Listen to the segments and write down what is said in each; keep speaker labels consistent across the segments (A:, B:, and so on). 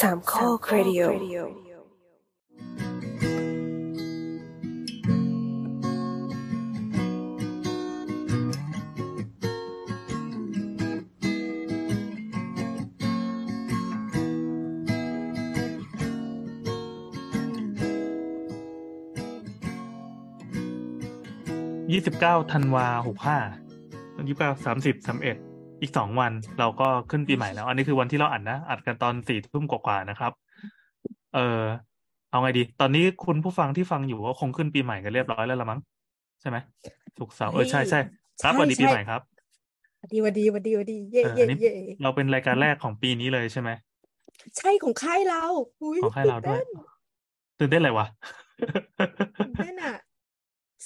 A: สามข้อครดิโอ
B: ยี่สิบเก้าธันวาหกห้ายี่สิบเก้าสามสิบสามเอ็ด อีกสองวันเราก็ขึ้นปีใหม่แล้ว อันนี้คือวันที่เราอัดนะ อัดกันตอนสี่ทุ่มกว่าๆนะครับ เออเอาไงดี ตอนนี้คุณผู้ฟังที่ฟังอยู่ก็คงขึ้นปีใหม่กันเรียบร้อยแล้วละมั้งใช่ไหมสุกร์เสาร์เออใช่ใช่ครับ
C: ใช่
B: วันดีปี
C: ใช่
B: ใหม่ครับ
C: สวัสดีสวัสดีสวัสดีสวัสดีเย่
B: เออ
C: เย่
B: อันนี้
C: เย่
B: เราเป็นรายการแรกของปีนี้เลยใช่ไหม
C: ใช่ของค่ายเราอุ้ย
B: ของค่ายเราด้วย
C: ตื่นเต้น
B: ตื่นเต้นอะไรวะ
C: ตื่นเต้นอะ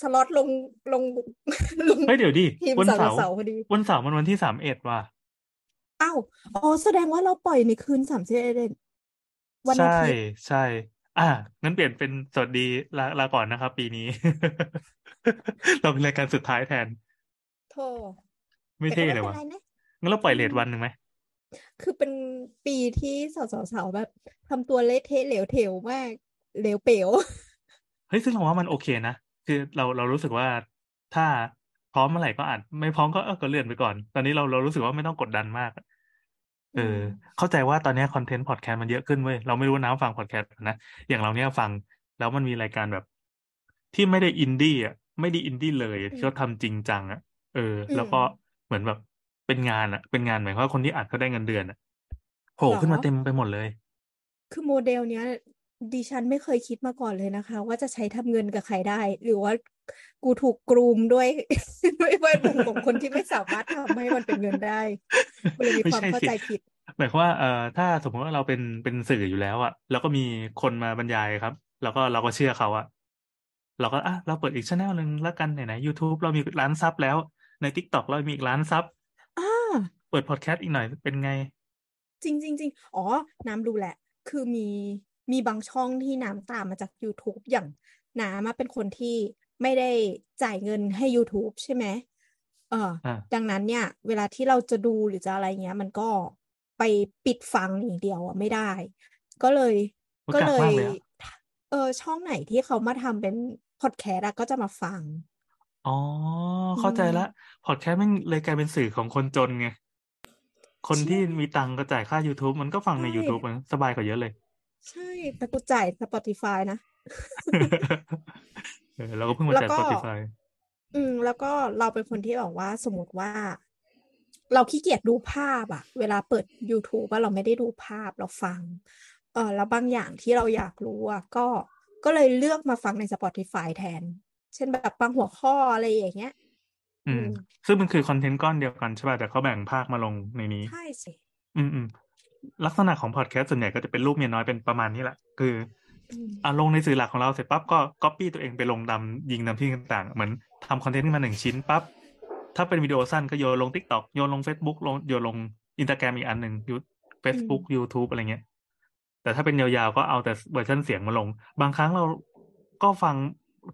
C: สล็อตลงลงลง
B: เฮ้ยเดี๋ยวดิ
C: ทีม
B: วัน
C: เสาร์
B: เสาร์
C: เสาร์พอดี
B: วันเสาร์มันวันที่สามเอ็ดว่ะ
C: อ้าวอ๋อแสดงว่าเราปล่อยในคืนสามสิบเอ็ดวันอา
B: ใช่
C: ทิตย์
B: ใช่อะงั้นเปลี่ยนเป็นสวัสดีลาลาก่อนนะครับ ปีนี้ เราเป็นรายการสุดท้ายแทน
C: โธ่
B: ไม่
C: แต่ก็
B: เท่
C: ไม่
B: เลย
C: เป็น
B: วะ
C: ไรนะ
B: งั้นเราปล่อย
C: อื
B: เลท
C: ม
B: วันหนึ่งไหม
C: คือเป็นปีที่สาวสาวๆแบบทำตัวเละเทะเหลวเถวมากเหลวเป๋ว
B: เฮ้ยซึ่งเราว่ามันโอเคนะ คือเราเรารู้สึกว่าถ้าพร้อมเมื่อไหร่ก็อาจไม่พร้อมก็เออก็เลื่อนไปก่อน ตอนนี้เราเรารู้สึกว่าไม่ต้องกดดันมากเอ
C: อื
B: อ
C: ม
B: เข้าใจว่าตอนนี้คอนเทนต์พอดแคสต์มันเยอะขึ้นเว้ยเราไม่รู้ว่าน้ำฟังพอดแคสต์นะอย่างเราเนี้ยฟังแล้วมันมีรายการแบบ ที่ไม่ได้อินดี้อะไม่ได้อินดี้เลย
C: อื
B: ที่
C: ม
B: เขาทำจริงจังอะเออ
C: อื
B: แล้ว
C: ม
B: ก็เหมือนแบบเป็นงานอะ เป็นงานหมายความว่าคนที่อัดเขาได้เงินเดือนอะโผล่
C: เหรอ
B: ขึ้นมาเต็มไปหมดเลย
C: คือโมเดลเนี้ย ดิฉันไม่เคยคิดมาก่อนเลยนะคะ ว่าจะใช้ทำเงินกับใครได้ หรือว่ากูถูกกรูมด้วยด้วยแวดวงของคนที่ไม่สามารถทำให้มันเป็นเงินได้ก็เลยมี
B: ไม่
C: ความ
B: ใช่
C: เข้า
B: สิ
C: ใจผิด
B: หมายความว่าเอ่อถ้าสมมติว่าเราเป็นเป็นสื่ออยู่แล้วอะแล้วก็มีคนมาบรรยายครับ แล้วก็เราก็เชื่อเขาอะเราก็อะเราเปิดอีกช่องหนึ่งแล้วกันไหนๆ YouTube เรามีล้านซับแล้ว ใน TikTok เรามีอีกล้านซับ
C: อ่า
B: เปิดพอดแคสต์อีกหน่อยเป็นไง
C: จริงจริงจริงอ๋อ น้ำรู้แหละ คือมี มีบางช่องที่น้ำตามมาจาก YouTube อย่างน้ำอะเป็นคนที่ไม่ได้จ่ายเงินให้ YouTube ใช่ไหมเออ
B: อ่า
C: ดังนั้นเนี่ย เวลาที่เราจะดูหรือจะอะไรเงี้ย มันก็ไปปิดฟังอย่างเดียวอะไม่ได้ ก็เลย
B: มัน
C: ก็
B: กาก
C: เลย
B: มากเลยอะ
C: เออช่องไหนที่เขามาทำเป็นพอดแคสต์อะก็จะมาฟัง
B: อ๋อ
C: อื
B: เข้าใจ
C: ม
B: ละพอดแคสต์มันเลยกลายเป็นสื่อของคนจนไง คน
C: ใช่
B: ที่มีตังค์ก็จ่ายค่า YouTube มันก็ฟังใน
C: ใช่
B: YouTube มันสบายกว่าเยอะเลย
C: ใช่แต่กูจ่าย Spotify นะ
B: เออเราก็เพิ่งมา
C: แล้ว
B: จ่าย
C: ก็
B: Spotify
C: อืม แล้วก็เราเป็นคนที่แบบว่าสมมติว่า เราขี้เกียจดูภาพอะเวลาเปิด YouTube ว่าเราไม่ได้ดูภาพเราฟัง เออแล้วบางอย่างที่เราอยากรู้อะก็ก็เลยเลือกมาฟังใน Spotify แทน เช่นแบบบางหัวข้ออะไรอย่างเงี้ย
B: อื
C: อื
B: ม
C: ม
B: ซึ่งมันคือคอนเทนต์ก้อนเดียวกันใช่ป่ะแต่เขาแบ่งภาคมาลงในนี้
C: ใช่สิ
B: อืมอืม ลักษณะของพอดแคสต์ส่วนใหญ่ก็จะเป็นลูกเมียน้อยเป็นประมาณนี้แหละ คือ
C: อืม
B: อะลงในสื่อหลักของเราเสร็จปั๊บก็ก๊อปปี้ตัวเองไปลงตามยิงตามที่ต่างๆ เหมือนทำคอนเทนต์ขึ้นมาหนึ่งชิ้นปั๊บถ้าเป็นวิดีโอสั้นก็โยนลง TikTok โยนลง Facebook ลงโยนลงอินสตาแกรมอีกอันหนึ่งยู
C: อืม
B: Facebook YouTube อะไรเงี้ย แต่ถ้าเป็นยาวๆก็เอาแต่เวอร์ชันเสียงมาลง บางครั้งเราก็ฟัง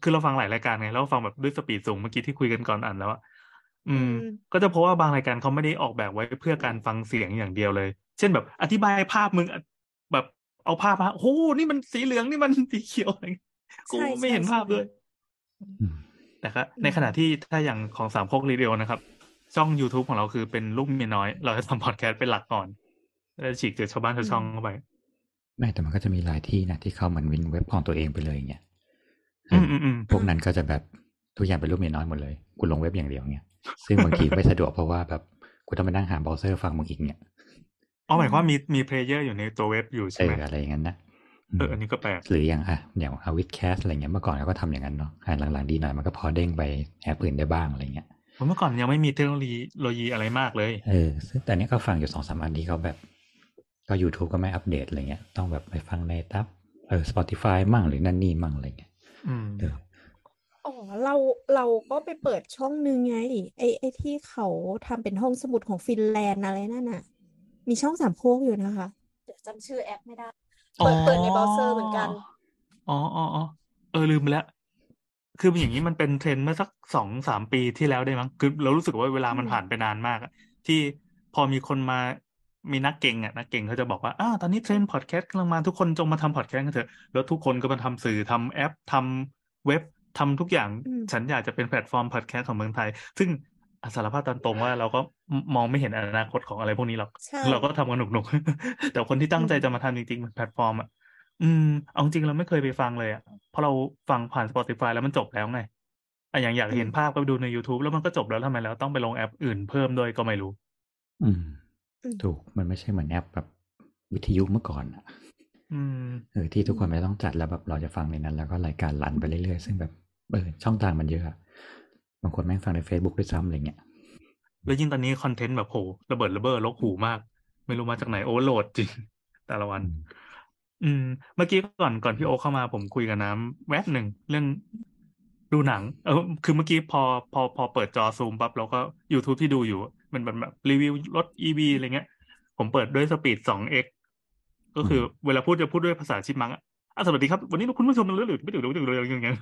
B: คือเราฟังหลายรายการไงแล้วฟังแบบด้วย speed สูงเมื่อกี้ที่คุยกันก่อนอัดแล้วอะ อื
C: อื
B: ม
C: ม
B: ก็จะพบว่าบางรายการเขาไม่ได้ออกแบบไว้เพื่อการฟังเสียงอย่างเดียวเลย เช่นแบบอธิบายภาพมึงอะแบบเอาภาพมาโอ้โหนี่มันสีเหลืองนี่มันสีเขียวอะไรเงี้ยกู
C: ใช่
B: ไม่
C: ใช่
B: เห็นภาพ
C: ใช่
B: เลย
D: อืม
B: แต่ก็
C: อื
B: ใน
C: ม
B: ขณะที่ถ้าอย่างของสามโคกรีเดียวนะครับ ช่อง YouTube ของเราคือเป็นลูกเมียน้อย เราจะทำพอดแคสต์เป็นหลักก่อน แล้วฉีกจากชาวบ้านชาวช่องเข้าไป
D: ไม่แต่มันก็จะมีหลายที่นะที่เขาเหมือนวินเว็บของตัวเองไปเลยอย่างเงี้ยเอ
B: อื
D: อ
B: มอืมอืม
D: พวกนั้นก็จะแบบทุกอย่างเป็นลูกเมียน้อยหมดเลยกูลงเว็บอย่างเดียวเงี้ย ซึ่งบางทีไม่สะดวกเพราะว่าแบบกูต้องไปนั่งหาเบราว์เซอร์ฟังมึงอีกเนี่ย
B: อ๋อหมายความ
C: อื
B: ว่า
C: ม
B: มีมี player อยู่ในตัวเว็บอยู่
D: เอ
B: ใช่ไหม
D: ออะไรอย่างนั้นนะอื
B: เอ
D: ม
B: ออันนี้ก็แปลก
D: หรืออย่างอะอย่างอา WiTcast อะไรเงี้ยเมื่อก่อนเราก็ทำอย่างนั้นเนาะอ่าหลังๆดีหน่อยมันก็พอเด้งไปแอปอื่นได้บ้างอะไรเงี้ย
B: เมื่อก่อนยังไม่มีเทคโนโลยีโลยีอะไรมากเลย
D: เออซึ่งแต่เนี้ยก็ฟังอยู่สองสามอันที่เขาแบบ ก็ YouTube ก็ไม่อัปเดตอะไรเงี้ยต้องแบบไปฟังในตับเออ Spotify มั่งหรือนั่นนี่มั่งอะไรเงี้ย
B: อืม
D: เออ
C: อ๋อเราเราก็ไปเปิดช่องหนึ่งไง ไอ้ไอ้ที่เขาทำเป็นห้องสมุดของฟินแลนด์อะไรนั่นน่ะ มีช่องสามโคกอยู่นะคะ เดี๋ยวจำชื่อแอปไม่ได้
B: อ๋อ
C: เปิดเปิดในเบราว์เซอร์เหมือนกัน
B: อ๋ออ๋ออ๋อเออลืมไปแล้ว คืออย่างนี้มันเป็นเทรนด์เมื่อสักสองสามปีที่แล้วได้มั้งคือเรารู้สึกว่าเวลามัน
C: อืม
B: ผ่านไปนานมากอะที่พอมีคนมามีนักเก่งอะนักเก่งเขาจะบอกว่าอ่าตอนนี้เทรนด์พอดแคสต์กำลังมาทุกคนจงมาทำพอดแคสต์กันเถอะแล้วทุกคนก็มาทำสื่อทำแอปทำเว็บ ทำทุกอย่าง
C: อืม
B: ฉันอยากจะเป็นแพลตฟอร์มพอดแคสต์ของเมืองไทย ซึ่งอะสารภาพตามตรงว่าเราก็มองไม่เห็นอนาคตของอะไรพวกนี้หรอก
C: ใช่
B: เราก็ทำกันหนุกๆ แต่คนที่ตั้งใจ
C: อืม
B: จะมาทำจริงๆเป็นแพลตฟอร์มอะอืมเอาจริงเราไม่เคยไปฟังเลยอะเพราะเราฟังผ่าน Spotify แล้วมันจบแล้วไงอะอย่างอยากเห็นภาพก็ไปดูใน YouTube แล้วมันก็จบแล้วทำไมเราต้องไปลงแอปอื่นเพิ่มด้วยก็ไม่รู้
D: อืม
C: อืม
D: ถูกมันไม่ใช่เหมือนแอปแบบวิทยุเมื่อก่อนอะ
B: อืม
D: เออที่ทุกคนไม่ต้องจัดแล้วแบบเราจะฟังในนั้น แล้วก็รายการรันไปเรื่อยๆ ซึ่งแบบ เออช่องทางมันเยอะบางคนแม่งฟังใน Facebook ด้วยซ้ำอะไรเงี้ย
B: แล้วยิ่งตอนนี้คอนเทนต์แบบโหระเบิดระเบ้อลกหูมาก ไม่รู้มาจากไหน overload จริง แต่ละวัน
D: อืม
B: เมื่อกี้ก่อนก่อนพี่โอเข้ามาผมคุยกับน้ำแวบหนึ่งเรื่องดูหนัง เออคือเมื่อกี้พอพอพอเปิดจอซูมปั๊บเราก็ YouTube ที่ดูอยู่ มันเป็นแบบรีวิวรถ EV อะไรเงี้ย ผมเปิดด้วยสปีด 2x ก็คือเวลาพูดจะพูดด้วยภาษา chipmunk อะอะสวัสดีครับ วันนี้คุณผู้ชมหรือหรือไม่ดูหรือหรืออย่างเงี้ย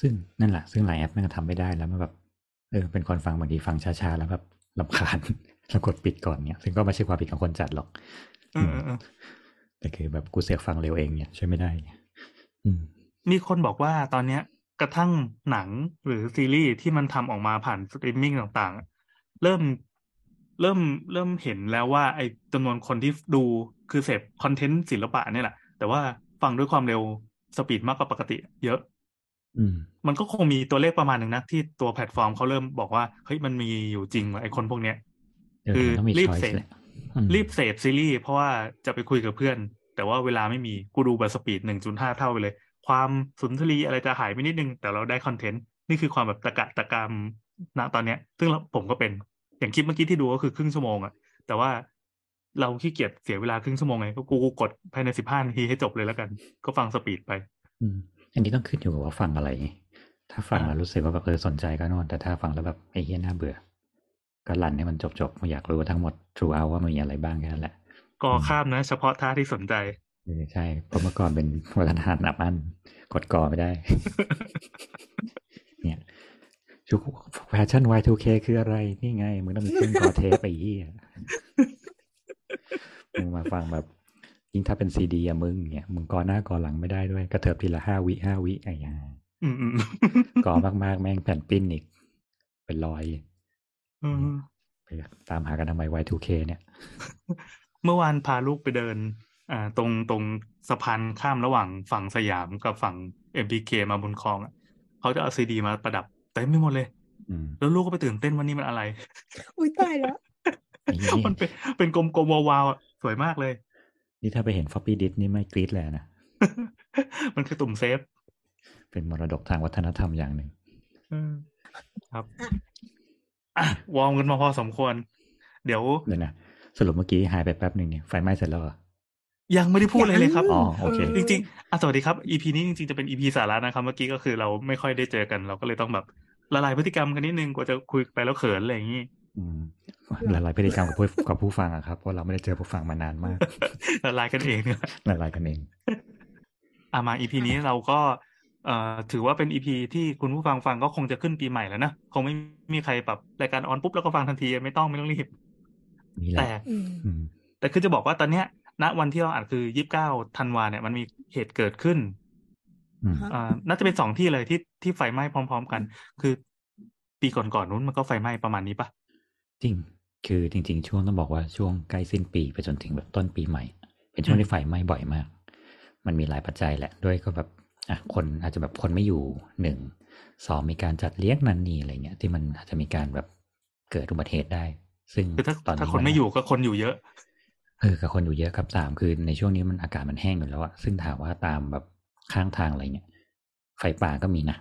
D: ซึ่งนั่นแหละซึ่งหลายแอปมันก็ทำไม่ได้แล้วมันแบบเออเป็นคนฟังบางทีฟังช้าๆแล้วแบบรำคาญแล้วกดปิดก่อนเนี่ย ซึ่งก็ไม่ใช่ความผิดของคนจัดหรอก
B: เออเออเออ
D: แต่คือแบบกูเสือกฟังเร็วเองเนี่ยช่วยไม่ได้อืม
B: มีคนบอกว่าตอนเนี้ย กระทั่งหนังหรือซีรีส์ที่มันทำออกมาผ่านสตรีมมิ่งต่างๆอะเริ่มเริ่มเริ่มเห็นแล้วว่า ไอ้จำนวนคนที่ดูคือเสพคอนเทนต์ศิลปะเนี่ยแหละ แต่ว่าฟังด้วยความเร็ว speed มากกว่าปกติ เยอะ
D: อื ม
B: มันก็คงมีตัวเลขประมาณหนึ่งนะ ที่ตัวแพลตฟอร์มเขาเริ่มบอกว่า เฮ้ยมันมีอยู่จริงว่ะไอ้คนพวกเนี้ย
D: เออ
B: คือ
D: มันต้องมี
B: รีบ
D: ช้อย
B: เสพ
D: ส์แหละอืม
B: รีบเสพซีรีส์เพราะว่าจะไปคุยกับเพื่อน แต่ว่าเวลาไม่มีกูดูแบบ speed หนึ่งจุดห้าเท่าไปเลย ความสุนทรีอะไรจะหายไปนิดนึง แต่เราได้คอนเทนต์ นี่คือความแบบตะกละตะกลามณตอนเนี้ย ซึ่งเราผมก็เป็นอย่างคลิปเมื่อกี้ที่ดูก็คือครึ่งชั่วโมงอะแต่ว่าเราขี้เกียจเสียเวลาครึ่งชั่วโมงไงก็กูกดภายในสิบห้านาทีให้จบเลยแล้วกัน ก็ฟังสปีดไป
D: อืมอันนี้ต้องขึ้นอยู่กับว่าฟังอะไรไงถ้าฟัง
B: อ่า
D: แล้วรู้สึกว่าแบบเออสนใจก็นอนแต่ถ้าฟังแล้วแบบไอ้เฮี้ยน่าเบื่อ ก็รันให้มันจบๆไม่อยากรู้ทั้งหมด True Out ว่ามันมีอะไรบ้างแค่นั้นแหละ
B: ก็ข้ามนะ เฉพาะท่าที่สนใจ
D: เออใช่เพราะเมื่อก่อนเป็นวัฒนธรรมอับอั้นกดกอไม่ได้ เนี่ยชุกแฟชั่น Y2K คืออะไร นี่ไง มึงต้องมีเครื่องกอเทปไปยี่มึงมาฟังแบบ ยิ่งถ้าเป็นซีดีอะมึงเนี่ยมึงกอหน้ากอหลังไม่ได้ด้วยกระเถิบทีละห้าวิห้าวิไอ้ยา
B: อืมอืม
D: กอมากๆ แม่งแผ่นปิ้นอีก เป็นรอย
B: อืม
D: ไปตามหากันทำไม Y2K เนี่ย
B: เมื่อวานพาลูกไปเดิน อ่า ตรงตรงสะพานข้ามระหว่างฝั่งสยามกับฝั่ง MBK มาบนคลองอะเขาจะเอาซีดีมาประดับเต็มไปหมดเลย
D: อืม
B: แล้วลูกก็ไปตื่นเต้นว่านี่มันอะไร
C: อุ้ยตายแล้ว
D: ไอ้เหี้ย
B: มันเป็นเป็นกลมๆวาวๆอะสวยมากเลย
D: นี่ถ้าไปเห็น floppy disk นี่ไม่กรี๊ดเลยนะ
B: มันคือปุ่ม save
D: เป็นมรดกทางวัฒนธรรมอย่างหนึ่ง
B: อืมครับ
C: อะ
B: อะ warm กันมาพอสมควร เดี๋ยว
D: เดี๋ยวนะสรุปเมื่อกี้หายไปแป๊บหนึ่งเนี่ยไฟไหม้เสร็จแล้วเหรอ
B: ยังไม่ได้พูดอะไรเลยครับ
D: อ๋อ โอเค
B: จริงๆอะสวัสดีครับ EP นี้จริงๆ จะเป็น EP สาระนะครับ เมื่อกี้ก็คือเราไม่ค่อยได้เจอกัน เราก็เลยต้องแบบละลายพฤติกรรมกันนิดนึง กว่าจะคุยไปแล้วเขินอะไรอย่างนี้
D: อืมหลายๆพฤติกรรมกับผู้กับผู้ฟังอะครับเพราะเราไม่ได้เจอผู้ฟังมานานมาก
B: ละลายกันเอง
D: หลายๆกันเอง
B: อะมา EP นี้เราก็เอ่อถือว่าเป็น EP ที่คุณผู้ฟังฟังก็คงจะขึ้นปีใหม่แล้วนะคงไม่มีใครแบบรายการออนปุ๊บแล้วก็ฟังทันทีไม่ต้องไม่ต้องรีบ
D: นี่แห
B: แต่
D: ละ
C: อืม
D: อืม
B: แต่คือจะบอกว่าตอนเนี้ย ณวันที่เราอัดคือยี่สิบเก้าธันวาเนี่ยมันมีเหตุเกิดขึ้น
D: อืม
C: ฮะ
B: อ่าน่าจะเป็นสองที่เลยที่ที่ไฟไหม้พร้อม ๆ กัน คือปีก่อนๆนู้นมันก็ไฟไหม้ประมาณนี้ปะ
D: จริง คือจริง ๆ ช่วงต้องบอกว่าช่วงใกล้สิ้นปีไปจนถึงแบบต้นปีใหม่ เป็นช่วงที่ไฟไหม้บ่อยมาก มันมีหลายปัจจัยแหละ ด้วยก็แบบอะคนอาจจะแบบคนไม่อยู่หนึ่งสองมีการจัดเลี้ยงนันนี่อะไรเงี้ย ที่มันอาจจะมีการแบบเกิดอุบัติเหตุได้ ซึ่ง
B: คือถ้า
D: ตอนนี้
B: ถ้าคนไม่อยู่ก็คนอยู่เยอะ
D: เออกับคนอยู่เยอะครับสามคือในช่วงนี้มันอากาศมันแห้งอยู่แล้วอะซึ่งถามว่าตามแบบข้างทางอะไรเงี้ยไฟป่าก็มีนะ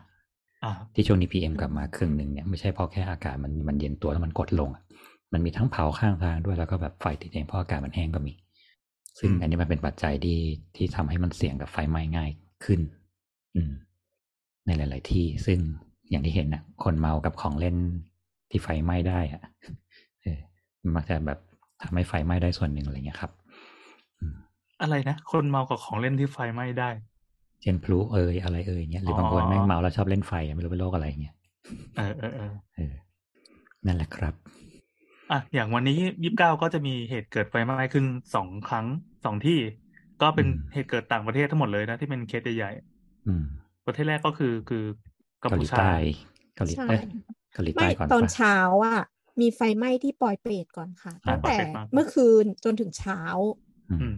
B: อ่า
D: ที่ช่วงนี้พีเอ็มกลับมาครึ่งหนึ่งเนี่ยไม่ใช่เพราะแค่อากาศมันมันเย็นตัวแล้วมันกดลงอะ มันมีทั้งเผาข้างทางด้วยแล้วก็แบบไฟติดเองเพราะอากาศมันแห้งก็มี ซึ่ง
B: อืม
D: อันนี้มันเป็นปัจจัยที่ที่ทำให้มันเสี่ยงกับไฟไหม้ง่ายขึ้น อืม ในหลาย ๆ ที่ซึ่งอย่างที่เห็นนะคนเมากับของเล่นที่ไฟไหม้ได้อะเออมันมักจะแบบทำให้ไฟไหม้ได้ส่วนหนึ่งอะไรเงี้ยครับอืม
B: อะไรนะคนเมากับของเล่นที่ไฟไหม้ได้
D: เช่นพลุเอยอะไรเอยเงี้ยหรือบางคน
B: อ๋อ
D: แม่งเมาแล้วชอบเล่นไฟอะไม่รู้เป็นโรคอะไรเงี้ย
B: เออเออเออ
D: เออนั่นแหละครับ
B: อะอย่างวันนี้ยี่สิบเก้าก็จะมีเหตุเกิดไฟไหม้ขึ้นสองครั้งสองที่ ก็เป็น
D: อืม
B: เหตุเกิดต่างประเทศทั้งหมดเลยนะที่เป็นเคสใหญ่
D: อืม
B: ๆประเทศแรกก็คือคือกัม
D: เกาห
B: พู
D: ลี
B: ชา
D: ใต้เกาหลี
C: ใช่
D: ใต้เกาหลี
C: ไม่
D: ใต้ก่อน
C: ตอน
D: ปะ
C: เช้าอะมีไฟไหม้ที่ปอยเปรตก่อนค่ะ
D: อ่า
C: ตั้งแต่
B: ปอยเปรตมา
C: เมื่อคืนจนถึงเช้า
D: อืม
B: อืม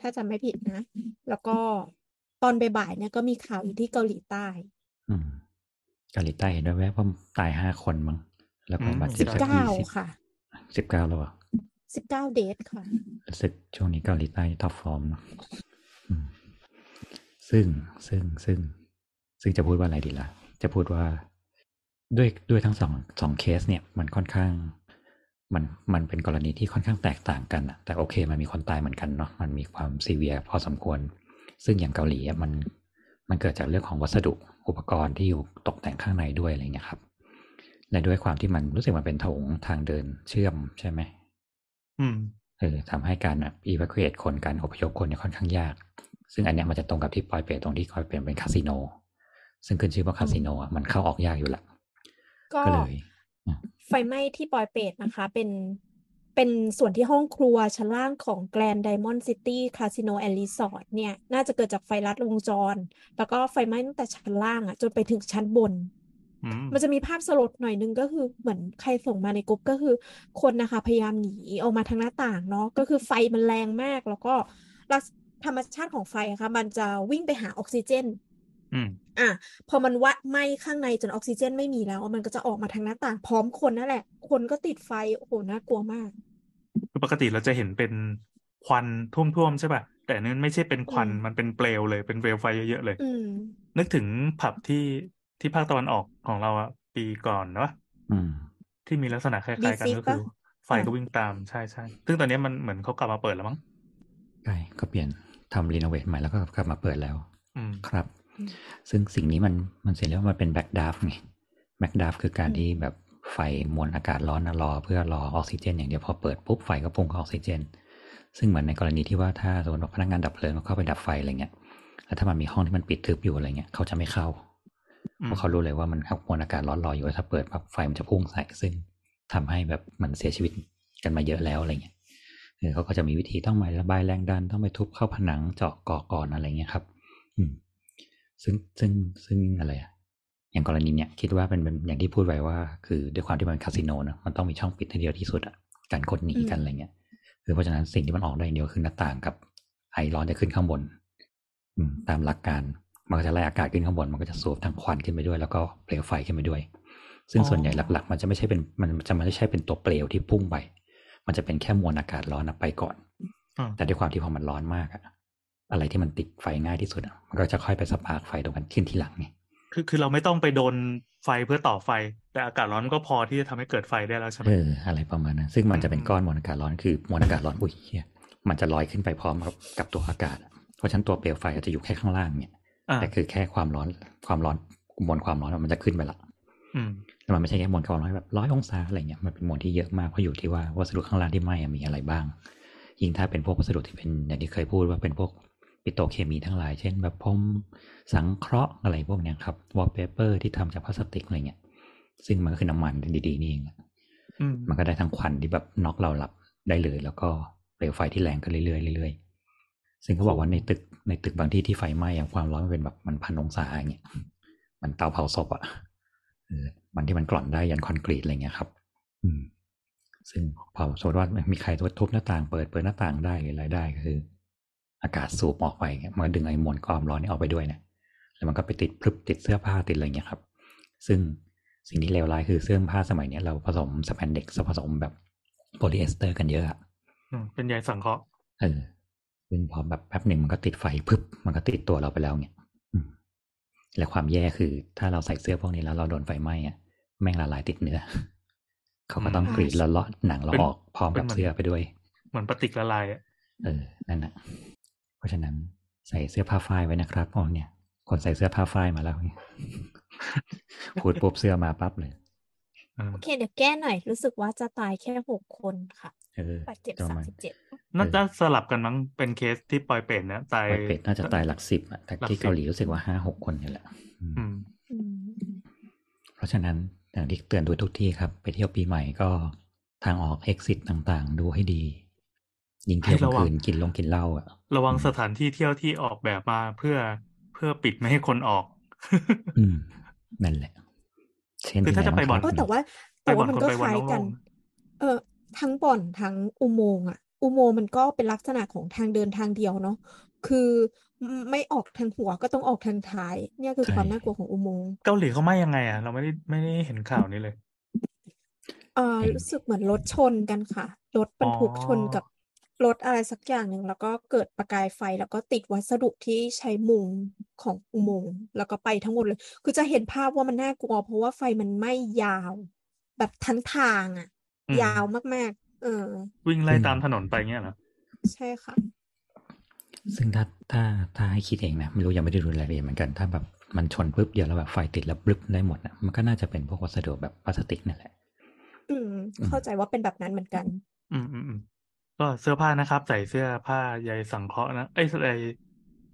C: ถ้าจำไม่ผิดนะ แล้วก็ตอนบ่ายๆเนี่ยก็มีข่าวอยู่ที่เกาหลีใต้
D: อืมเกาหลีใต้เห็นด้วยแวบว่าตายห้าคนมั้งแล้วก็
B: อืม
D: บาดเจ็บ
C: สิบ
D: สัก
C: เก้า
D: ยี่สิบ
C: ค่ะ
D: สิบเก้าแล้วเหรอ
C: สิบเก้า death ค่ะ
D: รู้สึกช่วงนี้เกาหลีใต้ top form เนอะอืมซึ่งซึ่งซึ่ง ซึ่งจะพูดว่าอะไรดีล่ะ จะพูดว่าด้วยด้วยทั้งสองสองเคสเนี่ย มันค่อนข้าง มันมันเป็นกรณีที่ค่อนข้างแตกต่างกันอะแต่โอเค มันมีคนตายเหมือนกันเนาะมันมีความซีเวียพอสมควร ซึ่งอย่างเกาหลีอะมันมันเกิดจากเรื่องของวัสดุอุปกรณ์ที่อยู่ตกแต่งข้างในด้วยอะไรเงี้ยครับ และด้วยความที่มันรู้สึกมันเป็นโถงทางเดินเชื่อมใช่ไหม
B: อืม
D: เออทำให้การแบบ evacuate คนการอพยพคนเนี่ยค่อนข้างยาก ซึ่งอันเนี้ยมันจะตรงกับที่ปอยเปรตตรงที่คอยเป็นเป็นคาสิโน ซึ่งขึ้นชื่อว่าคาสิโนอะมันเข้าออกยากอยู่แหละ
C: ก็
D: ก็เลย
C: ไฟไหม้ที่ปอยเปรตนะคะ เป็นเป็นส่วนที่ห้องครัวชั้นล่างของ Grand Diamond City Casino and Resort เนี่ย น่าจะเกิดจากไฟลัดวงจร แล้วก็ไฟไหม้ตั้งแต่ชั้นล่างอะ จนไปถึงชั้นบน
B: อื ม
C: มันจะมีภาพสลดหน่อยนึงก็คือเหมือนใครส่งมาในกลุ่มก็คือ คนนะคะพยายามหนีออกมาทางหน้าต่างเนาะก็คือไฟมันแรงมาก แล้วก็ลักษธรรมชาติของไฟอะค่ะมันจะวิ่งไปหาออกซิเจน
B: อืม
C: อะพอมันวะไหม้ข้างในจนออกซิเจนไม่มีแล้ว มันก็จะออกมาทางหน้าต่าง พร้อมคนนั่นแหละ คนก็ติดไฟโอ้โหน่ากลัวมาก
B: คือปกติเราจะเห็นเป็นควันท่วมๆใช่ป่ะแต่อันนั้นไม่ใช่เป็นควัน
C: อืม
B: มันเป็นเปลวเลยเป็นเปลวไฟเยอะๆเลย
C: อืม
B: นึกถึงผับที่ ที่ภาคตะวันออกของเราอะปีก่อนเนาะ
D: อืม
B: ที่มีลักษณะคล้ายๆกัน
C: Beat
B: ก็คือ
C: ปะ
B: ไฟก็วิ่งตามใช่ใช่ซึ่งตอนนี้มันเหมือนเขากลับมาเปิดแล้วมั้ง
D: ใช่ก็เปลี่ยนทำ renovate ใหม่แล้วก็กลับมาเปิดแล้ว
B: อืม
D: ครับ
C: อืม
D: ซึ่งสิ่งนี้มันมันเสร็จแล้วมันเป็น backdraft ไง backdraft คือการ
C: อืม
D: ที่แบบไฟมวลอากาศร้อนนะรอ เพื่อรอออกซิเจน อย่างเดียวพอเปิดปุ๊บไฟก็พุ่งเข้าออกซิเจน ซึ่งเหมือนในกรณีที่ว่าถ้าสมมติว่าพนักงานดับเพลิงเขาเข้าไปดับไฟอะไรเงี้ยแล้วถ้ามันมีห้องที่มันปิดทึบอยู่อะไรเงี้ยเขาจะไม่เข้า
B: อืม
D: เพราะเขารู้เลยว่ามันมวลอากาศร้อนรออยู่ถ้าเปิดปั๊บไฟมันจะพุ่งใส่ซึ่งทำให้แบบมันเสียชีวิตกันมาเยอะแล้วอะไรเงี้ยเออเขาก็จะมีวิธีต้องไประบายแรงดันต้องไปทุบเข้าผนังเจาะก่อก่อนอะไรเงี้ยครับ อืม ซึ่งซึ่งซึ่งอะไรอะอย่างกรณีเนี้ยคิดว่าเป็นเป็นอย่างที่พูดไว้ว่า คือด้วยความที่มันคาสิโนเนอะมันต้องมีช่องปิดให้เดียวที่สุดอะการกดหนีกัน
C: อะ
D: ไรเงี้ยคือเพราะฉะนั้นสิ่งที่มันออกได้เดียวคือหน้าต่างกับไอร้อนจะขึ้นข้างบนอืมตามหลักการ มันก็จะไล่อากาศขึ้นข้างบนมันก็จะสูบทั้งควันขึ้นไปด้วย แล้วก็เปลวไฟขึ้นไปด้วย ซึ่งส่วนใหญ่หลัก ๆ มันจะไม่ใช่เป็นมันจะไม่ใช่เป็นตัวเปลวที่พุ่งไป มันจะเป็นแค่มวลอากาศร้อนนะไปก่อน
B: อ่า
D: แต่ด้วยความที่พอมันร้อนมากอะอะไรที่มันติดไฟง่ายที่สุดอะมันก็จะค่อยไป spark ไฟตรงกันขึ้นทีหลังไง
B: คือคือเราไม่ต้องไปโดนไฟเพื่อต่อไฟ แต่อากาศร้อนก็พอที่จะทำให้เกิดไฟได้แล้วใช่ไหม
D: เอออะไรประมาณนั้นซึ่งมันจะเป็น
B: อืม
D: ก้อนมวลอากาศร้อนคือมวลอากาศร้อนอุ้ยเหี้ยมันจะลอยขึ้นไปพร้อมกับกับตัวอากาศอะเพราะฉะนั้นตัวเปลวไฟอาจจะอยู่แค่ข้างล่างเนี่ย
B: อ่า
D: แต่คือแค่ความร้อนความร้อนมวลความร้อนมันจะขึ้นไปละ
B: อืม
D: แล้วมันไม่ใช่แค่มวลความร้อนแบบร้อยองศาอะไรเงี้ยมันเป็นมวลที่เยอะมากเพราะอยู่ที่ว่าวัสดุข้างล่างที่ไหม้อะมีอะไรบ้าง ยิ่งถ้าเป็นพวกวัสดุที่เป็นอย่างที่เคยพูดว่าเป็นพวกปิโตรเคมีทั้งหลาย เช่น แบบพรมสังเคราะห์อะไรพวกเนี้ยครับวอลเปเปอร์ที่ทำจากพลาสติกอะไรเงี้ยซึ่งมันก็คือน้ำมันดีๆนี่เองอะ
B: อืม
D: มันก็ได้ทั้งควันที่แบบน็อกเราหลับได้เลย แล้วก็เปลวไฟที่แรงขึ้นเรื่อยๆเรื่อยๆ ซึ่งเขาบอกว่าในตึกในตึกบางที่ที่ไฟไหม้อย่างความร้อนมันเป็นแบบมันพันองศาอย่างเงี้ยมันเตาเผาศพอะเออมันที่มันกร่อนได้ยันคอนกรีตอะไรเงี้ยครับ อืม ซึ่งพอสมมติว่ามีใครทุบหน้าต่างเปิดเปิดหน้าต่างได้หรืออะไรได้ก็คือ อากาศสูบออกไปเงี้ยมันก็ดึงไอ้มวลความร้อนนี่ออกไปด้วยเนี่ยแล้วมันก็ไปติดพรึบติดเสื้อผ้าติดอะไรเงี้ยครับ ซึ่งสิ่งที่เลวร้ายคือเสื้อผ้าสมัยเนี้ยเราผสมสแปนเด็กผสมแบบโพลีเอสเตอร์กันเยอะอะ
B: อืมเป็นใยสังเคราะห์
D: เออ ซึ่งพอแบบแป๊บหนึ่งมันก็ติดไฟพึบมันก็ติดตัวเราไปแล้วเนี่ยอืมและความแย่คือถ้าเราใส่เสื้อพวกนี้แล้วเราโดนไฟไหม้อะแม่งละลายติดเนื้อเขาก็ต้องกรีดแล้วเลาะหนังเราออกพร้อมกับเสื้อไปด้วย
B: เหมือนปฏิกละลายอะ
D: เออนั่นนะเพราะฉะนั้นใส่เสื้อผ้าฝ้ายไว้นะครับอ๋อเนี่ย คนใส่เสื้อผ้าฝ้ายมาแล้วเนี่ยพูดปุ๊บเสื้อมาปั๊บเลย
B: อืม
C: โอเค เดี๋ยวแก้หน่อย รู้สึกว่าจะตายแค่หกคนค่ะ
D: เออ
C: บาดเจ็บ
D: ประ
C: สาม
D: มาณ
C: สิบเจ็ด
B: น่าจะสลับกันมั้งเป็นเคสที่ปอยเป็ดนะตาย
D: ปอยเป็ดน่าจะตายหลักสิบอะแต่
B: หลัก
D: ที่
B: สิบ
D: เกาหลีรู้สึกว่าห้าหกคนนี่แหละอืม
B: อืม
C: อืม
D: เพราะฉะนั้นอย่างที่เตือนด้วยทุกที่ครับ ไปเที่ยวปีใหม่ก็ทางออก exit ต่างๆ ดูให้ดี ยิงเที่ยวกลางคืนกินลงกินเหล้าอะ
B: ระวังสถานที่เที่ยวที่ออกแบบมาเพื่อเพื่อปิดไม่ให้คนออก
D: อืมนั่นแหละเช่น
B: คือถ้าจะไปบ่อน
C: เออแต่ว่า
B: ไป
C: แต่
B: บ่อ
C: ว่านมัน
B: คน
C: ก็
B: ไป
C: ค
B: วัน
C: ล้ายกัน
B: โล่ง
C: เออทั้งบ่อนทั้งอุโมงค์อะ อุโมงค์มันก็เป็นลักษณะของทางเดินทางเดียวเนาะคือไม่ออกทางหัวก็ต้องออกทางท้าย เนี่ยคือ
D: ใช่
C: ความน่ากลัวของอุโมงค์
B: เกาหลีเขาไม่ยังไงอะ เราไม่ได้ไม่ได้เห็นข่าวนี้เลย
C: เออ
D: เห็น
C: รู้สึกเหมือนรถชนกันค่ะรถบรรทุก
B: อ๋อ
C: ชนกับ รถอะไรสักอย่างหนึ่งแล้วก็เกิดประกายไฟแล้วก็ติดวัสดุที่ใช้มุงของอุโมงค์แล้วก็ไปทั้งหมดเลย คือจะเห็นภาพว่ามันน่ากลัวเพราะว่าไฟมันไหม้ยาว แบบทั้งทางอะ
B: อืม
C: ยาวมากๆ เออ
B: วิ่งไล่ตามถนนไปเงี้ยเหรอ
C: ใช่ค่ะ
D: ซึ่งถ้าถ้าถ้าให้คิดเองนะไม่รู้ยังไม่ได้ดูรายละเอียดเหมือนกัน ถ้าแบบมันชนปุ๊บเดียวแล้วแบบไฟติดแล้วบลึบได้หมดนะมันก็น่าจะเป็นพวกวัสดุแบบพลาสติกนั่นแหละ
C: อืม เข้าใจว่าเป็นแบบนั้นเหมือนกัน
B: อืมอืมอืม ก็เสื้อผ้านะครับ ใส่เสื้อผ้าใยสังเคราะห์นะเอ้ยใส่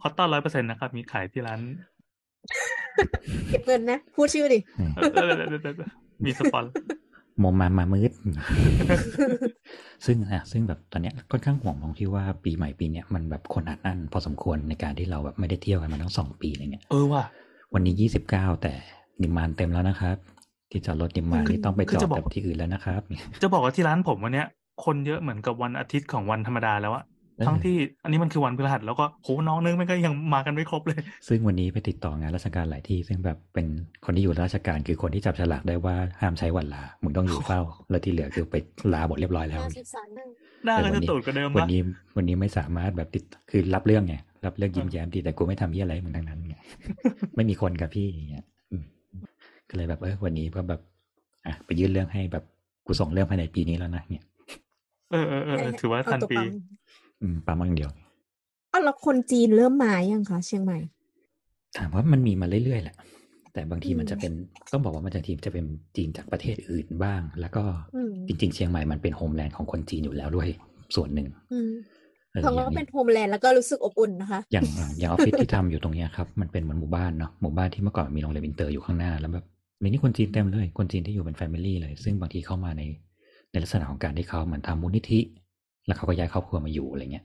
B: คอตตอนร้อยเปอร์เซ็นต์นะครับ มีขายที่ร้าน
C: เก็บเงินนะ พูดชื่อดิ
B: เออเออเออเออเออมีสปอน
D: มมมามามืด ซึ่งอะซึ่งแบบตอนเนี้ยค่อนข้างห่วงตรงที่ว่าปีใหม่ปีเนี้ยมันแบบคนอัดอั้นพอสมควรในการที่เราแบบไม่ได้เที่ยวกันมาทั้งสองปีอะไรเงี้ย
B: เออว่ะ
D: วันนี้ยี่สิบเก้าแต่นิมมานเต็มแล้วนะครับ ที่จอดรถนิมมานนี่ต้องไป
B: คือ
D: จอด
B: จะบอก
D: แบบที่อื่นแล้วนะครับ
B: จะบอกว่าที่ร้านผมวันเนี้ย คนเยอะเหมือนกับวันอาทิตย์ของวันธรรมดาแล้วอะ
D: เออ
B: ทั้งที่อันนี้มันคือวันพฤหัสแล้วก็โหน้องนึงมันก็ยังมากันไม่ครบเลย
D: ซึ่งวันนี้ไปติดต่องานราชการหลายที่ ซึ่งแบบเป็นคนที่อยู่ราชการคือคนที่จับฉลากได้ว่าห้ามใช้วันลามึงต้องอยู่เฝ้า แล้วที่เหลือคือไปลาหมดเรียบร้อยแล้ว
B: หน้า
D: เออ
B: ก็
D: วั
B: จะ
D: นนี้
B: ตูดกว่าเดิม
D: วัน
B: ปะ
D: นี้วันนี้ไม่สามารถแบบติดคือรับเรื่องไงรับเรื่องยิ้มแย้มดีแต่กูไม่ทำยี่อะไรมึงทั้งนั้นไงไม่มีคนกับพี่อย่างเงี้ยอืมก็เลยแบบเออวันนี้ก็แบบอะไปยื่นเรื่องให้แบบกูส่งเรื่องภายในปีนี้แล้วนะเนี่ย
B: เออเออเออเออถือว่าทัน
C: เอาตัว
B: ปี
C: ปั๊ม
D: อืมปั๊มอย่างเดียว
C: อ้าวแล้วคนจีนเริ่มมายังคะเชียงใหม่
D: ถามว่ามันมีมาเรื่อยๆแหละ แต่บางที
C: อืม
D: มันจะเป็นต้องบอกว่ามันจะทีมจะเป็นจีนจากประเทศอื่นบ้าง แล้วก็
C: อืม
D: จริง ๆ เชียงใหม่มันเป็น homeland ของคนจีนอยู่แล้วด้วยส่วนหนึ่ง
C: อืม
D: เออ
C: เพราะ
D: อย่า
C: ว่างเป็
D: นี้
C: น homeland แล้วก็รู้สึกอบอุ่นนะคะ
D: อย่างอย่างออฟฟิศที่ทำอยู่ตรงเนี้ยครับ มันเป็นเหมือนหมู่บ้านเนาะหมู่บ้านที่เมื่อก่อนมีโรงเรียนอินเตอร์อยู่ข้างหน้าแล้วแบบในนี้คนจีนเต็มเลย คนจีนที่อยู่เป็น family เลย ซึ่งบางทีเข้ามาใน ในลักษณะของการที่เขาเหมือนทำมูลนิธิ แล้วเขาก็ย้ายครอบครัวมาอยู่อะไรเงี้ย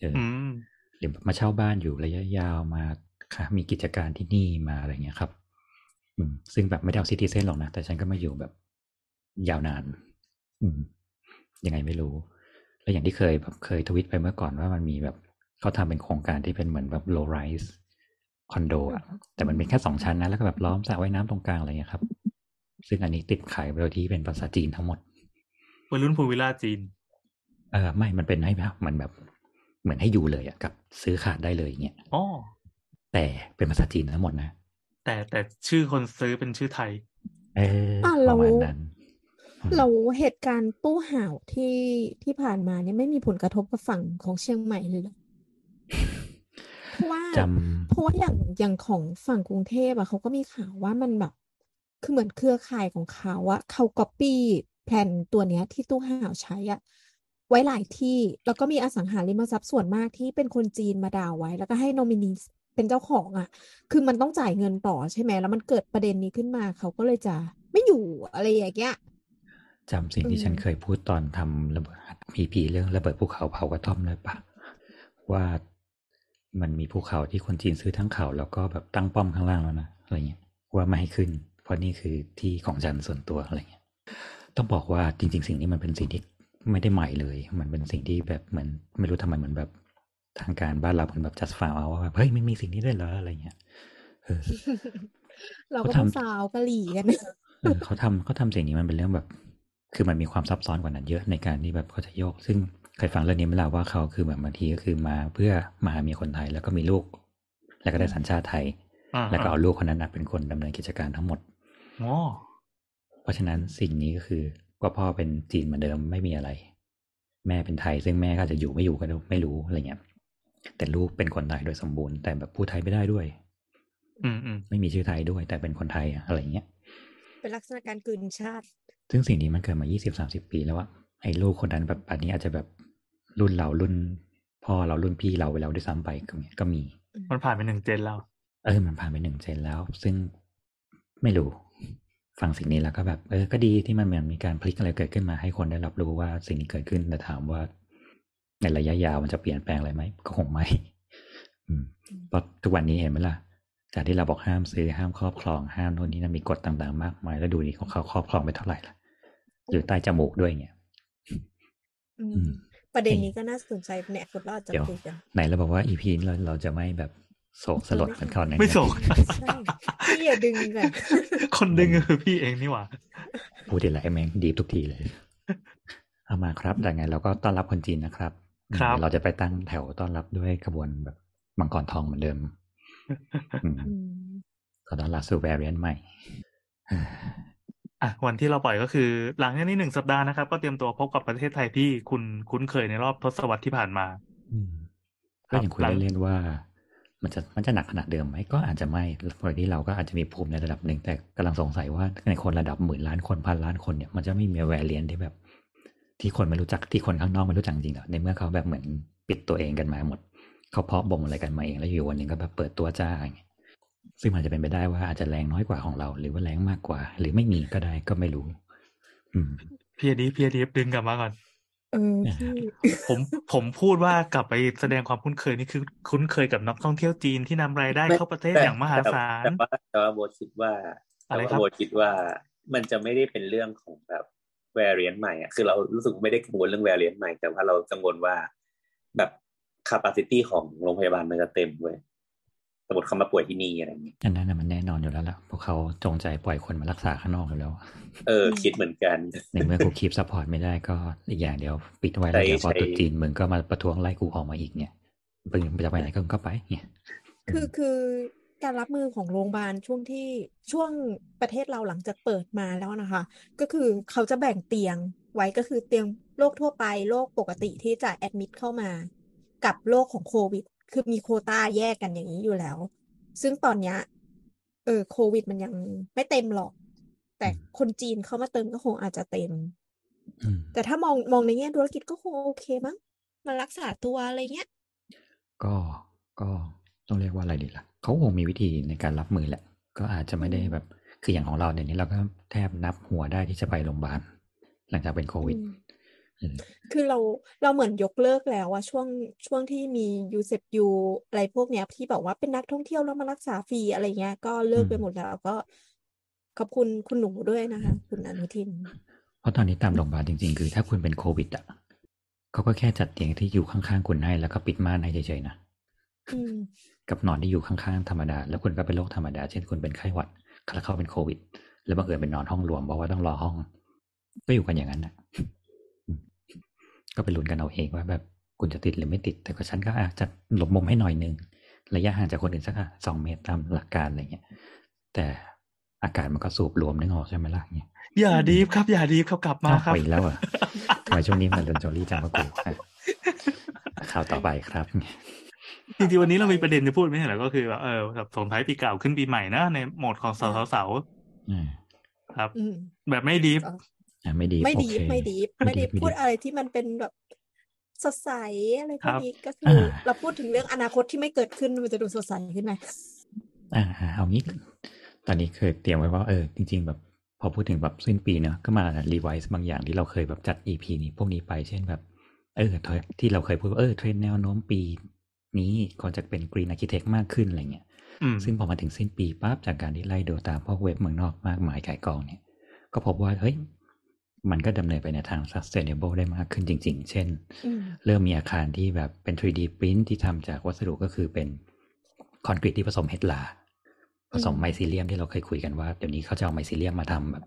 D: เอออ
B: อืม
D: หรือมาเช่าบ้านอยู่ระยะยาวมาค่ะมีกิจการที่นี่มาอะไรเงี้ยครับ อืม ซึ่งแบบไม่ได้เอาซิตี้เซนหรอกนะ แต่ฉันก็มาอยู่แบบยาวนาน อืม ยังไงไม่รู้ แล้วอย่างที่เคยแบบเคยทวิตไปเมื่อก่อนว่ามันมีแบบเขาทำเป็นโครงการที่เป็นเหมือนแบบ low rise คอนโดอะแต่มันเป็นแค่สองชั้นนะ แล้วก็แบบล้อมสระว่ายน้ำตรงกลางอะไรเงี้ยครับ ซึ่งอันนี้ติดขายโดยที่เป็นภาษาจีนทั้งหมด
B: วัยรุ่นภูวิลล่าจีน
D: เออไม่มันเป็นให้แบบมันแบบ เหมือนให้อยู่เลยอะกับ ซื้อขาดได้เลยเงี้ย
B: อ๋อ
D: แต่เป็นภาษาจีนทั้งหมดนะ
B: แต่แต่ชื่อคนซื้อเป็นชื่อไทย
D: เออ
C: อะ
D: ป
C: เรา
D: ระมาณนั้น
C: เราเหตุการณ์ตู้ห่าวที่ที่ผ่านมาเนี่ยไม่มีผลกระทบกับฝั่งของเชียงใหม่เลยเหรอเพราะว่า
D: จ
C: เพราะว่าอย่างอย่างของฝั่งกรุงเทพอะเขาก็มีข่าวว่ามันแบบ คือเหมือนเครือข่ายของเขาอะเขาก๊อปปี้ แผนตัวเนี้ยที่ตู้ห่าวใช้อะไว้หลายที่ แล้วก็มีอสังหาริมทรัพย์ส่วนมากที่เป็นคนจีนมาดาวไว้ แล้วก็ให้นอมินีเป็นเจ้าของอะคือมันต้องจ่ายเงินต่อใช่ไหม แล้วมันเกิดประเด็นนี้ขึ้นมา เขาก็เลยจะไม่อยู่อะไรอย่างเงี้ย
D: จำสิ่งที่ฉันเคยพูดตอนทำระเบิดพีพีเรื่องระเบิดภูเขาเผากระท่อมเลยปะว่ามันมีภูเขาที่คนจีนซื้อทั้งเขา แล้วก็แบบตั้งป้อมข้างล่างแล้วนะอะไรเงี้ยว่าไม่ให้ขึ้น เพราะนี่คือที่ของฉันส่วนตัวอะไรเงี้ย ต้องบอกว่าจริง ๆ สิ่งนี้มันเป็นสิ่งที่ไม่ได้ใหม่เลย มันเป็นสิ่งที่แบบเหมือนไม่รู้ทำไมเหมือนแบบทางการบ้านเราเหมือนแบบ just found out ว่าแบบเฮ้ยไม่มีสิ่งนี้ด้วยเหรออะไรเงี้ยเออ
C: เราก็
D: เขา
C: ต้อง
D: ทำ
C: ซาวกะหรี่กัน
D: เออเขาทำเขาทำสิ่งนี้มันเป็นเรื่องแบบ คือมันมีความซับซ้อนกว่านั้นเยอะในการที่แบบเขาจะโยก ซึ่งเคยฟังเรื่องนี้ไหมล่ะว่าเขาคือแบบบางทีก็คือมาเพื่อมาหาเมียคนไทยแล้วก็มีลูก แล้วก็ได้สัญชาติไทย
B: อ่า
D: แล้วก็เอาลูกคนนั้นนะเป็นคนดำเนินกิจการทั้งหมด
B: อ๋อ
D: เพ ราะฉะนั้นสิ่งนี้ก็คือว่าพ่อเป็นจีนเหมือนเดิมไม่มีอะไร แม่เป็นไทยซึ่งแม่ก็อาจจะอยู่ไม่อยู่ก็ไม่รู้อะไรเงี้ยแต่ลูกเป็นคนไทยโดยสมบูรณ์แต่แบบพูดไทยไม่ได้ด้วย
B: อืมอืม
D: ไม่มีชื่อไทยด้วยแต่เป็นคนไทยอะอะไรเงี้ย
C: เป็นลักษณะการกลืนชาติ
D: ซึ่งสิ่งนี้มันเกิดมา20 30ปีแล้วว่าไอ้ลูกคนนั้นแบบอันนี้อาจจะแบบรุ่นเรารุ่นพ่อเรารุ่นพี่เราไปแล้วด้วยซ้ำไปก็มีก็มี
B: มันผ่านไปหนึ่งเจนแล้ว
D: เออ มันผ่านไปหนึ่งเจนแล้ว ซึ่งไม่รู้ ฟังสิ่งนี้แล้วก็แบบเออก็ดีที่มันเหมือนมีการพลิกอะไรเกิดขึ้นมาให้คนได้รับรู้ว่าสิ่งนี้เกิดขึ้นแต่ถามว่า ในระยะยาวมันจะเปลี่ยนแปลงอะไรไหมก็คงไม่อืมเพราะทุกวันนี้เห็นไหมล่ะจากที่เราบอกห้ามซื้อห้ามครอบครองห้ามโน่นนี่นะมีกฎต่างๆ มากมายแล้วดูนี่ของเขาครอบครองไปเท่าไหร่ล่ะหรือใต้จมูกด้วยเนี่ย
C: อื
D: อื
C: ม
D: ม
C: ประเด็นนี้ก็น่าสนใจเนี่ยคุณเราอาจจะ
D: เดี๋ยว
C: คุยกัน
D: ไหนเราบอกว่าอีพีเราเราจะไม่แบบ โศกสลดเหมือนเขานั้น
B: ไม่โศก
C: ใช่พี่อย่าดึงเลย
B: คนดึงก็คือพี่เองนี่หว่า
D: พูดทีไรแม่งดีทุกทีเลย เอามาครับแต่ไงเราก็ต้อนรับคนจีนนะครับ
B: ครับ
D: เราจะไปตั้งแถวต้อนรับด้วยขบวนแบบมังกรทองเหมือนเดิมอืม
C: อืม
D: ขอต้อนรับสู่แวริเอนใหม่
B: อะวันที่เราปล่อยก็คือ หลังจากนี้หนึ่งสัปดาห์นะครับ ก็เตรียมตัวพบกับประเทศไทยที่คุณคุ้นเคยในรอบทศวรรษที่ผ่านมา
D: อืม
B: ครั
D: ก็
B: บ
D: อย่างคุย
B: หลัง
D: เล่นๆว่า มันจะมันจะหนักขนาดเดิมไหมก็อาจจะไม่พอที่เราก็อาจจะมีภูมิในระดับหนึ่ง แต่กำลังสงสัยว่าในคนระดับหมื่นล้านคนพันล้านคนเนี่ยมันจะไม่มีแวรเลียนที่แบบ ที่คนไม่รู้จักที่คนข้างนอกไม่รู้จักจริงหรอในเมื่อเขาแบบเหมือนปิดตัวเองกันมาหมด เขาเพาะบ่มอะไรกันมาเองแล้วอยู่วันหนึ่งก็แบบเปิดตัวจ้าอย่างเงี้ยซึ่งมันจะเป็นไปได้ว่าอาจจะแรงน้อยกว่าของเรา หรือว่าแรงมากกว่า หรือไม่มีก็ได้ก็ไม่รู้ อืม
B: พี่อดีพี่อดีดึงกลับมาก่อน
C: เออพี่
B: ผมผมพูดว่ากลับไปแสดงความคุ้นเคยนี่คือ คุ้นเคยกับนักท่องเที่ยวจีนที่นำรายได้เข้าประเทศอย่างมหาศาล
A: แต่ว่าแต่ว่าโบทคิดว่า
B: อะไร
A: แต่
B: ครับ
A: ว่าโบทคิดว่ามันจะไม่ได้เป็นเรื่องของแบบ variant ใหม่อะคือเรารู้สึกไม่ได้กังวลเรื่อง variant ใหม่ แต่ว่าเรากังวลว่าแบบ capacity ของโรงพยาบาลมันจะเต็มเว้ย สมมติเขามาป่วยที่นี่อะไรอย่างเงี้ย
D: อันนั้นน่ะมันแน่นอนอยู่แล้วล่ะเพราะเขาจงใจปล่อยคนมารักษาข้างนอกอยู่แล้ว
A: เออ คิดเหมือนกัน
D: ในเมื่อกู keep support ไม่ได้ก็อีกอย่างเดียวปิดไว้แล้ว
A: ใช่
D: เดี๋ยวพอ
A: ใช่
D: ตรุษจีนมึงก็มาประท้วงไล่กูออกมาอีกเนี่ยมึงจะไปไหนก็มึงก็ไปเนี่ย
C: คือคือการรับมือของโรงพยาบาลช่วงที่ช่วงประเทศเราหลังจากเปิดมาแล้วนะคะ ก็คือเขาจะแบ่งเตียงไว้ก็คือเตียงโรคทั่วไปโรคปกติที่จะแอดมิดเข้ามา กับโรคของโควิด คือมีโควต้าแยกกันอย่างนี้อยู่แล้ว ซึ่งตอนเนี้ยเออโควิดมันยังไม่เต็มหรอก แต่คนจีนเข้ามาเติมก็คงอาจจะเต็ม
D: อืม
C: แต่ถ้ามองมองในแง่ธุรกิจก็คงโอเคมั้งมารักษาตัวอะไรเงี้ย
D: ก็ก็ต้องเรียกว่าอะไรดีล่ะเขาคงมีวิธีในการรับมือแหละ ก็อาจจะไม่ได้แบบ คืออย่างของเราเดี๋ยวนี้เราก็แทบนับหัวได้ที่จะไปโรงพยาบาลหลังจากเป็นโควิด
C: อืม
D: เออ
C: คือเราเราเหมือนยกเลิกแล้วอะช่วงช่วงที่มียูเซปยูอะไรพวกเนี้ยที่บอกว่าเป็นนักท่องเที่ยวแล้วมารักษาฟรีอะไรเงี้ย ก็เลิกไปหมดแล้วก็ขอบคุณคุณหนูด้วยนะคะ คุณอนุทิน
D: เพราะตอนนี้ตามโรงพยาบาลจริงๆ คือ ถ้าคุณเป็นโควิดอะเขาก็แค่จัดเตียงที่อยู่ข้างๆคุณให้แล้วก็ปิดม่านให้เฉยๆนะ
C: อืม
D: กับนอนที่อยู่ข้างๆธรรมดา แล้วคุณก็เป็นโรคธรรมดา เช่นคุณเป็นไข้หวัดแล้วเข้าเป็นโควิด แล้วบังเอิญเป็นนอนห้องรวมเพราะว่าต้องรอห้อง ก็อยู่กันอย่างนั้นนะอืม ก็ไปลุ้นกันเอาเองว่าแบบคุณจะติดหรือไม่ติด แต่ก็ฉันก็อาจจะหลบมุมให้หน่อยนึง ระยะห่างจากคนอื่นสักสองเมตรตามหลักการอะไรเงี้ย แต่อากาศมันก็สูบรวมนึกออกใช่ไหมล่ะเงี้ย
B: อย่าดีฟครับ อย่าดีฟครับกลับมา
D: อ้าว
B: ครับ
D: ไปอีกแล้วเหรอะทำไมช่วงนี้มันเดินจอรี่จังวะกูอะข่าวต่อไปครับ
B: จริงๆวันนี้เรามีประเด็นจะพูดไม่ใช่เหรอก็คือว่าเออแบบส่งท้ายปีเก่าขึ้นปีใหม่นะในโหมดของสาวสาว
D: อืม
B: ๆครับ
C: อืม
B: แบบไม่ดีฟ
D: อะ ไม่ดี
C: ไม่
D: โอ
C: ดี
D: เค
C: ไม่ดี
D: ไม่
C: ไม่
D: ดี
C: ได้
D: ไม่ดี
C: พูดอะไรที่มันเป็นแบบสดใสอะไรพว
B: ครั
C: ก
B: บ
C: นี้ก็คืออ
D: อ่า
C: เราพูดถึงเรื่องอนาคตที่ไม่เกิดขึ้นมันจะดูสดใสขึ้นไหม
D: อ่าอ่าเอางี้ ตอนนี้เคยเตรียมไว้ว่าเออจริง ๆ แบบ พอพูดถึงแบบสิ้นปีเนอะก็มารีไวซ์บางอย่างที่เราเคยแบบจัด EP นี้พวกนี้ไปเช่นแบบ เออที่เราเคยพูดว่าเออเทรนด์แนวโน้มปี นี้ควรจะเป็น Green Architect มากขึ้นอะไรเงี้ย
B: อืม
D: ซึ่งพอมาถึงสิ้นปีปั๊บจากการที่ไล่ดูตามพวกเว็บเมืองนอกมากมายขายกองเนี่ย ก็พบว่าเฮ้ย มันก็ดำเนินไปในทาง sustainable ได้มากขึ้นจริง ๆ เช่น
C: อืม
D: เริ่มมีอาคารที่แบบเป็น 3D print ที่ทำจากวัสดุก็คือเป็นคอนกรีตที่ผสมเฮดลาผสม
C: อืม
D: ไมซิเลียมที่เราเคยคุยกันว่า เดี๋ยวนี้เขาจะเอาไมซิเลียมมาทำแบบ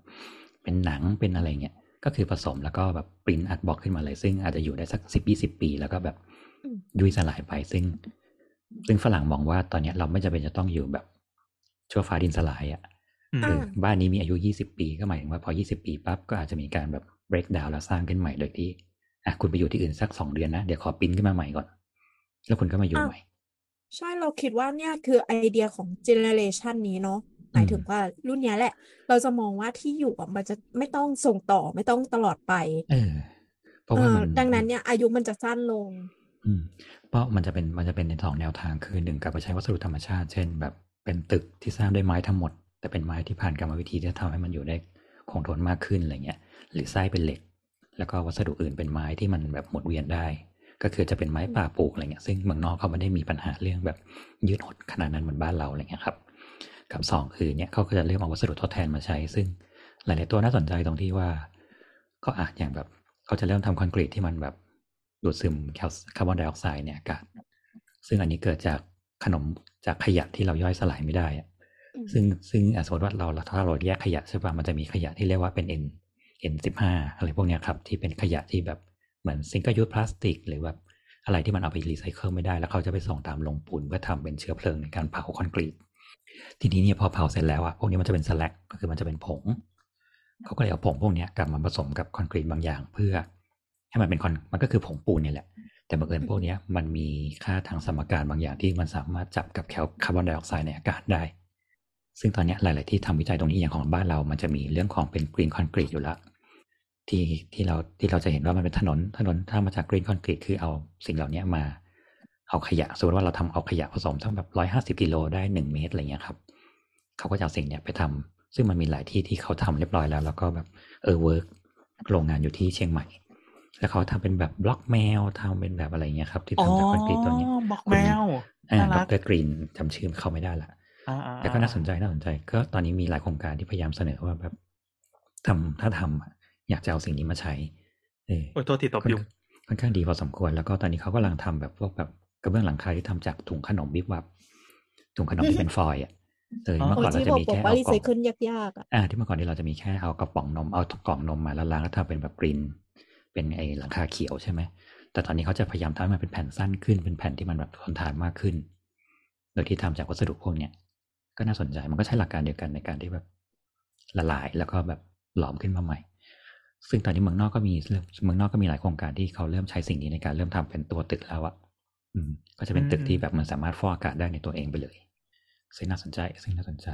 D: เป็นหนังเป็นอะไรเงี้ยก็คือผสมแล้วก็แบบปริ้นอัดบล็อกขึ้นมาเลย ซึ่งอาจจะอยู่ได้สักสิบยี่สิบปี แล้วก็แบบ
C: อืม
D: ยุ่ยสลายไปซึ่ง ซึ่งฝรั่งมองว่าตอนเนี้ยเราไม่จำเป็นจะต้องอยู่แบบชั่วฟ้าดินสลายอะ่ะ
B: อืม
D: เออ บ้านนี้มีอายุยี่สิบปีก็หมายถึงว่าพอยี่สิบปีปั๊บก็อาจจะมีการแบบ break down แล้วสร้างขึ้นใหม่โดยที่อะคุณไปอยู่ที่อื่นสักสองเดือนนะ เดี๋ยวขอปริ้นขึ้นมาใหม่ก่อน แล้วคุณก็มาอยู่
C: อ้าว
D: ใหม่
C: ใช่เราคิดว่าเนี่ยคือไอเดียของเจเนเรชันนี้เนาะหมายถึงว่ารุ่นเนี้ยแหละ เราจะมองว่าที่อยู่อะมันจะไม่ต้องส่งต่อไม่ต้องตลอดไป
D: เออเพราะ
C: เอ
D: ว่า
C: อ
D: มัน
C: ดังนั้นเนี่ยอายุมันจะสั้นลง
D: อืมเพราะมันจะเป็นมันจะเป็นในสองแนวทางคือหนึ่งกลับไปใช้วัสดุธรรมชาติ เช่น แบบเป็นตึกที่สร้างด้วยไม้ทั้งหมด แต่เป็นไม้ที่ผ่านกรรมวิธีที่ทำให้มันอยู่ได้คงทนมากขึ้นอะไรเงี้ย หรือไส้เป็นเหล็ก แล้วก็วัสดุอื่นเป็นไม้ที่มันแบบหมุนเวียนได้ ก็คือจะเป็นไม้ป่าปลูกอะไรเงี้ย ซึ่งเมืองนอกเขาไม่ได้มีปัญหาเรื่องแบบยืดหดขนาดนั้นเหมือนบ้านเราอะไรเงี้ยครับ กับสองคือเนี่ยเขาก็จะเริ่มเอาวัสดุทดแทนมาใช้ ซึ่งหลาย ๆ ตัวน่าสนใจตรงที่ว่า ก็อาจอย่างแบบเขาจะเริ่มทำคอนกรีตที่มันแบบดูดซึมคาร์บอนไดออกไซด์ในอากาศซึ่งอันนี้เกิดจากขนมจากขยะที่เราย่อยสลายไม่ได้อะ ซึ่งซึ่งสมมติว่าเราถ้าเราแยกขยะใช่ป่ะมันจะมีขยะที่เรียกว่าเป็น N N สิบห้าอะไรพวกเนี้ยครับ ที่เป็นขยะที่แบบเหมือน single use plastic หรือแบบอะไรที่มันเอาไปรีไซเคิลไม่ได้ แล้วเขาจะไปส่งตามลงปูนเพื่อทำเป็นเชื้อเพลิงในการเผาคอนกรีต ทีนี้เนี่ยพอเผาเสร็จแล้วอะพวกนี้มันจะเป็น slag ก็คือมันจะเป็นผงเขาก็เลยเอาผงพวกนี้กลับมาผสมกับคอนกรีตบางอย่าง เพื่อให้มันเป็นคอนมันก็คือผงปูนนี่แหละ แต่บังเอิญพวกนี้มันมีค่าทางสมการบางอย่างที่มันสามารถจับกับคาร์คาร์บอนไดออกไซด์ในอากาศได้ ซึ่งตอนนี้หลาย ๆ ที่ทำวิจัยตรงนี้อย่างของบ้านเรา มันจะมีเรื่องของเป็น green คอนกรีตอยู่แล้วที่ที่เราที่เราจะเห็นว่ามันเป็นถนนถนนถ้ามาจาก green คอนกรีตคือเอาสิ่งเหล่านี้มา เอาขยะสมมติว่าเราทำเอาขยะผสมทั้งแบบร้อยห้าสิบกิโลได้หนึ่งเมตรอะไรเงี้ยครับเขาก็จะเอาสิ่งเนี้ยไปทำซึ่งมันมีหลายที่ที่เขาทำเรียบร้อยแล้ว แล้วก็แบบเออ work โรงงานอยู่ที่เชียงใหม่ แล้วเขาทำเป็นแบบบล็อกแมวทำเป็นแบบอะไรเงี้ยครับ ที่ทำจากคอนกรีตตัวนี้
B: บล็อกแมว
D: อ่า
B: น่า
D: ด
B: รัก
D: ร green จำชื่อเขาไม่ได้ละ
B: อ่าๆๆ
D: แต่ก็น่าสนใจน่าสนใจ ก็ตอนนี้มีหลายโครงการที่พยายามเสนอว่าแบบทำถ้าทำอะอยากจะเอาสิ่งนี้มาใช้ เออ
B: โอ้ยตัวติดตบ
D: ค่อน
B: ยุง
D: ค่อนข้างดีพอสมควร แล้วก็ตอนนี้เขากำลังทำแบบพวกแบบกระเบื้องหลังคาที่ทำจากถุงขนมวิบวับถุงขนมที่เป็นฟอยล์อะเออ
B: อ๋อ
D: เมื่อก่อนเรา
C: ที่
D: จะ
C: บอก
D: มี
C: บอก
D: แค่
C: ว่า
D: เอา
C: รี
D: กล่
C: ไซ
D: อง
C: เคิลยากๆอะ
D: อ่าที่เมื่อก่อนที่เราจะมีแค่เอากระป๋องนมเอากล่องนมมาแล้วล้างแล้วทำเป็นแบบกรีนเป็นไอ้หลังคาเขียวใช่ไหมแต่ตอนนี้เขาจะพยายามทำให้มันเป็นแผ่นสั้นขึ้นเป็นแผ่นที่มันแบบทนทานมากขึ้น โดยที่ทำจากวัสดุพวกเนี้ย ก็น่าสนใจมันก็ใช้หลักการเดียวกันในการที่แบบละลายแล้วก็แบบหลอมขึ้นมาใหม่ ซึ่งตอนนี้เมืองนอกก็มีเริ่มเมืองนอกก็มีหลายโครงการที่เขาเริ่มใช้สิ่งนี้ในการเริ่มทำเป็นตัวตึกแล้วอะอืม ก็จะเป็นตึกที่แบบมันสามารถฟอกอากาศได้ในตัวเองไปเลย ซึ่งน่าสนใจ ซึ่งน่าสนใจ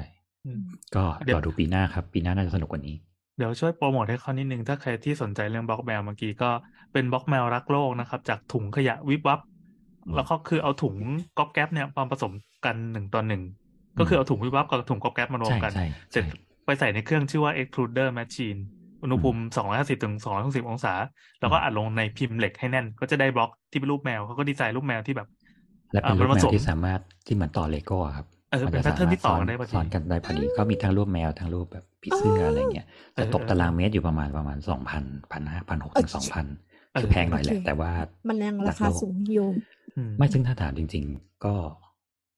B: อืม
D: ก็
B: เดี๋ยว
D: รอดูปีหน้าครับ ปีหน้าน่าจะสนุกกว่านี้
B: เดี๋ยวช่วยโปรโมทให้เขานิดนึง ถ้าใครที่สนใจเรื่องบล็อกแมวเมื่อกี้ก็เป็นบล็อกแมวรักโลกนะครับ จากถุงขยะวิบวับ
D: อืม
B: แล้วก็คือเอาถุงก๊อบแก๊บเนี่ยมาผสมกันหนึ่งต่อหนึ่ง ก็คือเอาถุงวิบวับกับถุงก๊อบแก๊บมารวม
D: ใช่
B: กัน
D: ใช่
B: เสร็จ
D: ใช่
B: ไปใส่ในเครื่องชื่อว่า extruder machine อุณหภูมิ 250 ถึง 260 องศา แล้วก็อัดลงในพิมพ์เหล็กให้แน่น ก็จะได้บล็อกที่เป็นรูปแมวเขาก็ดีไซน์รูปแมวที่แบบ
D: และเป็น
B: อ่า
D: รูป
B: มัน
D: แม
B: ผส
D: ว
B: ม
D: ที่สามารถที่เหมือนต่อเลโก้อะครับ
B: เออ
D: มั
B: เป็น
D: จะ
B: pattern ที่ต่อกันได้พอดี
D: ซ้อนกันได้พอดีก็มีทั้งรูปแมวทั้งรูปแบบผีเสื้ออะไรเงี้ยแต่ตก
B: เออ
D: ตารางเมตรอยู่ประมาณประมาณสองพันพันห้าพันหกถึงสองพัน
B: เออ
D: คือแพงหน่อยแหละ
C: โอเค
D: แต่ว่า
C: มันยังราคาสูงอยู่
B: อืม
D: ไม่ซึ่งถ้าถามจริง ๆ ก็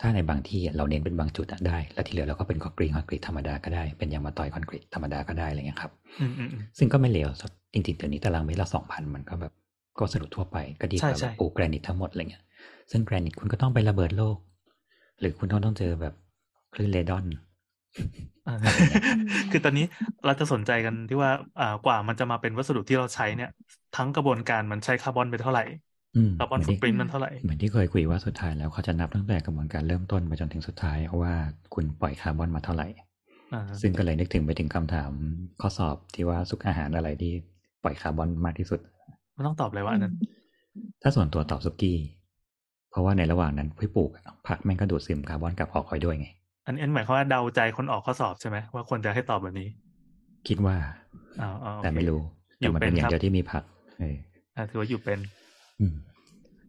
D: ถ้าในบางที่เราเน้นเป็นบางจุดอะได้ แล้วที่เหลือเราก็เป็นคอนกรีตคอนกรีตธรรมดาก็ได้ เป็นยางมาตอยคอนกรีตธรรมดาก็ได้อะไรเงี้ยครับ
B: อืมอืมอืม
D: ซึ่งก็ไม่เลวจริงๆเดี๋ยวนี้ตารางเมตรละสองพันมันก็แบบก็สะดวกทั่วไปก็ดีกว่า
B: ใช่
D: แบ
B: ใช่
D: บปูแกรนิตทั้งหมดอะไรเงี้ย ซึ่งแกรนิตคุณก็ต้องไประเบิดโลก หรือคุณต้องต้องเจอแบบคลื่นเรดอน
B: อ่าคือตอนนี้เราจะสนใจกันที่ว่าอ่ากว่ามันจะมาเป็นวัสดุที่เราใช้เนี่ย ทั้งกระบวนการมันใช้คาร์บอนไปเท่าไหร่
D: อืม carbon footprint มัน
B: เท่าไหร่
D: เหมือนที่เคยคุยว่าสุดท้ายแล้วเขาจะนับตั้งแต่กระบวนการเริ่มต้นไปจนถึงสุดท้ายว่าคุณปล่อยคาร์บอนมาเท่าไหร่
B: อ่า
D: ซึ่งก็เลยนึกถึงไปถึงคำถามข้อสอบที่ว่าสุกอาหารอะไรที่ปล่อยคาร์บอนมากที่สุด
B: ไม่ต้องตอบเลยว่าอันนั้น
D: ถ้าส่วนตัวตอบสุกี้ เพราะว่าในระหว่างนั้นพี่ปลูกอะผักแม่งก็ดูดซึมคาร์บอนกลับออกไปด้วยไง
B: อันนี้หมายความว่าเดาใจคนออกข้อสอบใช่ไหมว่าควรจะให้ตอบแบบนี้
D: คิดว่า
B: อ๋ออ๋อโอเค
D: แต่ไม่รู้
B: อยู่
D: แต่มันเป็น
B: เป็น
D: อย่า
B: ครั
D: ง
B: บ
D: เดียวที่มีผักเออ
B: อ่าถือว่าอยู่เป็น
D: อืม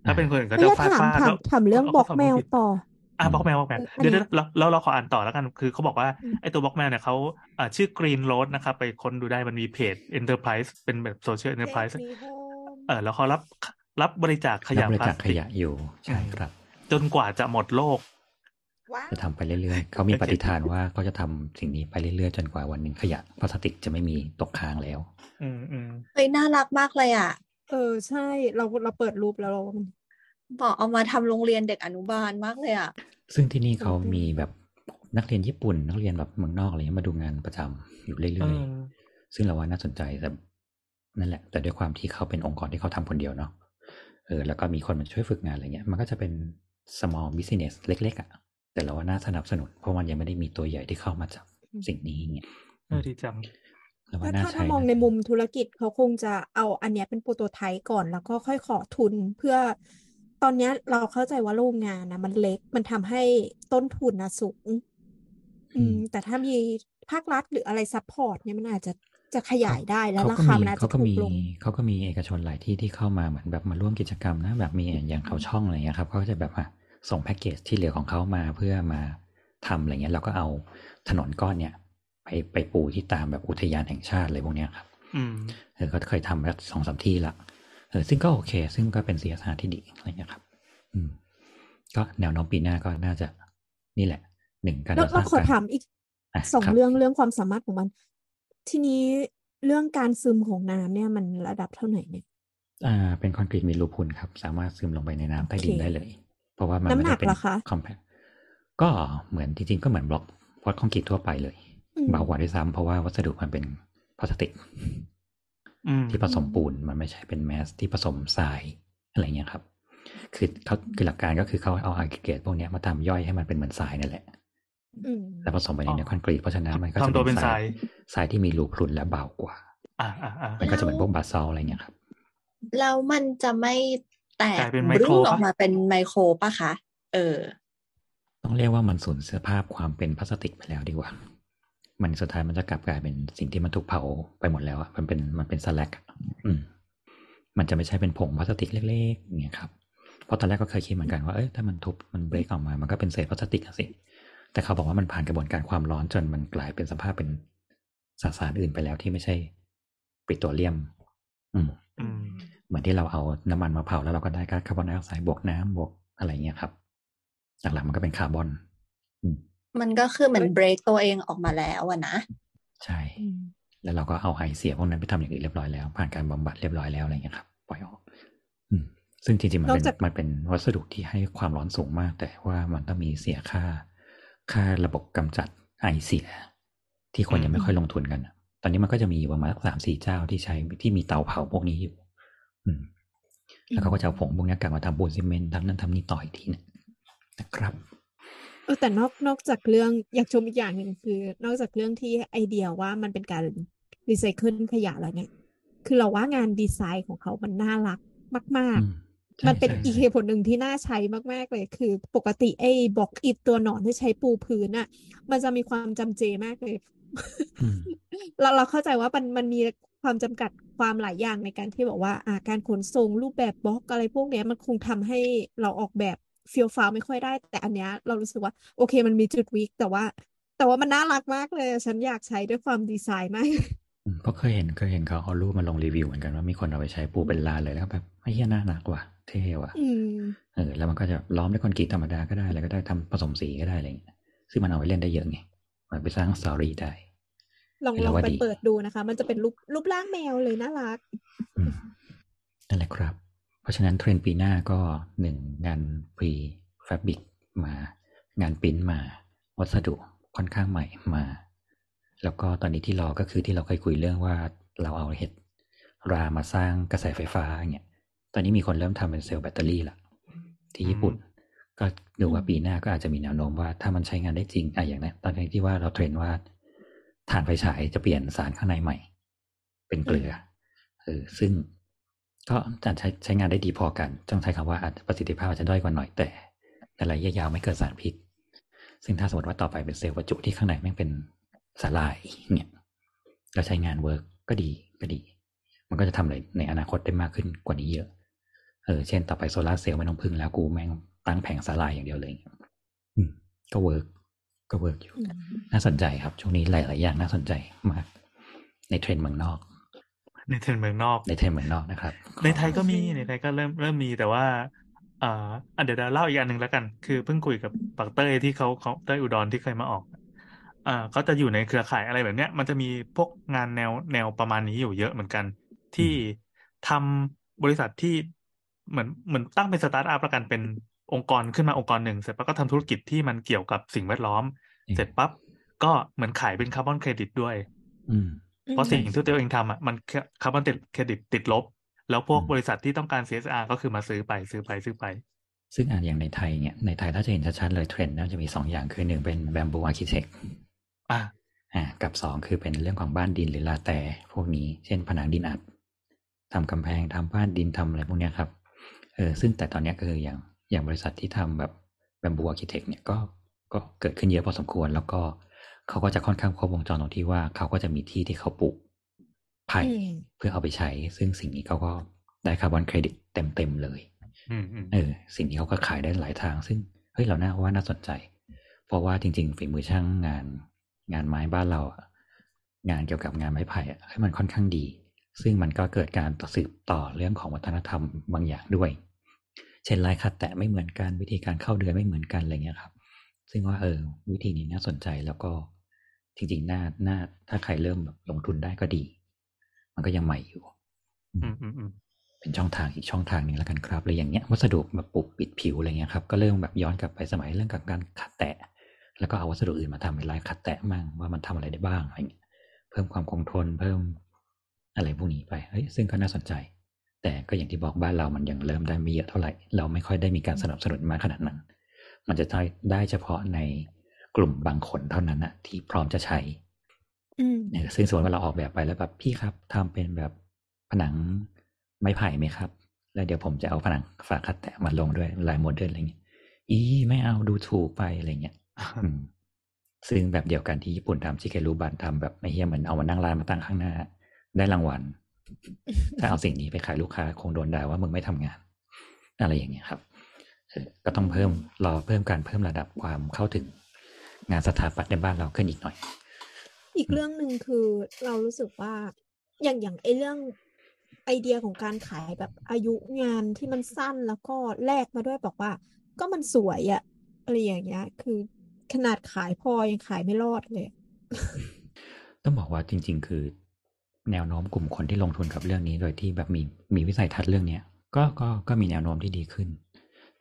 B: ถ้าเป็นคนอื่นก็
C: แล้
B: จะ
C: ว
B: ฟาด
C: ถาม
B: ฟาด
C: ถาม
B: แล้ว
C: ถามเรื่องบล็อกแมวต่อ
B: อะบล็อกแมวบล็อกแมว
C: อันนี้
B: เดี๋ยวเดี๋ยวเราเราเราขออ่านต่อแล้วกัน คือเขาบอกว่า
C: อืม
B: ไอ้ตัวบล็อกแมวเนี่ยเขาอ่าชื่อ Green Road นะครับ ไปค้นดูได้มันมีเพจ Enterprise เป็นแบบโซเชียล Enterprise เออแล้วเขารับรับบริจาคข
D: รั
B: ยะ
D: บบริ
B: พลา
D: จาค
B: ส
D: ข
B: ติก
D: ยะอยู่ใช่ครับ
B: จนกว่าจะหมดโลก
C: ว้าว
D: จะทำไปเรื่อยๆ เขามีปฏิฐานว่าเขาจะทำสิ่งนี้ไปเรื่อยๆ จนกว่าวันหนึ่งขยะพลาสติกจะไม่มีตกค้างแล้ว
B: อืมอืม
E: เฮ้ยน่ารักมากเลยอะ
C: เออใช่เราเราเปิดรูปแล้วเรา
E: บอกเอามาทำโรงเรียนเด็กอนุบาลมากเลยอะ
D: ซึ่งที่นี่เขามีแบบนักเรียนญี่ปุ่น นักเรียนแบบเมืองนอกอะไรเงี้ยมาดูงานประจำอยู่
B: เอ
D: เรื่อย
B: อ
D: ๆซึ่งเราว่าน่าสนใจแต่นั่นแหละ แต่ด้วยความที่เขาเป็นองค์กรที่เขาทำคนเดียวเนาะเออแล้วก็มีคนมาช่วยฝึกงานอะไรเงี้ย มันก็จะเป็น small business เล็ก ๆอะ่ะ แต่เราว่าน่าสนับสนุน เพราะมันยังไม่ได้มีตัวใหญ่ที่เข้ามาจับสิ่งนี้เงี้ย
B: เออดีจัง
D: เรา ว่า
C: ถ้า
D: น่า
C: ถ้า
D: ใช้
C: ถ้ามองในมุมธุรกิจเขาคงจะเอาอันเนี้ยเป็นโปรโตไทป์ก่อนแล้วก็ค่อยขอทุนเพื่อ ตอนเนี้ยเราเข้าใจว่าโรงงานนะมันเล็กมันทำให้ต้นทุนนะสูง อืม แต่ถ้ามีภาครัฐหรืออะไร support เนี่ยมันอาจจะจะขยายได้แล้ว
D: เขา
C: รา
D: ก็
C: คา
D: มี
C: มันอาจ
D: เขา
C: จะ
D: ก็
C: ถู
D: มี
C: กลง
D: เขาก็มีเอกชนหลายที่ที่เข้ามาเหมือนแบบมาร่วมกิจกรรมนะแบบมีอย่างเขาช่องอะไรเงี้ยครับเขาก็จะแบบว่าส่งแพ็กเกจที่เหลือของเขามาเพื่อมาทำอะไรเงี้ยเราก็เอาถนนก้อนเนี้ย ไปไปปูที่ตามแบบอุทยานแห่งชาติอะไรพวกเนี้ยครับ
B: อืม
D: เออก็เคยทำแล้วสองสามที่ละเออซึ่งก็โอเค ซึ่งก็เป็น CSR ที่ดีอะไรเงี้ยครับ อืม ก็แนวโน้มปีหน้าก็น่าจะนี่แหละหนึ่งการ
C: เรา
D: ก่อส
C: เรา
D: ร้าง
C: ขอ
D: การ
C: ถามอีกะสอง
D: คบ
C: เรื่องเรื่องความสามารถของมัน ทีนี้เรื่องการซึมของน้ำเนี่ยมันระดับเท่าไหร่เนี่ย
D: อ่า เป็นคอนกรีตมีรูพุนครับ สามารถซึมลงไปในน้ำใต้ดิน
C: โอเค
D: ได้เลย เพราะว่ามัน
C: น้ำ
D: ไม่
C: หนั
D: ได้
C: ก
D: เป็น
C: เหรอคะ
D: คอมแพคก็เหมือนจริงๆก็เหมือนบล็อกวัดคอนกรีตทั่วไปเลย
C: อืม
D: เบากว่าด้วยซ้ำเพราะว่าวัสดุมันเป็นพลาสติก
B: อืม
D: ที่ผสมปูนมันไม่ใช่เป็นแมสที่ผสมทรายอะไรเงี้ยครับ คือเขาคือหลักการก็คือเขาเอา aggregate พวกเนี้ยมาทำย่อยให้มันเป็นเหมือนทรายนั่นแหละ
C: อืม
D: แล้วผสมไปในเนื้อคอนกรีตเพราะฉะนั้นมันก็จะ
B: ทำตัวเป็นทราย
D: ทรายที่มีรูพรุนและเบากว่า
B: อ่าอ่าอ่า
D: มันก็จะเป็นพวกบาซอลอะไรเงี้ยครับ
E: แล้วมันจะไม่แตก
B: กลายเป็นไม
E: บ
B: โคร
E: รึ่ง
B: ปะ
E: ออกมาเป็นไมโครปะคะเออ
D: ต้องเรียกว่ามันสูญสภาพความเป็นพลาสติกไปแล้วดีกว่า มันสุดท้ายมันจะกลับกลายเป็นสิ่งที่มันถูกเผาไปหมดแล้วอะมันเป็นมันเป็นสแลกอะอืมมันจะไม่ใช่เป็นผงพลาสติกเล็กๆอย่างเงี้ยครับเพราะตอนแรกก็เคยคิดเหมือนกันว่าเอ้ยถ้ามันทุบมันเบรกออกมามันก็เป็นเศษพลาสติกอะสิแต่เขาบอกว่ามันผ่านกระบวนการความร้อนจนมันกลายเป็นสภาพเป็นสสารอื่นไปแล้วที่ไม่ใช่ปิโตรเลียม อืม
B: อืม
D: เหมือนที่เราเอาน้ำมันมาเผาแล้วเราก็ได้ก๊าซคาร์บอนไดออกไซด์บวกน้ำบวกอะไรเงี้ยครับหลักๆมันก็เป็นคาร์บอนอื ม
E: มันก็คือเหมือนเบรกตัวเองออกมาแล้วอะนะ
D: ใช่
C: อืม
D: แล้วเราก็เอาไอเสียพวกนั้นไปทำอย่างอื่นเรียบร้อยแล้ว ผ่านการบำบัดเรียบร้อยแล้วอะไรเงี้ยครับปล่อยออกอืมซึ่งจริงๆมัน
C: นอ
D: เป็
C: ก
D: น
C: จาก
D: มันเป็นวัสดุที่ให้ความร้อนสูงมาก แต่ว่ามันต้องมีเสียค่า ค่าระบบกำจัดไอเสีย ที่คนยังไม่ค่อยลงทุนกันอะตอนนี้มันก็จะมีประมาณสามสี่เจ้าที่ใช้ที่มีเตาเผาพวกนี้อยู่ อืม แล้วเขาก็จะเอาผงพวกนี้กลับมาทำปูนซีเมนต์ทำนั่นทำนี่ต่ออีกทีหนึงนะครับ
C: เออแต่นอกนอกจากเรื่องอยากชมอีกอย่างหนึ่งคือ นอกจากเรื่องที่ไอเดียว่ามันเป็นการรีไซเคิลขยะแล้วเนี่ย คือเราว่างานดีไซน์ของเขามันน่ารักมาก
D: อืม
C: ๆ
D: ใช่
C: มันเป็น
D: ใช่
C: อีกเหตุผลหนึ่งที่น่าใช้มาก ๆ เลย คือปกติไอ้บล็อกอิฐตัวหนอนที่ใช้ปูพื้นอะมันจะมีความจำเจมากเลย
D: อืม
C: เราเราเข้าใจว่ามันมันมีความจำกัดความหลายอย่างในการที่บอกว่าอ่าการขนส่งรูปแบบบล็อกอะไรพวกเนี้ยมันคงทำให้เราออกแบบ เฟียวฟ้าวไม่ค่อยได้ แต่อันเนี้ยเรารู้สึกว่า โอเคมันมีจุดวิกแต่ว่า แต่ว่ามันน่ารักมากเลย ฉันอยากใช้ด้วยความดีไซน์มาก
D: อืมเพราะเคยเห็นเคยเห็นเขาเอารูปมาลงรีวิวเหมือนกันว่ามีคนเอาไปใช้ปูเป็นลานเลยแล้วก็แบบไอ้เหี้ยน่าหนักว่ะเท่ว่ะ
C: อืม
D: เออแล้วมันก็จะล้อมด้วยคอนกรีตธรรมดาก็ได้อะไรก็ได้ทำผสมสีก็ได้อะไรอย่างเงี้ยซึ่งมันเอาไปเล่นได้เยอะไงมันไปสร้างสตอรี่ได้
C: ลอง
D: เห็น
C: ล
D: แล้
C: อ
D: ว
C: ง
D: ว่า
C: ไป
D: ดี
C: เปิดดูนะคะ มันจะเป็นรูปรูปร่างแมวเลยน่ารัก
D: อืมนั่นแหละครับ เพราะฉะนั้นเทรนปีหน้าก็หนึ่งงานพรีแฟบิกมางานปิ้นมา วัสดุค่อนข้างใหม่มา แล้วก็ตอนนี้ที่รอก็คือที่เราเคยคุยเรื่องว่าเราเอาเห็ดรามาสร้างกระแสไฟฟ้าอย่างเงี้ยตอนนี้มีคนเริ่มทำเป็นเซลล์แบตเตอรี่ละที่ญี่ปุ่น ก็ดูว่าปีหน้าก็อาจจะมีแนวโน้มว่าถ้ามันใช้งานได้จริงอะอย่างนั้นตอนนี้ที่ว่าเราเทรนว่าถ่านไฟฉายจะเปลี่ยนสารข้างในใหม่ เป็นเกลือเออซึ่ง ก็จะใช้ใช้งานได้ดีพอกัน ต้องใช้คำว่าอาจประสิทธิภาพอาจจะด้อยกว่าหน่อยแต่ในระยะยาวไม่เกิดสารพิษ ซึ่งถ้าสมมติว่าต่อไปเป็นเซลล์วัตถุที่ข้างในแม่งเป็นสาหร่ายเนี่ยแล้วใช้งาน work ก็ดีก็ดี มันก็จะทำอะไรในอนาคตได้มากขึ้นกว่านี้เยอะ เออ เช่นต่อไปโซลาร์เซลล์ไม่ต้องพึ่งแล้วกูแม่งตั้งแผงสาหร่ายอย่างเดียวเลยอืมก็ work ก็ work อยู่
C: อืม
D: น่าสนใจครับ ช่วงนี้หลาย ๆ อย่างน่าสนใจมาก ในเทรนด์เมืองนอก
B: ในเทรนด์เมืองนอก
D: ในเทรนด์เมืองนอกนะครับ
B: ในไทยก็มี
C: โอเค
B: ในไทยก็เริ่มเริ่มมีแต่ว่าอ่าอะเดี๋ยวเดี๋ยวเล่าอีกอันหนึ่งแล้วกัน คือเพิ่งคุยกับปักเต้ยที่เขาเขาเต้ยอุดรที่เคยมาออกอ่าก็จะอยู่ในเครือข่ายอะไรแบบเนี้ย มันจะมีพวกงานแนวแนวประมาณนี้อยู่เยอะเหมือนกัน ที่ทำบริษัทที่เหมือนเหมือนตั้งเป็นสตาร์ทอัพแล้วกันเป็นองค์กรขึ้นมาองค์กรหนึ่งเสร็จปั๊บก็ทำธุรกิจที่มันเกี่ยวกับสิ่งแวดล้อม
D: อืม
B: เสร็จปั๊บก็เหมือนขายเป็นคาร์บอนเครดิตด้วย
D: อืม
B: เพราะสิ่งที่ตัวเองทำอะมันคาร์บอนเครดิตติดลบ แล้วพวก
D: อืม
B: บริษัทที่ต้องการ CSR ก็คือมาซื้อไปซื้อไปซื้อไป
D: ซึ่งอ่านอย่างในไทยเนี่ยในไทยถ้าจะเห็นชัดๆเลยเทรนด์น่าจะมีสองอย่างคือหนึ่งเป็น bamboo architect
B: อะ
D: อ่ากับสองคือเป็นเรื่องของบ้านดินหรือลาแต่พวกนี้เช่นผนังดินอัดทำกำแพงทำบ้านดินทำอะไรพวกเนี้ยครับเออซึ่งแต่ตอนเนี้ยก็คืออย่างอย่างบริษัทที่ทำแบบ bamboo architect เนี่ยก็ก็เกิดขึ้นเยอะพอสมควรแล้วก็ เขาก็จะค่อนข้างครบวงจรตรงที่ว่าเขาก็จะมีที่ที่เขาปลูกไผ่
C: อืม
D: เพื่อเอาไปใช้ ซึ่งสิ่งนี้เขาก็ได้คาร์บอนเครดิตเต็มๆเลย
B: อืมอืม
D: เออ สิ่งนี้เขาก็ขายได้หลายทาง ซึ่งเฮ้ยเราน่าว่าน่าสนใจ เพราะว่าจริงๆฝีมือช่างงาน งานไม้บ้านเราอะงานเกี่ยวกับงานไม้ไผ่อะให้มันค่อนข้างดี ซึ่งมันก็เกิดการต่อสืบต่อเรื่องของวัฒนธรรมบางอย่างด้วย เช่นลายขัดแตะไม่เหมือนกันวิธีการเข้าเดือนไม่เหมือนกันอะไรเงี้ยครับ ซึ่งว่าเออ วิธีนี้น่าสนใจแล้วก็ จริงๆน่าน่าถ้าใครเริ่มแบบลงทุนได้ก็ดี มันก็ยังใหม่อยู่
B: อืมอืมอืม
D: เป็นช่องทางอีกช่องทางหนึ่งแล้วกันครับเลยอย่างเงี้ยวัสดุแบบปลูกปิดผิวอะไรเงี้ยครับก็เริ่มแบบย้อนกลับไปสมัยเรื่องกับการขัดแตะ แล้วก็เอาวัสดุอื่นมาทำเป็นลายขัดแตะมั่งว่ามันทำอะไรได้บ้างอะไรเงี้ยเพิ่มความคงทนเพิ่มอะไรพวกนี้ไปเฮ้ยซึ่งก็น่าสนใจ แต่ก็อย่างที่บอกบ้านเรามันยังเริ่มได้ไม่เยอะเท่าไหร่ เราไม่ค่อยได้มีการสนับสนุนมากขนาดนั้น มันจะได้ได้เฉพาะใน กลุ่มบางคนเท่านั้นนะที่พร้อมจะใช้
C: อืม
D: เออซึ่งสมมติว่าเราออกแบบไปแล้วแบบพี่ครับทำเป็นแบบผนังไม้ไผ่ไหมครับ แล้วเดี๋ยวผมจะเอาผนังฝาคัดแตะมาลงด้วยลายโมเดิร์นอะไรเงี้ยอีไม่เอาดูถูกไปอะไรเงี้ยอืมซึ่งแบบเดียวกันที่ญี่ปุ่นทำชิเกรุบันทำแบบไม่เฮียเหมือนเอามานั่งร้านมาตั้งข้างหน้า ได้รางวัล ถ้าเอาสิ่งนี้ไปขายลูกค้าคงโดนด่าว่ามึงไม่ทำงาน อะไรอย่างเงี้ยครับเออก็ต้องเพิ่มรอเพิ่มการเพิ่มระดับความเข้าถึง งานสถาปัตย์ในบ้านเราขึ้นอีกหน่อย
C: อีกเรื่องหนึ่งคือเรารู้สึกว่าอย่างอย่างไอเรื่องไอเดียของการขายแบบอายุงานที่มันสั้นแล้วก็แลกมาด้วยบอกว่า ก็มันสวยอะอะไรอย่างเงี้ย คือขนาดขายพอยังขายไม่รอดเลย
D: ต้องบอกว่าจริง ๆ คือแนวโน้มกลุ่มคนที่ลงทุนกับเรื่องนี้โดยที่แบบมีมีวิสัยทัศน์เรื่องเนี้ยก็ก็ก็มีแนวโน้มที่ดีขึ้น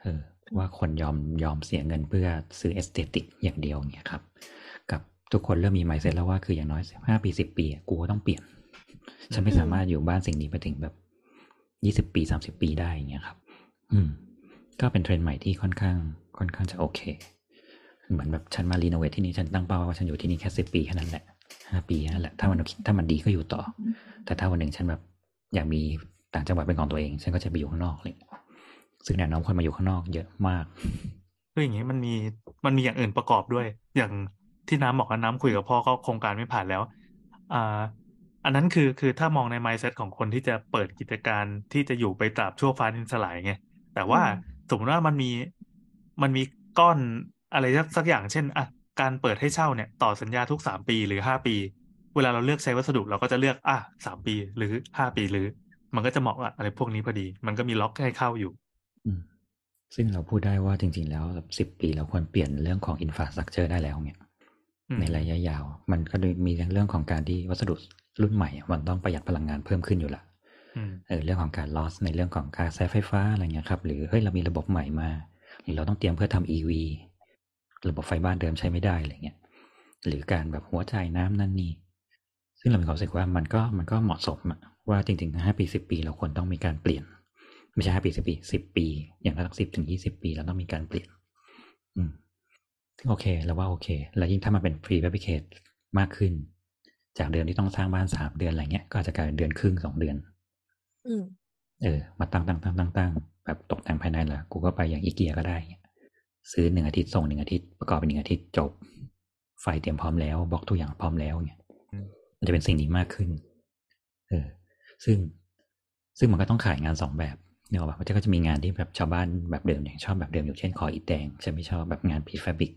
D: เออ ว่าคนยอมยอมเสียเงินเพื่อซื้อ aesthetic อย่างเดียวเงี้ยครับ กับทุกคนเริ่มมีไมเซ็ตแล้วว่าคืออย่างน้อยห้าปีสิบปีกูก็ต้องเปลี่ยน ฉันไม่สามารถอยู่บ้านสิ่งนี้ไปถึงแบบยี่สิบปีสามสิบปีได้อย่างเงี้ยครับ อืม ก็เป็นเทรนด์ใหม่ที่ค่อนข้าง ค่อนข้างจะโอเค เหมือนแบบฉันมารีโนเวทที่นี่ฉันตั้งเป้าว่าฉันอยู่ที่นี่แค่สิบปีแค่นั้นแหละห้าปีแค่นั้นแหละถ้ามันถ้ามันดีก็อยู่ต่อ แต่ถ้าวันหนึ่งฉันแบบอยากมีต่างจังหวัดเป็นของตัวเอง ฉันก็จะไปอยู่ข้างนอกเลย ซึ่งแนวโน้มคนมาอยู่ข้างนอกเยอะมาก
B: คืออย่างนี้มันมีมันมีอย่างอื่นประกอบด้วย อย่างที่น้ำบอกว่าน้ำคุยกับพ่อก็โครงการไม่ผ่านแล้วอ่าอันนั้นคือคือถ้ามองใน mindset ของคนที่จะเปิดกิจการที่จะอยู่ไปตราบชั่วฟ้าดินสลายไงแต่ว่า
C: อืม
B: สมมติว่ามันมีมันมีก้อนอะไรสักสักอย่างเช่นอะการเปิดให้เช่าเนี่ย ต่อสัญญาทุกสามปีหรือห้าปี เวลาเราเลือกใช้วัสดุเราก็จะเลือกอะสามปีหรือห้าปีหรือ มันก็จะเหมาะกับอะไรพวกนี้พอดี มันก็มีล็อกให้เข้าอยู่
D: อืม ซึ่งเราพูดได้ว่าจริง ๆ แล้วสิบปีเราควรเปลี่ยนเรื่องของอินฟ a าสตรักเจอร์ได้แล้วเนี่ย
B: อืม
D: ในระยะยาว มันก็มีเรื่องของการที่วัสดุรุ่นใหม่อะมันต้องประหยัดพลังงานเพิ่มขึ้นอยู่ละ
B: อืม
D: เออเรื่องของการ loss ในเรื่องของการใช้ไฟฟ้าอะไรเงี้ยครับหรือเฮ้ยเรามีระบบใหม่มา หรือเราต้องเตรียมเพื่อทำ EV ระบบไฟบ้านเดิมใช้ไม่ได้อะไรเงี้ยหรือการแบบหัวจ่ายน้ำนั่นนี่ซึ่งเรามีความรู้สึกว่ามันก็มันก็เหมาะสมอะว่าจริงๆห้าปีสิบปีเราควรต้องมีการเปลี่ยน ไม่ใช่ห้าปีสิบปีสิบปี อย่างน้อยสิบถึงยี่สิบปีเราต้องมีการเปลี่ยน อืมซึ่งโอเคเราว่าโอเค แล้วยิ่งถ้ามันเป็น pre fabricate มากขึ้น จากเดิมที่ต้องสร้างบ้านสามเดือนอะไรเงี้ย ก็อาจจะกลายเป็นเดือนครึ่งสองเดือน
C: อืม
D: เออ มาตั้งตั้งตั้งตั้งตั้งแบบตกแต่งภายในเหรอกูก็ไปอย่างอีเกียก็ได้ ซื้อหนึ่งอาทิตย์ส่งหนึ่งอาทิตย์ประกอบเป็นหนึ่งอาทิตย์จบ ไฟเตรียมพร้อมแล้วบล็อกทุกอย่างพร้อมแล้วเนี่ย
B: อืม
D: มันจะเป็นสิ่งนี้มากขึ้น เออ ซึ่งซึ่งมันก็ต้องขายงานสองแบบ เนี่ยหรอกปะมันก็จะมีงานที่แบบชาวบ้านแบบเดิมอย่างชอบแบบเดิมอย่างเช่นขออิฐแดงฉันไม่ชอบแบบงานพีฟาบิก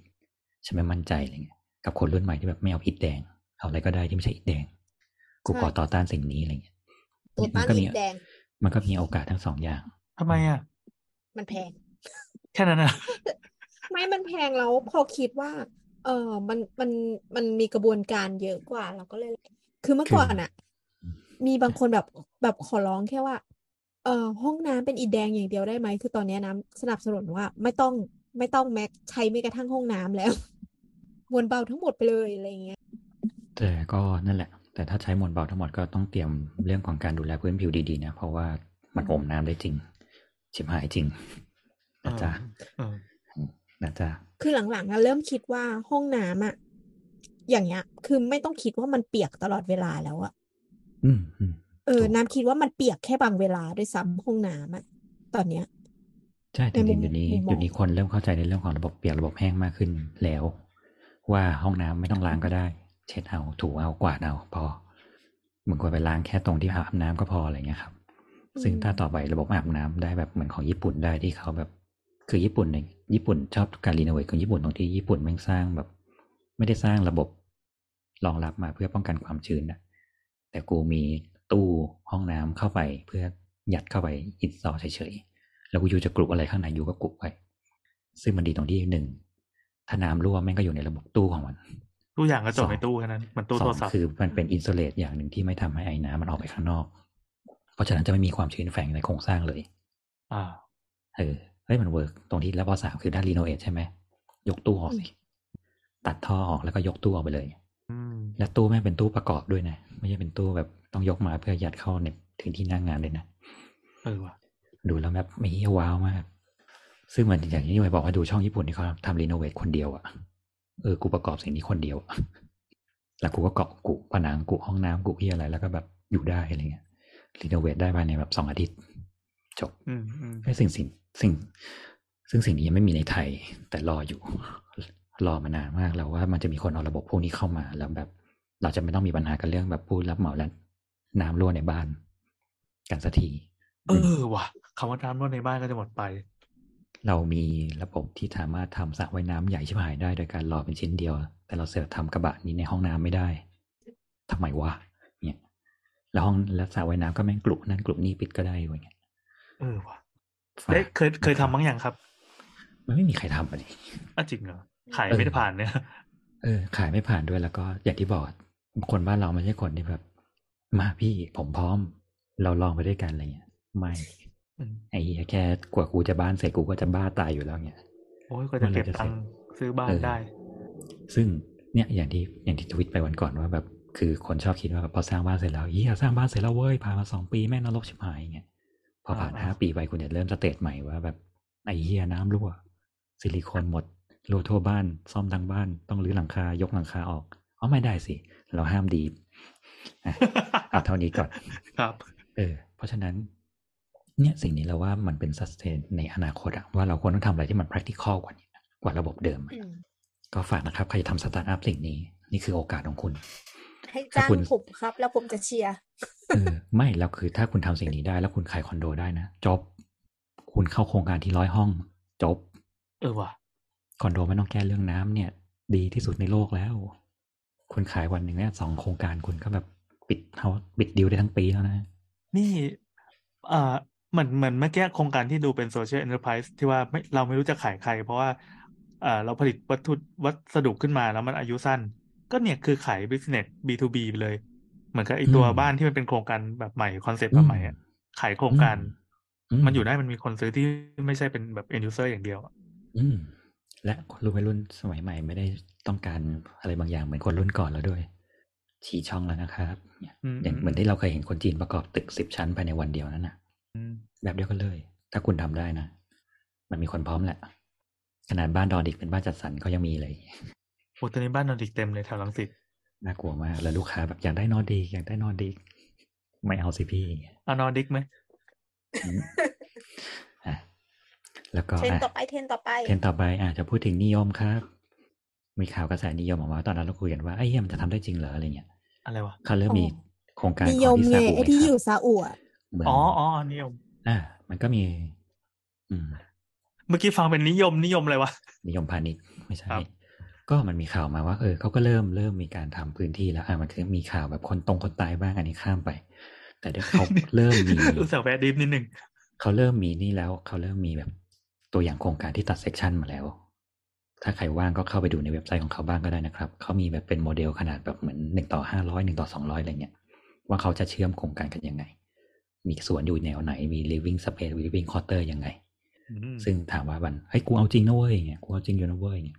D: ฉันไม่มั่นใจอะไรเงี้ยกับคนรุ่นใหม่ที่แบบไม่เอาอิฐแดง เอาอะไรก็ได้ที่ไม่ใช่อิฐแดง กูขอต่อต้านสิ่งนี้อะไรเงี้ย
C: ตัวต้าน
D: มัก็มี
C: อิฐแดง
D: มันก็มีโอกาสทั้งสองอย่าง
B: ทำไมอะ
C: มันแพง
B: แค่นั้นอะ
C: ไม่มันแพงแล้วพอคิดว่า เออมันมันมันมีกระบวนการเยอะกว่าเราก็เลย คือเมื่อ
D: คือ
C: ก่อนอะมีบางคนแบบแบบขอร้องแค่ว่า เออห้องน้ำเป็นอิฐแดงอย่างเดียวได้ไหม คือตอนเนี้ยน้ำสนับสนุนว่า ไม่ต้องไม่ต้องแม็กใช้ไม่กระทั่งห้องน้ำแล้ว มวลเบาทั้งหมดไปเลยอะไรอย่างเงี้ย
D: แต่ก็นั่นแหละ แต่ถ้าใช้มวลเบาทั้งหมดก็ต้องเตรียมเรื่องของการดูแลพื้นผิวดีๆนะ เพราะว่ามันอมน้ำได้จริง ชิบหายจริงนะจ๊ะ
B: เออ
D: นะจ๊ะ
C: คือหลังๆอะเริ่มคิดว่าห้องน้ำอะอย่างเงี้ย คือไม่ต้องคิดว่ามันเปียกตลอดเวลาแล้วอะ
D: อืมอืม
C: เออ
D: ถูก
C: น้ำคิดว่ามันเปียกแค่บางเวลาด้วยซ้ำห้องน้ำอะตอนเนี้ย
D: ใช่จ
C: ในมุ
D: ริง
C: ม
D: ๆเดี๋ยวนี้
C: มุมมอง
D: เดี๋ยวนี้คนเริ่มเข้าใจในเรื่องของระบบเปียกระบบแห้งมากขึ้นแล้ว ว่าห้องน้ำไม่ต้องล้างก็ได้ เช็ดเอาถูเอากวาดเอาพอมึงควรไปล้างแค่ตรงที่อาบน้ำก็พออะไรเงี้ยครับ ซึ่งถ้าต่อไประบบอาบน้ำได้แบบเหมือนของญี่ปุ่นได้ที่เขาแบบ คือญี่ปุ่นเนี่ยญี่ปุ่นชอบการรีโนเวทของญี่ปุ่นตรงที่ญี่ปุ่นแม่งสร้างแบบ ไม่ได้สร้างระบบรองรับมาเพื่อป้องกันความชื้นนะแต่กูมี ตู้ห้องน้ำเข้าไป เพื่อยัดเข้าไป install เฉยๆ แล้วกูอยู่จะขลุกอะไรข้างในอยู่ก็ขลุกไป ซึ่งมันดีตรงที่หนึ่งถ้าน้ำรั่วแม่งก็อยู่ในระบบตู้ของมัน
B: ตู้อย่างก็จ
D: ส
B: บ
D: อง
B: ในตู้แค่นั้นเหมันตู้
D: ส
B: โท
D: อ
B: รงศัพท์
D: คือมันเป็น insulate อย่างหนึ่งที่ไม่ทำให้ไอ้น้ำมันออกไปข้างนอก เพราะฉะนั้นจะไม่มีความชื้นแฝงในโครงสร้างเลย
B: อ่า
D: เออ เฮ้ยมัน work ตรงที่แล้วพอสามคือด้านรีโนเวทใช่ไหม ยกตู้ออกสิ ตัดท่อออกแล้วก็ยกตู้ออกไปเลย
B: อืม
D: แล้วตู้แม่งเป็นตู้ประกอบด้วยนะ ไม่ใช่เป็นตู้แบบ ต้องยกมาเพื่อยัดเข้าในถึงที่หน้างานเลยนะ
B: เออว่ะ
D: ดูแล้วแบบมี wow มาก ซึ่งมันอย่างที่ไปบอกว่าดูช่องญี่ปุ่นที่เขาทำรีโนเวทคนเดียวอะเออกูประกอบสิ่งนี้คนเดียวอะแล้วกูก็เกาะกูผนังกูห้องน้ำกูที่อะไรแล้วก็แบบอยู่ได้อะไรเงี้ยรีโนเวทได้ภายในแบบสองอาทิตย์จบ
B: อืมอืม
D: ไอ้สิ่งสิ่งสิ่ง ซึ่งสิ่งนี้ยังไม่มีในไทย แต่รออยู่ รอมานานมากแล้วว่ามันจะมีคนเอาระบบพวกนี้เข้ามา แล้วแบบ เราจะไม่ต้องมีปัญหากันเรื่องแบบผู้รับเหมาและ น้ำรั่วในบ้าน กันสักที
B: เออว่ะคำว่าน้ำรั่วในบ้านก็จะหมดไป
D: เรามีระบบที่สามารถทำสระว่ายน้ำใหญ่ชิบหายได้โดยการรอเป็นชิ้นเดียว แต่เราเสือกทำกระบะนี้ในห้องน้ำไม่ได้ทำไมวะเนี่ยแล้วห้องแล้วสระว่ายน้ำก็แม่งกลุนั่นกลุนี่ปิดก็ได้อย่างเงี้ย
B: เออว่ะ
D: ฝาก
B: ได้เคยเคยทำบ้างยังครับ
D: มันไม่มีใครทำอะดิ
B: อะจริงเหรอขาย
D: เออ
B: ไม่ได้ผ่านเนี่ย
D: เออ ขายไม่ผ่านด้วยแล้วก็อย่างที่บอกคนบ้านเราไม่ใช่คนที่แบบ มาพี่ผมพร้อม เราลองไปด้วยกันอะไรเงี้ยไม่
B: อืม
D: ไอ้เหี้ยแค่กว่ากูจะบ้านเสร็จกูก็จะบ้าตายอยู่แล้วเนี่ย
B: โอ้ยก็จะเก็บ
D: เมื่อไหร่จะ
B: ตังค์ซื้อบ้าน
D: เออ
B: ได้
D: ซึ่งเนี่ยอย่างที่อย่างที่ทวิตไปวันก่อนว่าแบบคือคนชอบคิดว่าแบบพอสร้างบ้านเสร็จแล้วเฮียสร้างบ้านเสร็จแล้วเว้ยผ่านมาสองปีแม่งนรกชิบหายอย่างเงี้ยพอผ่าน
B: อ่า
D: ห้าปีไปคุณจะเริ่มสเตจใหม่ว่าแบบไอ้เฮียน้ำรั่ว ซิลิโคนหมดรั่วทั่วบ้าน ซ่อมทั้งบ้านต้องรื้อหลังคายกหลังคาออกอ๋อไม่ได้สิ เราห้ามดีฟอะ เอาเท่านี้ก่อน
B: ครับ
D: เออ เพราะฉะนั้น เนี่ยสิ่งนี้เราว่ามันเป็น sustain ในอนาคตอะว่าเราควรต้องทำอะไรที่มัน practical กว่านี้กว่าระบบเดิมอะ
C: อืม
D: ก็ฝากนะครับ ใครจะทำสตาร์ทอัพสิ่งนี้ นี่คือโอกาสของคุณ
C: ให้
D: ถ้า
C: จ้าง
D: คุณ
C: ผมครับ แล้วผมจะเชียร์
D: เออไม่แล้วคือถ้าคุณทำสิ่งนี้ได้ แล้วคุณขายคอนโดได้นะจบคุณเข้าโครงการที่ร้อยห้อง จบ
B: เออว่ะ
D: คอนโดไม่ต้องแก้เรื่องน้ำเนี่ย ดีที่สุดในโลกแล้ว คุณขายวันหนึ่งเนี่ยสองโครงการคุณก็แบบ ปิดเขาปิดดีลได้ทั้งปีแล้วนะ
B: นี่เอ่อเหมือนเหมือนเมื่อกี้โครงการที่ดูเป็นโซเชียล n อน r p r i s e ที่ว่าไม่เราไม่รู้จะขายใคร เพราะว่าเอ่อเราผลิตวัตถุวัสดุขึ้นมาแล้วมันอายุสั้น ก็เนี่ยคือขาย business B2B ไปเลย เหมือนกับไอตัว
D: อืม
B: บ้านที่มันเป็นโครงการแบบใหม่คอนเซ็ปต์แบบใหม่อะขายโครงการ มันอยู่ได้มันมีคนซื้อที่ไม่ใช่เป็นแบบ end user อย่างเดียวอะ
D: อืมและคนรุ่นวัยรุ่นสมัยใหม่ไม่ได้ต้องการอะไรบางอย่างเหมือนคนรุ่นก่อนแล้วด้วย ชี้ช่องแล้วนะครับเนี่ย
B: อืม
D: อย่างเหมือนที่เราเคยเห็นคนจีนประกอบตึกสิบชั้นภายในวันเดียวนั่นนะ
B: อืม
D: แบบเดียวกันเลย ถ้าคุณทำได้นะ มันมีคนพร้อมแหละ ขนาดบ้านดอดิกเป็นบ้านจัดสรรก็ยังมีเลย
B: โอ้ตอนนี้บ้านนอนดิกเต็มเลยแถวรังสิต
D: น่ากลัวมากแล้วลูกค้าแบบอยากได้นอนดีอยากได้นอนดีไม่เอาสิพี่
B: เอานอนดิกไหม
D: อืมอะแล้วก็
C: เทรน
D: อะ
C: ต่อไปเทรนต่อไป
D: เทรนด์ต่อไปอาจจะพูดถึงนิยมครับ มีข่าวกระแสนิยมออกมาว่าตอนนั้นเราคุยกันว่าไอ้เหี้ยมันจะทำได้จริงเหรออะไรเงี้ย
B: อะไรวะ
D: เขาเริ่มมี
C: อ๋อ
D: โครงการ
C: นิ
D: ข
C: ย
D: อง
C: ม
D: ที่
C: ไง
D: ซาอุ
C: ไอ้ที่
D: ไหม
C: อ
D: ครับ
C: ยู่ซาอุอะ
D: เหมือน
B: อ๋ออ๋อนิยม
D: อ่ามันก็มี อืม
B: เมื่อกี้ฟังเป็นนิยมนิยมอะไรวะ
D: นิยมพาณิชย์ไม่ใช่
B: ครับ
D: ก็มันมีข่าวมาว่า เออเขาก็เริ่มเริ่มมีการทำพื้นที่แล้วอะมันคือมีข่าวแบบคนตรงคนตายบ้างอันนี้ข้ามไป แต่เดี๋ยวเขาเริ่มมี
B: รู้สึกแวะดิฟนิดนึง
D: เขาเริ่มมีนี่แล้วเขาเริ่มมีแบบตัวอย่างโครงการที่ตัด section มาแล้ว ถ้าใครว่างก็เข้าไปดูในเว็บไซต์ของเขาบ้างก็ได้นะครับ เขามีแบบเป็นโมเดลขนาดแบบเหมือนหนึ่งต่อห้าร้อยหนึ่งต่อสองร้อยอะไรเงี้ย ว่าเขาจะเชื่อมโครงการกันยังไง มีสวนอยู่แนวไหน มี living space living quarter ยังไง
B: อืม
D: ซึ่งถามว่าบันเฮ้ยกูเอาจริงนะเว้ยเนี่ยกูเอาจริงอยู่นะเว้ยเนี่ย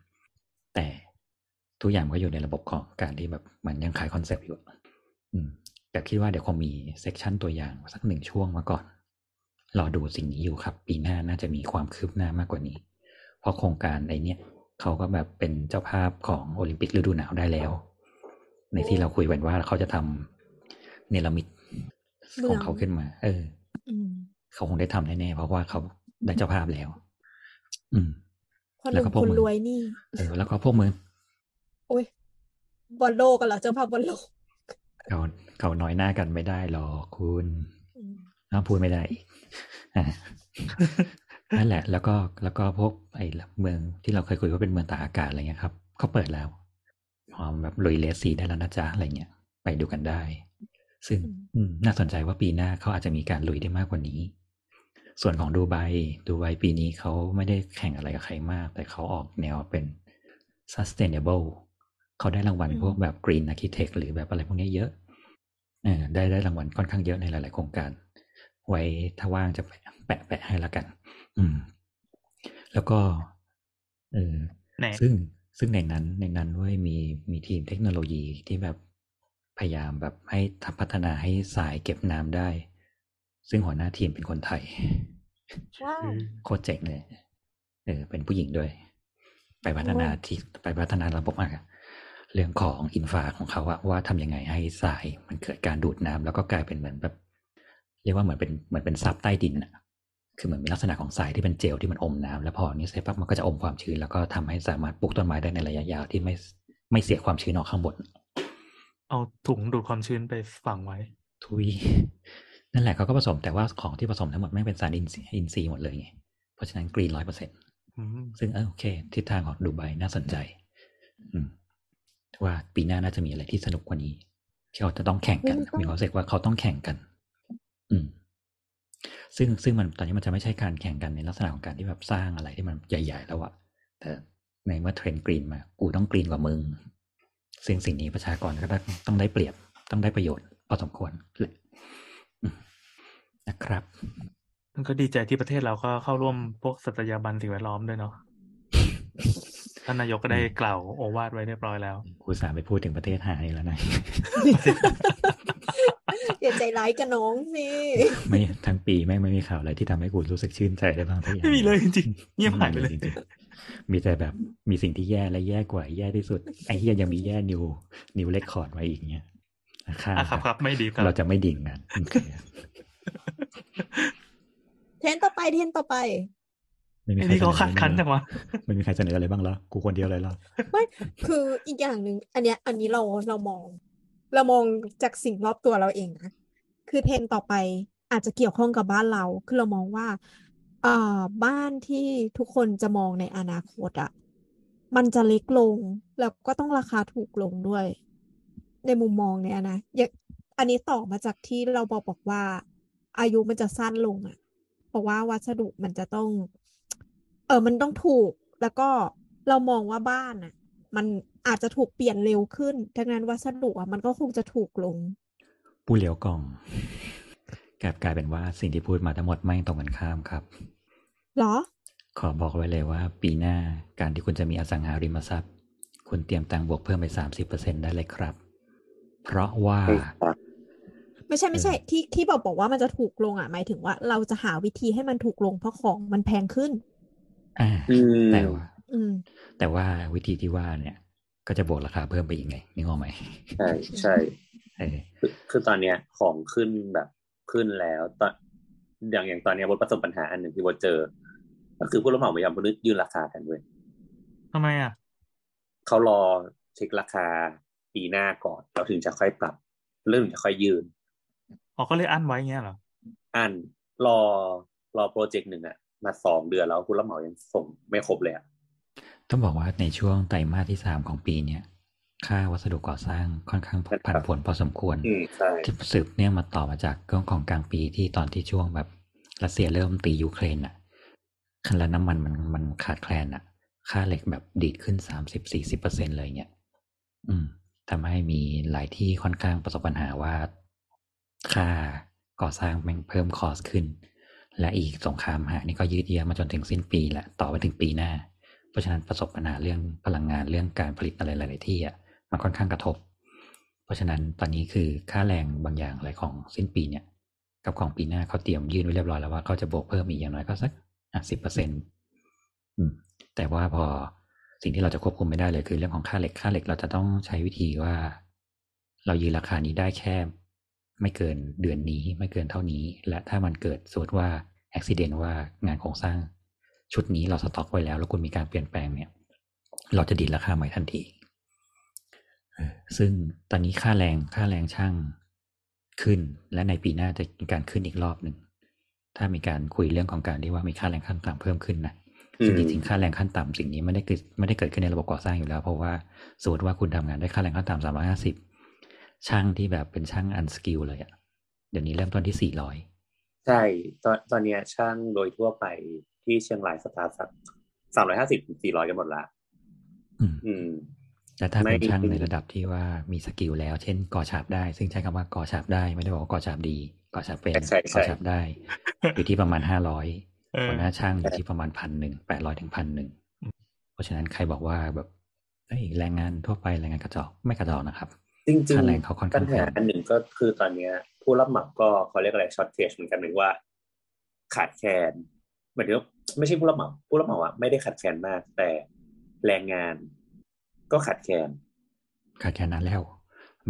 D: แต่ทุกอย่างก็อยู่ในระบบของการที่แบบมันยังขาย concept อยู่ อืม แต่คิดว่าเดี๋ยวคงมีเซกชันตัวอย่างสักหนึ่งช่วงมาก่อน รอดูสิ่งนี้อยู่ครับ ปีหน้าน่าจะมีความคืบหน้ามากกว่านี้ เพราะโครงการไอเนี้ย เขาก็แบบเป็นเจ้าภาพของโอลิมปิกฤดูหนาวได้แล้ว ในที่เราคุยกันว่าเขาจะทำเนลมิดของเขาขึ้นมา เออ
C: อืม
D: เขาคงได้ทำแน่ๆเพราะว่าเขาได้เจ้าภาพแล้ว อืม
C: พอห
D: แล้ว
C: นุ่
D: ก็
C: ม
D: พวก
C: คน
D: มึง
C: รวยนี่
D: เออแล้วก็พวกมึง
C: โอ้ยบอลโลกกันเหรอเจ้าภาพบอลโลก
D: เขาเขาน้อยหน้ากันไม่ได้หรอกคุณ
C: อืม
D: น้าพูดไม่ได้อีกอะ นั่นแหละ แล้วก็แล้วก็พวกไอ้เมืองที่เราเคยคุยว่าเป็นเมืองตากอากาศอะไรเงี้ยครับเขาเปิดแล้วพร้อมแบบลุยเลสซีได้แล้วนะจ๊ะอะไรเงี้ยไปดูกันได้ ซึ่งอืมน่าสนใจว่าปีหน้าเขาอาจจะมีการลุยได้มากกว่านี้ ส่วนของดูไบดูไบปีนี้เขาไม่ได้แข่งอะไรกับใครมาก แต่เขาออกแนวเป็น sustainable เขาได้รางวัลพวกแบบ green architect หรือแบบอะไรพวกนี้เยอะเออได้ได้รางวัลค่อนข้างเยอะในหลาย ๆ โครงการ ไว้ถ้าว่างจะแปะแปะแปะให้ละกัน อืม แล้วก็เออ
B: แหน่
D: ซึ่งซึ่งในนั้นในนั้นเว้ยมีมีทีมเทคโนโลยีที่แบบพยายามแบบให้ทำพัฒนาให้สายเก็บน้ำได้ ซึ่งหัวหน้าทีมเป็นคนไทย
C: ว้าว
D: โคตรเจ๋งเลยเออเป็นผู้หญิงด้วย ไปพัฒนาที่ไปพัฒนาระบบอะเรื่องของอินฟาของเขาอะว่าทำยังไงให้สายมันเกิดการดูดน้ำแล้วก็กลายเป็นเหมือนแบบ เรียกว่าเหมือนเป็นเหมือนเป็นซับใต้ดินอะ คือเหมือนมีลักษณะของทรายที่เป็นเจลที่มันอมน้ำแล้วพอนี้เสร็จปั๊บมันก็จะอมความชื้นแล้วก็ทำให้สามารถปลูกต้นไม้ได้ในระยะยาวที่ไม่ไม่เสียความชื้นออกข้างบน
B: เอาถุงดูดความชื้นไปฝังไว้
D: ทุย นั่นแหละเขาก็ผสมแต่ว่าของที่ผสมทั้งหมดไม่งเป็นสารอินทรีย์อินทรีย์หมดเลยไง เพราะฉะนั้นกรีนร้อยเปอร์เซ็น
B: อืม
D: ซึ่งเออโอเค ทิศทางของดูไบน่าสนใจ อืมว่าปีหน้าน่าจะมีอะไรที่สนุกกว่านี้ที่เขาจะต้องแข่งกัน มีความรู้สึกว่าเขาต้องแข่งกัน อืม ซึ่งซึ่งมันตอนนี้มันจะไม่ใช่การแข่งกันในลักษณะของการที่แบบสร้างอะไรที่มันใหญ่ ๆ แล้วอะแต่ในเมื่อเทรนด์กรีนมา กูต้องกรีนกว่ามึง ซึ่งสิ่งนี้ประชากรก็ต้องต้องได้เปรียบต้องได้ประโยชน์พอสมควรแหละอืมนะครับ
B: มันก็ดีใจที่ประเทศเราก็เข้าร่วมพวกสัตยาบันสิ่งแวดล้อมด้วยเนาะท่านนายกก็ได้กล่าวโอวาทไว้เรียบร้อยแล้ว
D: กูสามไปพูดถึงประเทศหายแล้วนะ
C: อย่าใจร้ายกับน้องสิ
D: ไม่ทั้งปีแม่งไม่มีข่าวอะไรที่ทำให้กูรู้สึกชื่นใจได้บ้างทุกอย่าง
B: ไม่มีเลยจริงๆเงียบหายไปเลย
D: จริงๆมีแต่แบบมีสิ่งที่แย่และแย่กว่าแย่ที่สุดไอ้เฮียยังมีแย่นิวนิวเลคคอร์ดไว้อีกเนี้ยค่า
B: อะครับครับไม่ดีครับ
D: เราจะไม่ดิ่งกันโอเค
C: เทรนต่อไปเทรนต่อไป
D: ไม่มี
B: ไอ้
D: ใคร
B: นี่เขา
D: เส
B: คัด
D: นอ
B: คัน
D: อะไร
B: จังวะ
D: ไม่มีใครเสนออะไรบ้างเหรอกูคนเดียวเลยเหรอ
C: ไม่คืออีกอย่างหนึ่งอันเนี้ย อันนี้เราเรามอง เรามองจากสิ่งรอบตัวเราเองนะคือเทรนต่อไปอาจจะเกี่ยวข้องกับบ้านเรา คือเรามองว่าอ่าบ้านที่ทุกคนจะมองในอนาคตอะมันจะเล็กลง แล้วก็ต้องราคาถูกลงด้วย ในมุมมองเนี่ยนะอย่างอันนี้ต่อมาจากที่เราบอกบอกว่า อายุมันจะสั้นลงอะเพราะว่าวัสดุมันจะต้อง เออมันต้องถูก แล้วก็เรามองว่าบ้านอะมัน อาจจะถูกเปลี่ยนเร็วขึ้น ดังนั้นวัสดุอะมันก็คงจะถูกลง
D: ผู้เหลียวกล่องกลับกลายเป็นว่าสิ่งที่พูดมาทั้งหมดไม่ตรงกันข้ามครับ
C: เหรอ
D: ขอบอกไว้เลยว่า ปีหน้าการที่คุณจะมีอสังหาริมทรัพย์ คุณเตรียมตังค์บวกเพิ่มไปสามสิบเปอร์เซ็นได้เลยครับ เพราะว่า
C: ไม่ใช่ไม่ใช่ ที่ที่บอกบอกว่ามันจะถูกลงอะหมายถึงว่า เราจะหาวิธีให้มันถูกลงเพราะของมันแพงขึ้น
D: อ่า
A: อืม
D: แต่ว่า
C: อืม
D: แต่ว่าวิธีที่ว่าเนี่ย ก็จะบวกราคาเพิ่มไปอีกไงนึกออกไหม
A: ใช่ใช่
D: เออ
A: คือคือตอนเนี้ยของขึ้นแบบขึ้นแล้วตอนอย่างอย่างตอนเนี้ยบทประสบปัญหาอันหนึ่งที่บทเจอ ก็คือผู้รับเหมาพยายามยื่นราคากันเว้ย
B: ทำไมอะ
A: เขารอเช็คราคาปีหน้าก่อนแล้วถึงจะค่อยปรับเรื่องถึงจะค่อยยืน
B: อ๋อก็เลยอั้นไว้เงี้ยเหรอ
A: อันรอรอโปรเจกต์หนึ่งอะมาสองเดือนแล้วผู้รับเหมายังส่งไม่ครบเลยอะ
D: ต้องบอกว่าในช่วงไตรมาสที่สามของปีเนี่ยค่าวัสดุก่อสร้างค่อนข้างผันผวนพอสมควร
A: อืมใช่
D: ที่สืบเนื่องมาต่อมาจากเรื่องของกลางปีที่ตอนที่ช่วงแบบรัสเซียเริ่มตียูเครนอะคันละน้ำมันมันมันขาดแคลนอะ ค่าเหล็กแบบดีดขึ้นสามสิบสี่สิบเปอร์เซ็นเลยเนี่ย อืมทำให้มีหลายที่ค่อนข้างประสบปัญหาว่า ค่าก่อสร้างแม่งเพิ่มคอสขึ้น และอีกสงครามหานี่ก็ยืดเยื้อมาจนถึงสิ้นปีและต่อไปถึงปีหน้า เพราะฉะนั้นประสบปัญหาเรื่องพลังงานเรื่องการผลิตอะไรหลาย ๆ ที่อะมันค่อนข้างกระทบ เพราะฉะนั้นตอนนี้คือค่าแรงบางอย่างอะไรของสิ้นปีเนี่ย กับของปีหน้าเขาเตรียมยื่นไว้เรียบร้อยแล้วว่าเขาจะบวกเพิ่มอีกอย่างน้อยก็สักอะสิบเปอร์เซ็นอืมแต่ว่าพอสิ่งที่เราจะควบคุมไม่ได้เลยคือเรื่องของค่าเหล็กค่าเหล็กเราจะต้องใช้วิธีว่า เรายืนราคานี้ได้แค่ไม่เกินเดือนนี้ไม่เกินเท่านี้ และถ้ามันเกิดสมมติว่าอุบิเหตุว่างานโครงสร้าง ชุดนี้เราสต็อกไว้แล้ว แล้วคุณมีการเปลี่ยนแปลงเนี่ย เราจะดีดราคาใหม่ทันทีเออซึ่งตอนนี้ค่าแรงค่าแรงช่างขึ้น และในปีหน้าจะมีการขึ้นอีกรอบหนึ่งถ้ามีการคุยเรื่องของการที่ว่ามีค่าแรงขั้นต่ำเพิ่มขึ้นนะซึ่งจริงๆค่าแรงขั้นต่ำสิ่งนี้ไม่ได้เกิดไม่ได้เกิดขึ้นในระบบก่อสร้างอยู่แล้ว เพราะว่าสมมติว่าคุณทำงานได้ค่าแรงขั้นต่ำสามร้อยห้าสิบช่างที่แบบเป็นช่าง unskilled เลยอะเดี๋ยวนี้เริ่มต้นที่สี่ร้อย
A: ใช่ตอนตอนเนี้ยช่างโดยทั่วไป ที่เชียงรายสตาร์ทสักสามร้อยห้าสิบถึงสี่ร้อยกันหมดละ
D: อืม
A: อืม
D: แต่ถ้าเป็น
A: ไม่
D: ช่างในระดับที่ว่ามี skill แล้ว เช่นก่อฉาบได้ ซึ่งใช้คำว่าก่อฉาบได้ไม่ได้บอกว่าก่อฉาบดีก่อฉาบเป็น
A: ใช่ใช่
D: ก่อฉาบได้ อยู่ที่ประมาณห้าร้อย
B: เออ
D: หัวหน้าช่างอยู่ที่ประมาณพันหนึ่งแปดร้อยถึงพันหนึ่งเพราะฉะนั้นใครบอกว่าแบบเอ้ยแรงงานทั่วไปแรงงานกระจอกไม่กระจอกนะครับ
A: จริง
D: ค่าแรงเขาค่อน
A: ๆปั
D: ข้า
A: ญ
D: งแพ
A: หางอันหนึ่งก็คือตอนเนี้ย ผู้รับเหมาก็เขาเรียกอะไรช็อตเทจเหมือนกันหรือว่า ขาดแคลน หมายถึงว่าไม่ใช่ผู้รับเหมาผู้รับเหมาอะไม่ได้ขาดแคลนมาก แต่แรงงานก็ขาดแคลน
D: ขาดแค่นั้นแล้ว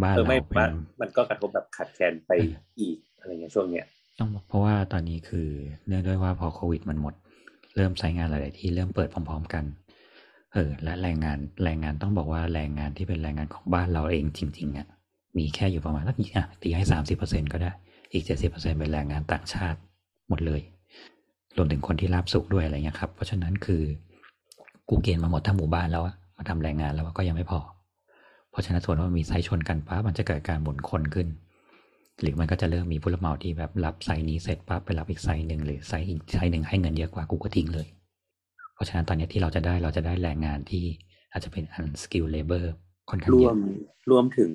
D: บ้าน
A: เออ
D: เรา
A: ไม่
D: เป็
A: ว่านมันก็กระทบแบบขาดแคลนไป
D: เออ
A: อีกอะไรเงี้ยช่วงเนี้ย
D: ต้องเพราะว่าตอนนี้คือเนื่องด้วยว่าพอโควิดมันหมด เริ่มใช้งานหลาย ๆ ที่เริ่มเปิดพร้อม ๆ กันเออและแรงงานแรงงานต้องบอกว่าแรงงานที่เป็นแรงงานของบ้านเราเองจริง ๆ อะ มีแค่อยู่ประมาณสักอะตีให้สามสิบเปอร์เซ็นก็ได้ อีกเจ็ดสิบเปอร์เซ็นเป็นแรงงานต่างชาติหมดเลย รวมถึงคนที่รับสุขด้วยอะไรเงี้ยครับ เพราะฉะนั้นคือกูเกณฑ์มาหมดทั้งหมู่บ้านแล้วอะมาทำแรงงานแล้วก็ยังไม่พอ เพราะฉะนั้นส่วนว่ามีไซชนกันปั๊บมันจะเกิดการหมุนคนขึ้น หรือมันก็จะเริ่มมีผู้รับเหมาที่แบบรับ site นี้เสร็จปั๊บไปรับอีกไซหนึ่งหรือไซอีกไซหนึ่งให้เงินเยอะกว่ากูก็ทิ้งเลย เพราะฉะนั้นตอนนี้ที่เราจะได้เราจะได้แรงงานที่อาจจะเป็น unskilled labor ค่อนข้าง
A: ร
D: เยวอะ
A: มรวมถึง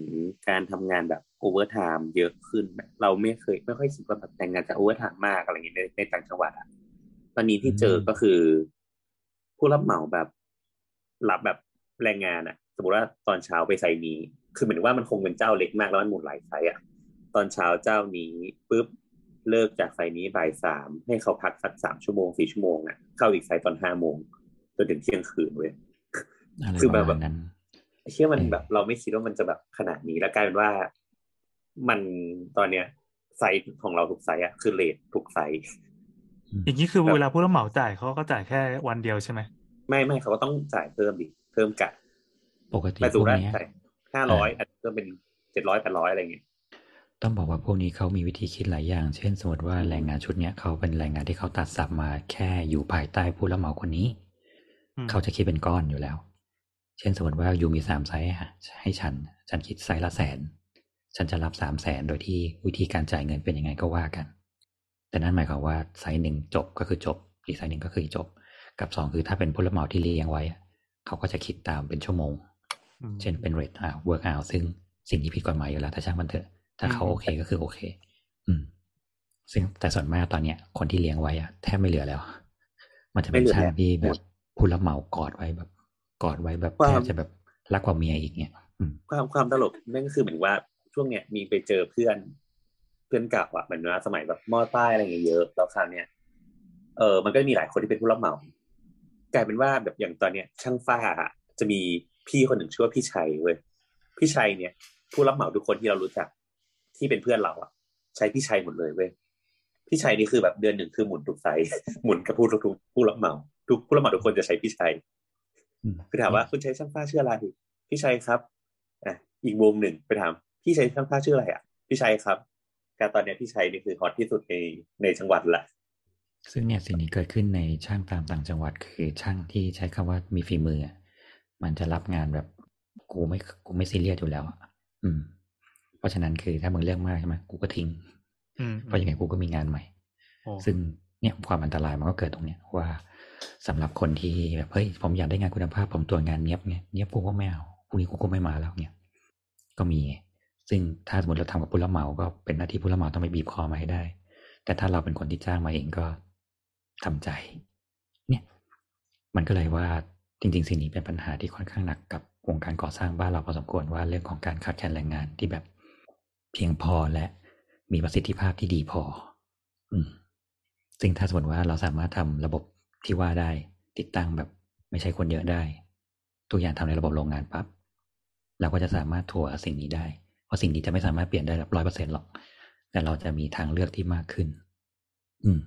A: การทำงานแบบ overtime เยอะขึ้น เราไม่เคยไม่ค่อยคิดว่าแบบแรงงานจะ overtime มากอะไรอย่างเงี้ยในต่างจังหวัดอะ ตอนนี้ที่เจอก็คือ ผู้รับเหมาแบบรับแบบแรงงานอะสมมติว่าตอนเช้าไป site นี้ คือเหมือนว่ามันคงเป็นเจ้าเล็กมากแล้วมันหมุนหลายไซต์อะตอนเช้าเจ้านี้ปุ๊บเลิกจากไซต์นี้บ่ายสามให้เขาพักสักสามชั่วโมงสี่ชั่วโมงอะเข้าอีกไซต์ตอนห้าโมงจนถึงเที่ยงคืนเว้ย
D: อะไร
A: คือ
D: ป
A: แบ
D: ระ
A: บ
D: มาณนั้น
A: เชื่อมัน
D: เออ
A: แบบ เราไม่คิดว่ามันจะแบบขนาดนี้แล้วกลายเป็นว่ามันตอนเนี้ยไซต์ของเราทุกไซต์อะคือเลททุกไซต์
B: อย่างนี้คือ
A: แบบ
B: เวลาผู้รับเหมาจ่ายเขาก็จ่ายแค่วันเดียวใช่ไหม
A: ไม่ไม่เขาก็ต้องจ่ายเพิ่มดิเพิ่มกะ
D: ปกติ
A: แต่
D: พ
A: สู
D: วก
A: ได้
D: เนี้ย
A: จ่ายห้าร้อยอาจจะเพิ่มเป็นเจ็ดร้อยแปดร้อยอะไรเงี้ย
D: ต้องบอกว่าพวกนี้เขามีวิธีคิดหลายอย่าง เช่น สมมติว่าแรงงานชุดเนี้ยเขาเป็นแรงงานที่เขาตัด sub มาแค่อยู่ภายใต้ผู้รับเหมาคนนี้
B: อืม
D: เขาจะคิดเป็นก้อนอยู่แล้ว เช่นสมมติว่า you มีสาม site ให้ให้ฉัน ฉันคิด site ละแสน ฉันจะรับสามแสนโดยที่วิธีการจ่ายเงินเป็นยังไงก็ว่ากัน แต่นั่นหมายความว่า site หนึ่งจบก็คือจบ อีก site หนึ่งก็คือจบ กับสองคือถ้าเป็นผู้รับเหมาที่เลี้ยงไว้อะเขาก็จะคิดตามเป็นชั่วโมง
B: อืม
D: เช่นเป็นเรทอ่า work out ซึ่งสิ่งที่ผิดกฎหมายอยู่แล้ว ถ้าช่างมันเถอะ ถ้าเขา
B: อืม
D: โอเคก็คือโอเค อืม ซึ่งแต่ส่วนมากตอนเนี้ย คนที่เลี้ยงไว้อะแทบไม่เหลือแล้ว มันจะเป็นช่างที่แบบผู้รับเหมากอดไว้แบบ กอดไว้แบบแทบจะแบบรักกว่าเมียอีกเนี่ยอืม
A: ความความตลกนั่นก็คือเหมือนว่าช่วงเนี้ยมีไปเจอเพื่อน เพื่อนเก่าอะเหมือนว่าสมัยแบบมอใต้อะไรอย่างเงี้ยเยอะแล้วคราวเนี้ยเออมันก็มีหลายคนที่เป็นผู้รับเหมากลายเป็นว่าแบบอย่างตอนเนี้ย ช่างฝ้าอะจะมีพี่คนหนึ่งชื่อว่าพี่ชัยเว้ยพี่ชัยเนี่ย ผู้รับเหมาทุกคนที่เรารู้จักที่เป็นเพื่อนเราอะใช้พี่ชัยหมดเลยเว้ยพี่ชัยนี่คือแบบเดือนหนึ่งคือหมุนทุกไซส์หมุนกับผู้ทุกผู้รับเหมาทุกผู้รับเหมาทุกคนจะใช้พี่ชัย
D: อืม
A: คือถามว่าคุณใช้ช่างฝ้าชื่ออะไรพี่ชัยครับอะอีกมุมหนึ่งไปถามพี่ชัยช่างฝ้าชื่ออะไรอะพี่ชัยครับ การตอนเนี้ยพี่ชัยนี่คือฮอตที่สุดในในจังหวัดละ
D: ซึ่งเนี่ยสิ่งนี้เกิดขึ้นในช่างตามต่างจังหวัด คือช่างที่ใช้คำว่ามีฝีมืออะมันจะรับงานแบบกูไม่กูไม่ซีเรียสอยู่แล้วอะอืม เพราะฉะนั้นคือถ้ามึงเลือกมากใช่ไหมกูก็ทิ้ง
B: อืม
D: เพราะยังไงกูก็มีงานใหม่
B: โอ้
D: ซึ่งเนี่ยความอันตรายมันก็เกิดตรงเนี้ยว่าสำหรับคนที่แบบเฮ้ยผมอยากได้งานคุณภาพผมตัวงานเนี้ยบไงเนี้ยบกูก็ไม่เอาพรุ่งนี้กูก็ไม่มาแล้วเนี่ย ก็มี ซึ่งถ้าสมมติเราทำกับผู้รับเหมาก็เป็นหน้าที่ผู้รับเหมาต้องไปบีบคอมาให้ได้ แต่ถ้าเราเป็นคนที่จ้างมาเองก็ทำใจ เนี่ย มันก็เลยว่าจริง ๆ สิ่งนี้เป็นปัญหาที่ค่อนข้างหนักกับวงการก่อสร้างบ้านเราพอสมควรว่าเรื่องของการขาดแคลนแรงงานที่แบบเพียงพอและมีประสิทธิภาพที่ดีพอ อืมซึ่งถ้าสมมติว่าเราสามารถทำระบบที่ว่าได้ ติดตั้งแบบไม่ใช่คนเยอะได้ทุกอย่างทำในระบบโรงงานปั๊บเราก็จะสามารถถัวสิ่งนี้ได้ เพราะสิ่งนี้จะไม่สามารถเปลี่ยนได้แบบร้อยเปอร์เซ็นหรอก แต่เราจะมีทางเลือกที่มากขึ้น อืม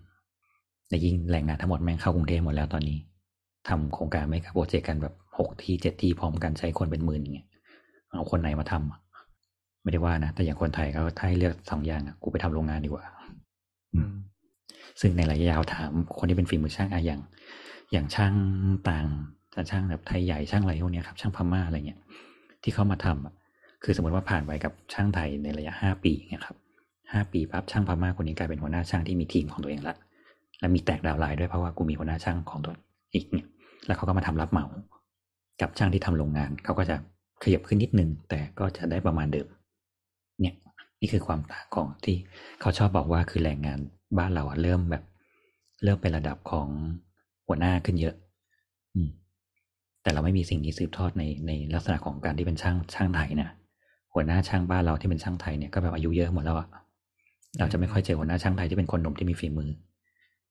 D: แต่ยิ่งแรงงานทั้งหมดแม่งเข้ากรุงเทพหมดแล้วตอนนี้ทำโครงการไม่กับโปรเจกต์กันแบบหกที่เจ็ดที่พร้อมกันใช้คนเป็นหมื่นอย่างเงี้ยเอาคนไหนมาทำอะไม่ได้ว่านะ แต่อย่างคนไทยเขาถ้าให้เลือกสองอย่างอะกูไปทำโรงงานดีกว่า
B: อืม
D: ซึ่งในระยะยาวถามคนที่เป็นฝีมือช่างอะอย่าง อย่างช่างต่างช่างแบบไทยใหญ่ช่างอะไรพวกเนี้ยครับ ช่างพม่าอะไรเงี้ยที่เขามาทำอะ คือสมมติว่าผ่านไปกับช่างไทยในระยะห้าปีเนี่ยครับห้าปีปั๊บช่างพม่าคนนี้กลายเป็นหัวหน้าช่างที่มีทีมของตัวเองละและมีแตกดาวไลน์ด้วยเพราะว่ากูมีหัวหน้าช่างของตัวอีกเนี่ย แล้วเขาก็มาทำรับเหมา กับช่างที่ทำโรงงาน เขาก็จะขยับขึ้นนิดนึง แต่ก็จะได้ประมาณเดิม เนี่ย นี่คือความต่างของที่เขาชอบบอกว่าคือแรงงานบ้านเราเริ่มแบบ เริ่มเป็นระดับของหัวหน้าขึ้นเยอะ อืม แต่เราไม่มีสิ่งนี้สืบทอดในในลักษณะของการที่เป็นช่างช่างไทยนะ หัวหน้าช่างบ้านเราที่เป็นช่างไทยเนี่ยก็แบบอายุเยอะหมดแล้วอะเราจะไม่ค่อยเจอหัวหน้าช่างไทยที่เป็นคนหนุ่มที่มีฝีมือ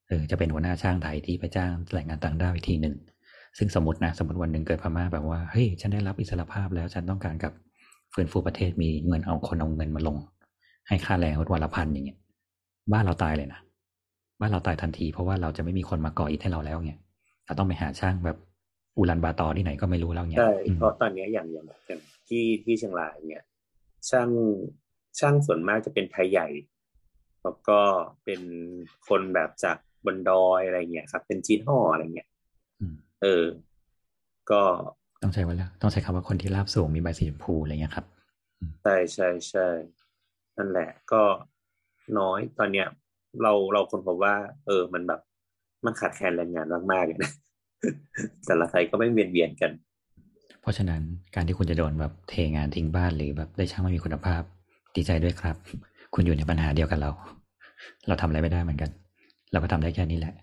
D: เออจะเป็นหัวหน้าช่างไทยที่ไปจ้างแรงงานต่างด้าวอีกทีหนึ่งซึ่งสมมตินะสมมติวันหนึ่งเกิดพม่าแบบว่าเฮ้ยฉันได้รับอิสรภาพแล้วฉันต้องการกับฟื้นฟูประเทศมีเงินเอาคนเอาเงินมาลง ให้ค่าแรงวันละพันอย่างเงี้ยบ้านเราตายเลยนะบ้านเราตายทันที เพราะว่าเราจะไม่มีคนมาก่ออิฐให้เราแล้วเนี่ยเราต้องไปหาช่างแบบอูรันบาตอที่ไหนก็ไม่รู้แล้วเนี่ย
A: ใช่
D: อืม
A: เพราะตอนเนี้ยอย่างอย่างอย่างที่ที่เชียงรายเนี่ย ช่างช่างส่วนมากจะเป็นไทยใหญ่ แล้วก็เป็นคนแบบจากบนดอยอะไรเงี้ยครับ เป็นจีนห่ออะไรเงี้ย
D: อืม
A: เออ ก็
D: ต้องใช้ว่าแล้วต้องใช้คำว่าคนที่ราบสูงมีใบสีชมพูอะไรเงี้ยครับ
A: ใช่ใช่ใช่นั่นแหละ ก็น้อยตอนเนี้ย เราเราคนพบว่า เออ มันแบบมันขาดแคลนแรงงานมากๆเลยนะแต่ละไทยก็ไม่เวียนเวียนกัน
D: เพราะฉะนั้นการที่คุณจะโดนแบบเทงานทิ้งบ้านหรือแบบได้ช่างไม่มีคุณภาพดีใจด้วยครับ คุณอยู่ในปัญหาเดียวกันเรา เราทำอะไรไม่ได้เหมือนกัน เราก็ทำได้แค่นี้แหละ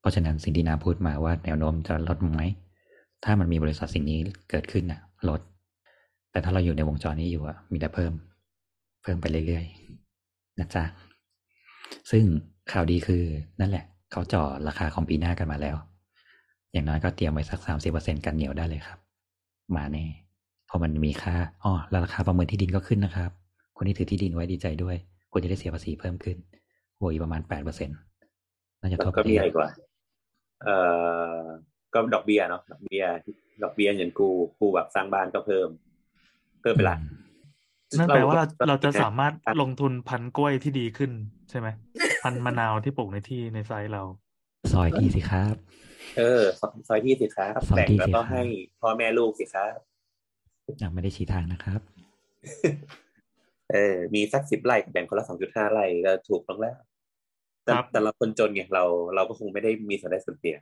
D: เพราะฉะนั้นสิ่งที่นาพูดมาว่าแนวโน้มจะลดไหมถ้ามันมีบริษัทสิ่งนี้เกิดขึ้นน่ะลด แต่ถ้าเราอยู่ในวงจรนี้อยู่อะมีแต่เพิ่ม เพิ่มไปเรื่อยๆนะจ๊ะซึ่งข่าวดีคือนั่นแหละ เขาจ่อราคาของปีหน้ากันมาแล้ว อย่างน้อยก็เตรียมไว้สักสามสิบเปอร์เซ็นกันเหนียวได้เลยครับ มาแน่เพราะมันมีค่าอ๋อแล้วราคาประเมินที่ดินก็ขึ้นนะครับ คนที่ถือที่ดินไว้ดีใจด้วยคุณจะได้เสียภาษีเพิ่มขึ้นโวยประมาณแปดเปอร์เซ็นน่าจะ
A: แล้ว
D: ทั่วป
A: ก็
D: ระเท
A: มี
D: ศ
A: อะไรกว่า เอ่อก็ดอกเบี้ยเนาะดอกเบี้ยดอกเบี้ยเงินกู้กู้แบบสร้างบ้านก็เพิ่ม เพิ่มไปละ
D: อืม
B: นั่นแปลว่าเราเราจะสามารถลงทุนพันธุ์กล้วยที่ดีขึ้นใช่ไหมพันธุ์มะนาวที่ปลูกในที่ในไซต์เรา
D: ซอยที่สิครับ
A: เออซอยที่สิครับ
D: ซอย
A: แต่ง
D: ที่
A: แล้ว
D: สิ
A: ก็
D: ครับ
A: ให้พ่อแม่ลูกสิครับ
D: ยังไม่ได้ชี้ทางนะครับ
A: เออ มีสักสิบไร่แบ่งคนละสองจุดห้าไร่ก็ถูกต้องแล้วแต่
B: ครับ
A: แต่เราคนจนไงเราเราก็คงไม่ได้มีส่วนได้ส่วนเสีย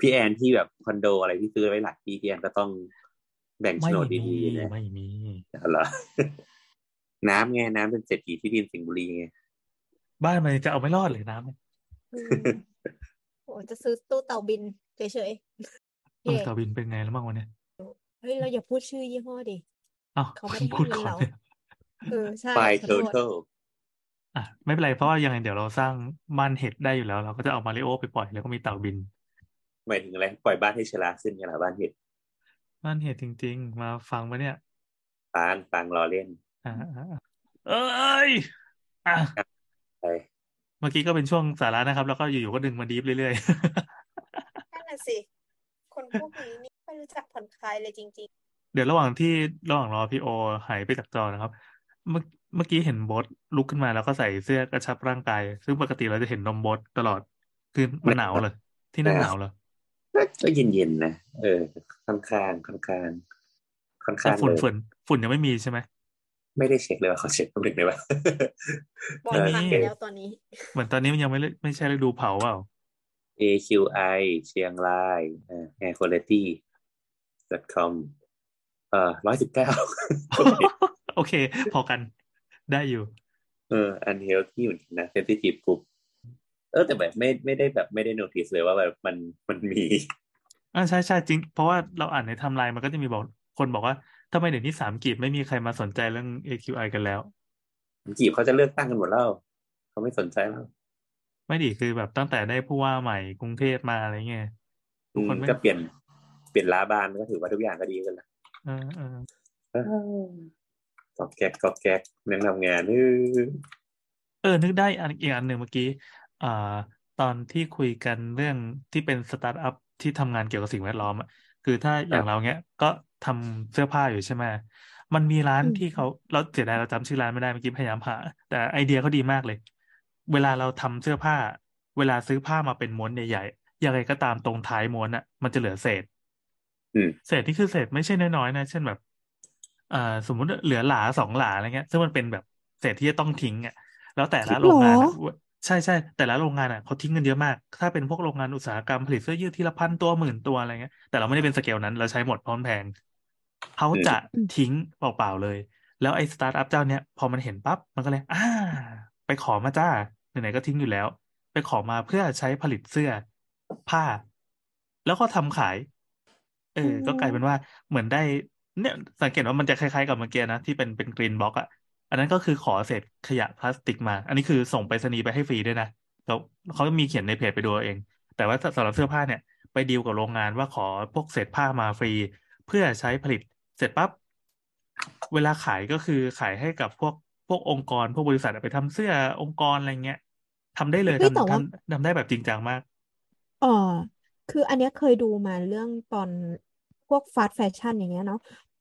A: พี่แอนที่แบบคอนโดอะไรที่ซื้อไว้หลักที่พี่แอนก็ต้องแบ่งโฉ
B: ไม่
A: นด
B: มี
A: ดีๆนะ
B: ไม่มี
A: เหรอน้ำไงน้ำเป็นเศรษฐีที่ดินสิงห์บุรีไง
B: บ้านมันจะเอาไม่รอดเลยน้ำเนี่ย
E: อืม โอ้จะซื้อตู้เต่าบินเฉยๆ
B: เอ
E: เย่
B: อต่อบินเป็นไงแล้วบ้างวันเนี้ย
E: เฮ้ยเราอย่าพูดชื่อยี่ห้อดิ
B: อ้าว
E: เขาไม่ได้
B: พูด
E: ให้เงิน
B: ก่อน
E: เรา
B: เนี่ย
E: เออใช่
A: ไฟ
E: ขอ
A: เทอ
E: โท
A: ร์
E: ษ
A: เทิล
B: อะไม่เป็นไรเพราะว่ายังไงเดี๋ยวเราสร้างบ้านเห็ดได้อยู่แล้ว เราก็จะเอามาริโอไปปล่อยแล้วก็มีเต่าบิน
A: หมายถึงอะไรปล่อยบ้านให้ชราขึ้นไงล่ะบ้านเห็ด
B: บ้านเห็ดจริง ๆ มาฟังมาเนี่ย
A: ฟางฟางรอเล่น
B: อ่าอ่าอ่าเอ้ยอะ
A: ไป
B: เมื่อกี้ก็เป็นช่วงสาระนะครับ แล้วก็อยู่ๆก็ดึงมาดีฟเรื่อยๆ
E: นั่นน่ะสิ คนพวกนี้นี่ไม่รู้จักผ่อนคลายเลยจริง
B: เดี๋ยวระหว่างที่ระหว่างรอพี่โอหายไปจากจอนะครับ เมื่อเมื่อกี้เห็นโบอสลุกขึ้นมาแล้วก็ใส่เสื้อกระชับร่างกาย ซึ่งปกติเราจะเห็นนมโบอสตลอด คือมันหนาวเลยที่นั่นหนาวเลย
A: ก็ก็เย็นๆนะเออค่อนข้างค่อนข้างค่อน
B: แต่
A: ข้าง
B: ฝุ่น
A: เลย
B: ฝุ่นฝุ่นยังไม่มีใช่ไหม
A: ไม่ได้เช็คเลยว่าเขาเช็คตรงไหนไหม
E: ๆบอล
B: เออ
E: พังไปแล้วตอนนี้
B: เหมือนตอนนี้มันยังไม่ได้ไม่ใช่ฤดูเผาเปล่า
A: AQI เชียงรายเอ่อ air quality com เอ่อร้อยสิบเก้า
B: โอเค พอกันได้อยู่
A: เออ unhealthy เหมือนกันนะ sensitive group เออแต่แบบไม่ไม่ได้แบบไม่ได้ notice เลยว่าแบบมันมันมี
B: อ่าใช่ใช่จริง เพราะว่าเราอ่านในไทม์ไลน์มันก็จะมีบอกคนบอกว่า ทำไมเดี๋ยวนี้สามกีบไม่มีใครมาสนใจเรื่อง AQI กันแล้ว
A: จีบเขาจะเลือกตั้งกันหมดแล้วเขาไม่สนใจแล้ว
B: ไม่ดีคือแบบตั้งแต่ได้ผู้ว่าใหม่กรุงเทพมาอะไรเงี้ยทุกคน
A: อืม
B: ไม่
A: ก็เปลี่ยนเปลี่ยนล้าบานก็ถือว่าทุกอย่างก็ดีกันแล้ว
B: เออเออ
A: กอกแก๊กกอกแก๊กเรื่องทำงานเออ
B: เออ นึกได้อันอีกอันหนึ่งเมื่อกี้อ่าตอนที่คุยกันเรื่องที่เป็นสตาร์ทอัพที่ทำงานเกี่ยวกับสิ่งแวดล้อมอะคือถ้าอย่างเราเนี้ย ก็ ทำเสื้อผ้าอยู่ใช่ไหมมันมีร้าน
C: อืม
B: ที่เขาเราเสียดายเราจำชื่อร้านไม่ได้เมื่อกี้พยายามหาแต่ไอเดียเขาดีมากเลย เวลาเราทำเสื้อผ้า เวลาซื้อผ้ามาเป็นม้วนใหญ่ๆยังไงก็ตามตรงท้ายม้วนอะมันจะเหลือเศษ
A: อืม
B: เศษนี่คือเศษไม่ใช่น้อยๆนะ เช่นแบบเอ่อสมมุติเหลือหลาสองหลาอะไรเงี้ย ซึ่งมันเป็นแบบเศษที่จะต้องทิ้งอะแล้วแต่ละ
C: จริง
B: โรงงาน
C: เหร
B: อะ
C: อ
B: ใช่ใช่แต่ละโรงงานอะเขาทิ้งกันเยอะมาก ถ้าเป็นพวกโรงงานอุตสาหกรรมผลิตเสื้อยืดทีละพันตัวหมื่นตัวอะไรเงี้ยแต่เราไม่ได้เป็นสเกลนั้นเราใช้หมดเพราะมันแพง เขาจะ
C: อืม
B: ทิ้งเปล่าๆเลย แล้วไอ้สตาร์ทอัพเจ้าเนี้ยพอมันเห็นปั๊บมันก็เลยอ่าไปขอมาจ้าไหนๆก็ทิ้งอยู่แล้ว ไปขอมาเพื่อใช้ผลิตเสื้อผ้า แล้วก็ทำขาย เออ ก็กลายเป็นว่าเหมือนได้ เนี่ย สังเกตว่ามันจะคล้ายๆกับเมื่อกี้นะที่เป็นเป็นกรีนบ็อกอะอันนั้นก็คือขอเศษขยะพลาสติกมา อันนี้คือส่งไปรษณีย์ไปให้ฟรีด้วยนะแล้วเขามีเขียนในเพจไปดูเอาเอง แต่ว่าสำหรับเสื้อผ้าเนี่ย ไปดีลกับโรงงานว่าขอพวกเศษผ้ามาฟรี เพื่อใช้ผลิตเสร็จปั๊บเวลาขายก็คือขายให้กับพวกพวกองค์กร พวกบริษัทอะไปทำเสื้อองค์กรอะไรเงี้ยทำได้เลย
C: เฮ้ยแต่
B: ทำ
C: ว่า
B: ทำทำได้แบบจริงจังมาก
C: อ๋อคืออันเนี้ยเคยดูมาเรื่องตอนพวก fast fashion อย่างเงี้ยเนาะ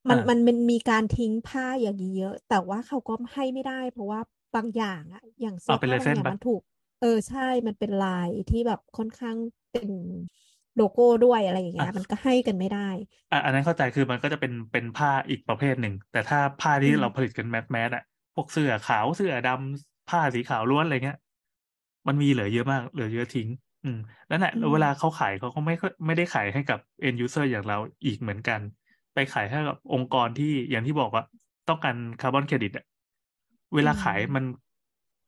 C: มัน
B: อ่ามั
C: มันมันมีการทิ้งผ้าอย่างนี้เยอะ แต่ว่าเขาก็ให้ไม่ได้ เพราะว่าบางอย่างอะอย่างเสื้
B: เอาเป็น
C: ผ้า
B: ลาย
C: บาง
B: เส้น
C: อย่าง
B: ปะ
C: มันถูก เออใช่มันเป็นลายที่แบบค่อนข้างเป็น โลโก้ด้วยอะไรอย่าง
B: อะ
C: เงี้ยมันก็ให้กันไม่ได้
B: อะอันนั้นเข้าใจคือมันก็จะเป็นเป็นผ้าอีกประเภทหนึ่ง แต่ถ้าผ้า
C: อื
B: ที่เราผลิตกัน mass mass อะพวกเสื้อขาวเสื้อดำผ้าสีขาวล้วนอะไรเงี้ย มันมีเหลือเยอะมากเหลือเยอะทิ้ง อืมแล้วเนี่ย
C: อืม
B: แล้วเวลาเขาขายเขาก็ไม่ค่อยไม่ได้ขายให้กับ end user อย่างเราอีกเหมือนกัน ไปขายให้กับองค์กรที่อย่างที่บอกว่าต้องการคาร์บอนเครดิตอะเวลาขายอื
C: ม
B: มัน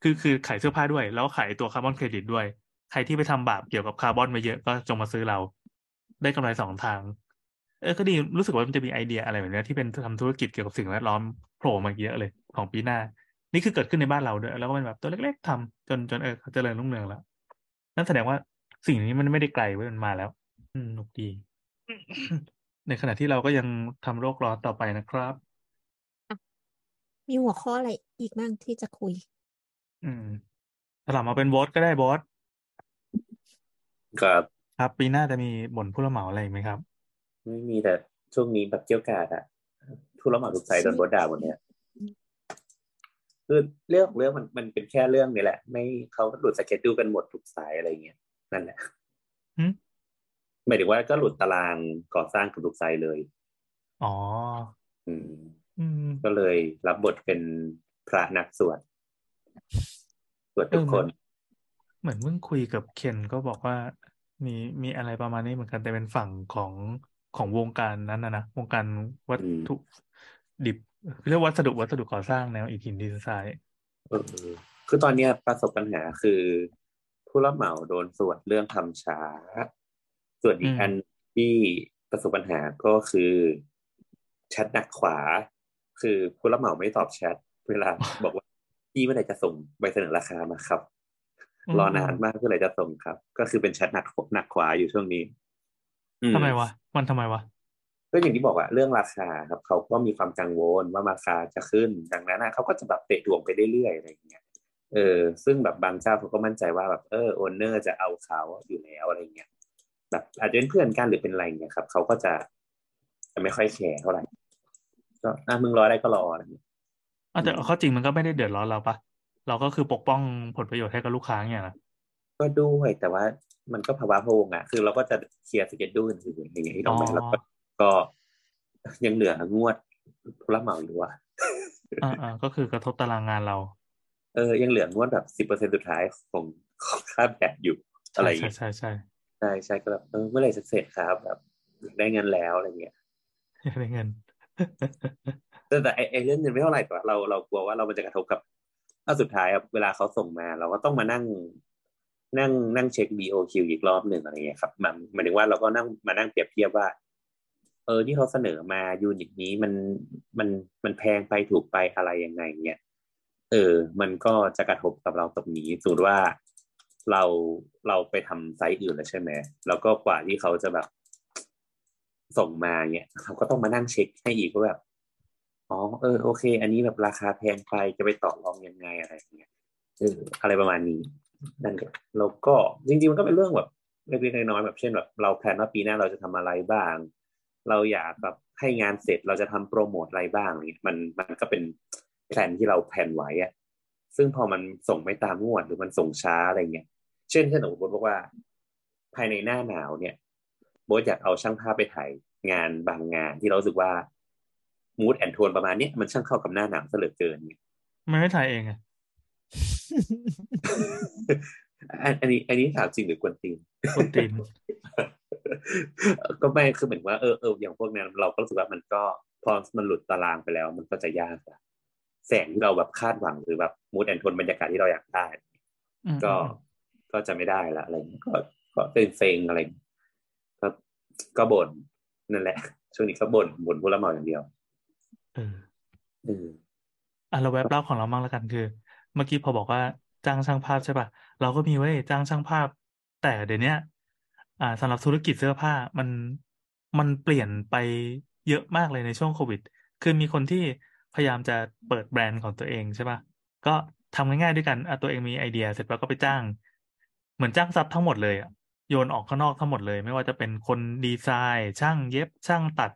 B: คือคือขายเสื้อผ้าด้วย แล้วขายตัวคาร์บอนเครดิตด้วย ใครที่ไปทำบาปเกี่ยวกับคาร์บอนมาเยอะก็จงมาซื้อเรา ได้กำไรสองทาง เออก็ดีรู้สึกว่ามันจะมีไอเดียอะไรแบบเนี้ยที่เป็นทำธุรกิจเกี่ยวกับสิ่งแวดล้อมโผล่มาเยอะเลยของปีหน้า นี่คือเกิดขึ้นในบ้านเราด้วย แล้วก็เป็นแบบตัวเล็ก ๆทำจนจนเออเจริญรุ่งเรืองแล้วนั่นแสดงว่าสิ่งนี้มันไม่ได้ไกลเว้ยมันมาแล้ว อืมหนุกดี ในขณะที่เราก็ยังทำโลกร้อนต่อไปนะครับ
C: มีหัวข้ออะไรอีกบ้างที่จะคุย
B: อืมสลับมาเป็นบอสก็ได้บอส
A: ครับ
B: ครับ ปีหน้าจะมีบ่นผู้รับเหมาอะไรอีกไหมครับ
A: ไม่มีแต่ช่วงนี้แบบเกี่ยวกาดอะทุรเหมาทุกไซต์โดนบดด่าหมดเนี่ยคือเรื่องของเรื่องมันมันเป็นแค่เรื่องนี้แหละ ไม่เขาหลุดสเก็ตดูกันหมดทุกสายอะไรเงี้ยนั่นแหละ
B: หืม
A: หมายถึงว่าก็หลุดตารางก่อสร้างกับทุกไซต์เลย
B: อ๋อ
A: อืม
B: อืม
A: ก็เลยรับบทเป็นพระนักสวดสวด
B: เอ
A: ทุ
B: อกเห
A: ค
B: มือนน เหมือนเพิ่งคุยกับเคนก็บอกว่า มีมีอะไรประมาณนี้เหมือนกันแต่เป็นฝั่งของของวงการนั้นนะนะวงการวัต
A: อืม
B: ถุดิบเรียกวัสดุวัสดุก่อสร้างแนวอิฐหินดินทราย
A: เออคือตอนเนี้ยประสบปัญหาคือ ผู้รับเหมาโดนสวดเรื่องทำช้า ส่วนอีก
B: อืม
A: อันที่ประสบปัญหาก็คือแชทหนักขวา คือผู้รับเหมาไม่ตอบแชทเวลาบอกว่าพี่เมื่อไหร่จะส่งใบเสนอราคามาครับ
B: อืม
A: รอนานมากเมื่อไหร่จะส่งครับ ก็คือเป็นแชทหนักหนักขวาอยู่ช่วงนี้อืม
B: ทำไมวะมันทำไมวะ
A: ก็อย่างที่บอกว่าเรื่องราคาครับเขาก็มีความกังวลว่าราคาจะขึ้น ดังนั้นนะเขาก็จะแบบเตะถ่วงไปเรื่อยๆอะไรอย่างเงี้ยเออ ซึ่งแบบบางเจ้าเขาก็มั่นใจว่าแบบเออโอนเนอร์จะเอาเขาอยู่แล้วอะไรเงี้ยแบบอาจจะเป็นเพื่อนกันหรือเป็นอะไรเงี้ยครับเขาก็จะจะไม่ค่อยแคร์เท่าไหร่ก็อะมึงรอได้ก็รออะไรเงี้ย
B: อะแต่
A: อืม
B: เอาเข้าจริงมันก็ไม่ได้เดือดร้อนเราปะ เราก็คือปกป้องผลประโยชน์ให้กับลูกค้าเนี่ยนะ
A: ก็ด้วยแต่ว่ามันก็ภาวะพะวงอะ คือเราก็จะ clear schedule อื่นๆอย่างเงี้ยที่ต้องแม่แล้วก็ก็ยังเหลืองวดผู้รับเหมาอยู่อะ
B: อ่าอ่าก็คือกระทบตารางงานเรา
A: เออ ยังเหลืองวดแบบสิบเปอร์เซ็นสุดท้ายของของค่าแบบอยู่อะไร
B: ใช่
A: อย่าง
B: ใช่
A: เงี้ย
B: ใช่ใช่
A: ใช่ใช่ก็แบบเออเมื่อไหร่จะเสร็จครับแบบอยากได้เงินแล้วอะไรเงี้ย
B: อยากได้เงิน
A: แต่แต่ไอไอเรื่องเงินไม่เท่าไหร่แต่ว่าเราเรากลัวว่าเรามันจะกระทบกับ ถ้าสุดท้ายเวลาเขาส่งมา เราก็ต้องมานั่งนั่งนั่งเช็ค BOQ อีกรอบหนึ่งอะไรเงี้ยครับมันหมายถึงว่าเราก็นั่งมานั่งเปรียบเทียบว่า เออที่เขาเสนอมายูนิตนี้มันมันมันแพงไปถูกไปอะไรยังไงเนี่ยเออ มันก็จะกระทบกับเราตรงนี้สมมติว่าเราเราไปทำไซต์อื่นแล้วใช่ไหมแล้วก็กว่าที่เขาจะแบบส่งมาเนี่ยเราก็ต้องมานั่งเช็คให้อีกว่าแบบ อ๋อเออโอเค อันนี้แบบราคาแพงไปจะไปต่อรองยังไงอะไรอย่างเงี้ยเอออะไรประมาณนี้นั่นแหละแล้วก็จริงๆมันก็เป็นเรื่องแบบเล็กๆน้อยๆแบบเช่นแบบเราแพลนว่าปีหน้าเราจะทำอะไรบ้าง เราอยากแบบให้งานเสร็จเราจะทำโปรโมทอะไรบ้างเนี่ยมันมันก็เป็นแผนที่เราแผนไว้อะซึ่งพอมันส่งไม่ตามงวดหรือมันส่งช้าอะไรเงี้ยเช่นเช่นสมมติบอกว่า ภายในหน้าหนาวเนี่ยโบทอยากเอาช่างภาพไปถ่ายงานบางงานที่เราสึกว่า มูดแอนโทนประมาณนี้มันช่างเข้ากับหน้าหนาวซะเหลือเกินเนี่ย
B: มันไม่ถ่ายเองอะ
A: อันอันนี้ อันนี้ถามจริงหรือกวนตีน
B: คนตีน
A: ก็ไม่คือเหมือนว่าเออเอออย่างพวกนั้นเราก็รู้สึกว่ามันก็พอมันหลุดตารางไปแล้ว มันก็จะยากอะแสงที่เราแบบคาดหวังหรือแบบมูดแอนโทนบรรยากาศที่เราอยากได้
B: อืม
A: ก็ก็จะไม่ได้ละอะไรเงี้ยก็ก็เป็นเซ็งอะไรเงี้ยก็ก็บ่นนั่นแหละ ช่วงนี้ก็บ่นบ่นผู้รับเหมาอย่างเดียว
B: เออ
A: อืม
B: อะเราแวบเล่าของเราบ้างแล้วกันคือ เมื่อกี้พอบอกว่าจ้างช่างภาพใช่ป่ะเราก็มีไว้ยจ้างช่างภาพ แต่เดี๋ยวนี้ยอ่าสำหรับธุรกิจเสื้อผ้ามันมันเปลี่ยนไปเยอะมากเลยในช่วงโควิด คือมีคนที่พยายามจะเปิดแบรนด์ของตัวเองใช่ป่ะก็ทำง่ายๆด้วยกันอะตัวเองมีไอเดีย เสร็จแล้วก็ไปจ้าง เหมือนจ้าง sub ทั้งหมดเลยอะโยนออกข้างนอกทั้งหมดเลย ไม่ว่าจะเป็นคนดีไซน์ ช่างเย็บช่างตัด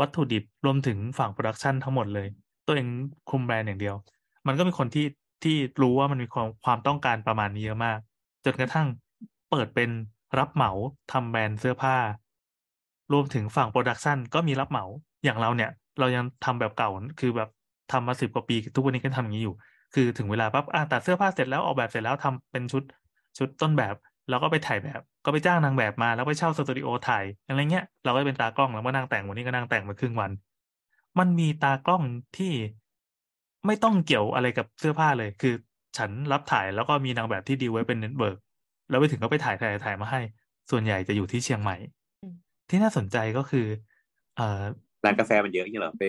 B: วัตถุดิบรวมถึงฝั่ง production ทั้งหมดเลย ตัวเองคุมแบรนด์อย่างเดียว มันก็มีคนที่ที่รู้ว่ามันมีความความต้องการประมาณนี้เยอะมาก จนกระทั่งเปิดเป็นรับเหมาทำแบรนด์เสื้อผ้า รวมถึงฝั่งโปรดักชันก็มีรับเหมาอย่างเราเนี่ย เรายังทำแบบเก่าคือแบบทำมาสิบกว่าปี ทุกวันนี้ก็ทำอย่างนี้อยู่ คือถึงเวลาปั๊บอะตัดเสื้อผ้าเสร็จแล้วออกแบบเสร็จแล้วทำเป็นชุดชุดต้นแบบ แล้วก็ไปถ่ายแบบ ก็ไปจ้างนางแบบมาแล้วไปเช่าสตูดิโอถ่ายอะไรเงี้ย เราก็เป็นตากล้องแล้วก็นั่งแต่งวันนี้ก็นั่งแต่งมาครึ่งวัน มันมีตากล้องที่ไม่ต้องเกี่ยวอะไรกับเสื้อผ้าเลย คือฉันรับถ่ายแล้วก็มีนางแบบที่ดีลไว้เป็น network แล้วไปถึงก็ไปถ่ายถ่ายถ่ายมาให้ ส่วนใหญ่จะอยู่ที่เชียงใหม่
C: อืม
B: ที่น่าสนใจก็คือ เอ่อ
A: ร้านกาแฟมันเยอะอย่างเหรอไป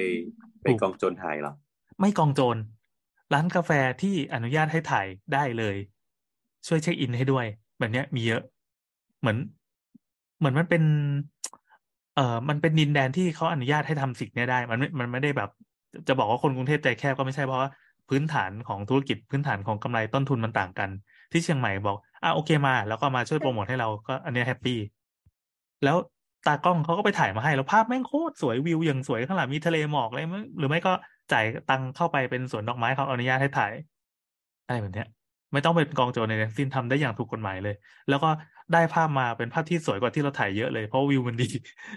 A: ไป
B: ถูก
A: กองโจรถ่ายเหรอ
B: ไม่กองโจรร้านกาแฟที่อนุญาตให้ถ่ายได้เลย ช่วย check in ให้ด้วย แบบเนี้ยมีเยอะ เหมือน เหมือนมันเป็น เอ่อ มันเป็นดินแดนที่เขาอนุญาตให้ทำสิ่งเนี้ยได้ มันไม่มันไม่ได้แบบ จะบอกว่าคนกรุงเทพใจแคบก็ไม่ใช่เพราะว่าพื้นฐานของธุรกิจพื้นฐานของกำไรต้นทุนมันต่างกัน ที่เชียงใหม่บอกอะโอเคมา แล้วก็มาช่วยโปรโมทให้เราก็อันเนี้ยแฮปปี้แล้วตากล้องเขาก็ไปถ่ายมาให้ แล้วภาพแม่งโคตรสวยวิวอย่างสวยข้างหลังมีทะเลหมอกอะไรมั้ยหรือไม่ก็จ่ายตังค์เข้าไปเป็นสวนดอกไม้เขาอนุญาตให้ถ่ายอะไรแบบเนี้ย ไม่ต้องเป็นกองโจรในทั้งสิ้นทำได้อย่างถูกกฎหมายเลย แล้วก็ได้ภาพมาเป็นภาพที่สวยกว่าที่เราถ่ายเยอะเลยเพราะวิวมันดี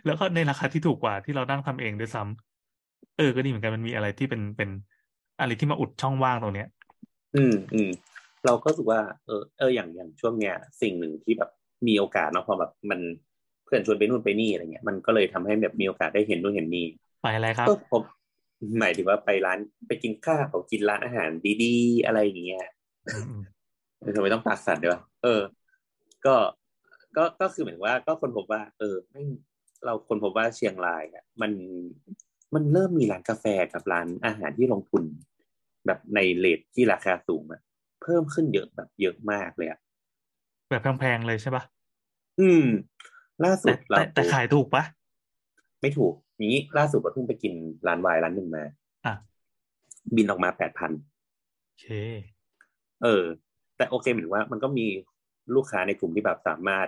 B: แล้วก็ในราคาที่ถูกกว่าที่เรานั่งทำเองด้วยซ้ำเออก็ดีเหมือนกันมันมีอะไรที่เป็นเป็นอะไรที่มาอุดช่องว่างตรงเนี้ย
A: อืมอืมเราก็รู้สึกว่าเออเอออย่างอย่างช่วงเนี้ย สิ่งหนึ่งที่แบบมีโอกาสเนาะพอแบบมันเพื่อนชวนไปนู่นไปนี่อะไรเงี้ยมันก็เลยทำให้แบบมีโอกาสได้เห็นนู่นเห็นนี่
B: ไปอะไรครับ
A: ก็ผมหมายถึงว่าไปร้านไปกินข้าวกินร้านอาหารดีๆ อะไรอย่างเงี้ย
B: อืม
A: เออ ทำไมต้องปากสั่นด้วยวะเออ ก็ก็ก็คือเหมือนว่า ก็คนพบว่า เออไม่งเราคนพบว่าเชียงรายอะมันมันเริ่มมีร้านกาแฟกับร้านอาหารที่ลงทุน แบบในเลทที่ราคาสูงอะเพิ่มขึ้นเยอะแบบเยอะมากเลยอะ
B: แบบแพงๆเลยใช่ปะ
A: อืม ล่าสุ
B: แต่
A: ดเรา
B: แต่แต่ขายถูกปะ
A: ไม่ถูกอย่างนี้ล่าสุดเราเพิ่งไปกินร้านวายร้านหนึ่งมา
B: อะ
A: บินออกมาแปดพัน
B: โอเค
A: เออ แต่โอเคหมายถึงว่ามันก็มีลูกค้าในกลุ่มที่แบบสามารถ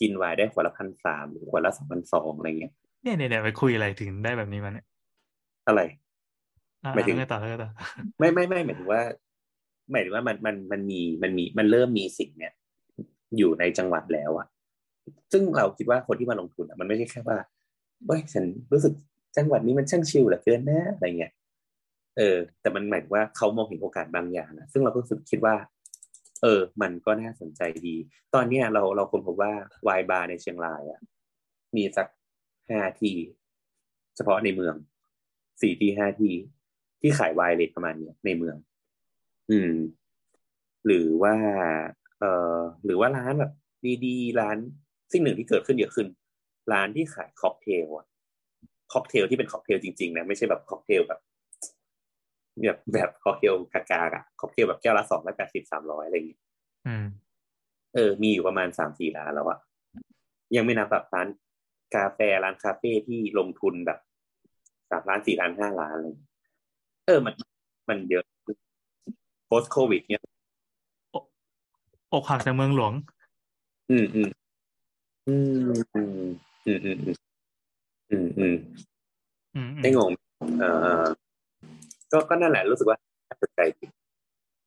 A: กินไวน์ได้ขวดละพันสามหรือขวดละสองพันสองอะไรเงี้ย
B: เนี่ยเนี่ยเนี่ยไปคุยอะไรถึงได้แบบนี้มาเนี่ย
A: อะไร
B: อะ
A: หมายถึง
B: แล้วไงต่อแล้วไงต่อ
A: ไม่ไม่ไม่หมายถึงว่าหมายถึงว่ามันมันมันมีมันมีมันเริ่มมีสิ่งเนี้ยอยู่ในจังหวัดแล้วอะซึ่งเราคิดว่าคนที่มาลงทุนอะมันไม่ใช่แค่ว่าเฮ้ยฉันรู้สึกจังหวัดนี้มันช่างชิลเหลือเกินนะอะไรเงี้ย เออ แต่มันหมายถึงว่าเขามองเห็นโอกาสบางอย่างนะซึ่งเราก็รู้สึกคิดว่า เออ มันก็น่าสนใจดี ตอนเนี้ยเราเราคนพบว่าวายบาร์ในเชียงรายอะมีสักห้าที่ เฉพาะในเมืองสี่ที่ห้าที่ที่ขายวายเลทประมาณเนี้ยในเมือง อืม หรือว่า เออหรือว่าร้านแบบดีๆร้านสิ่งหนึ่งที่เกิดขึ้นเยอะขึ้น ร้านที่ขายค็อกเทลอะค็อกเทลที่เป็นค็อกเทลจริงๆนะไม่ใช่แบบค็อกเทลแบบ แบบแบบค็อกเทลกากาอะค็อกเทลแบบแก้วละสองร้อยแปดสิบสามร้อยอะไรอย่างเงี้ย
B: อืม
A: เออ มีอยู่ประมาณสามสี่ร้านแล้วอะยังไม่นับแบบร้านกาแฟร้านคาเฟ่ที่ลงทุนแบบสามล้านสี่ล้านห้าล้านอะไรอย่างเงี้ยเออมันมันเยอะ post covid เนี่ย
B: อกหักจากเมืองหลวง
A: อืมอืมอืมอืมอืมอืมอืมอืมอืม
B: อืมอืม
A: ไม่งงเออ ก็ก็นั่นแหละรู้สึกว่าน่าสนใจ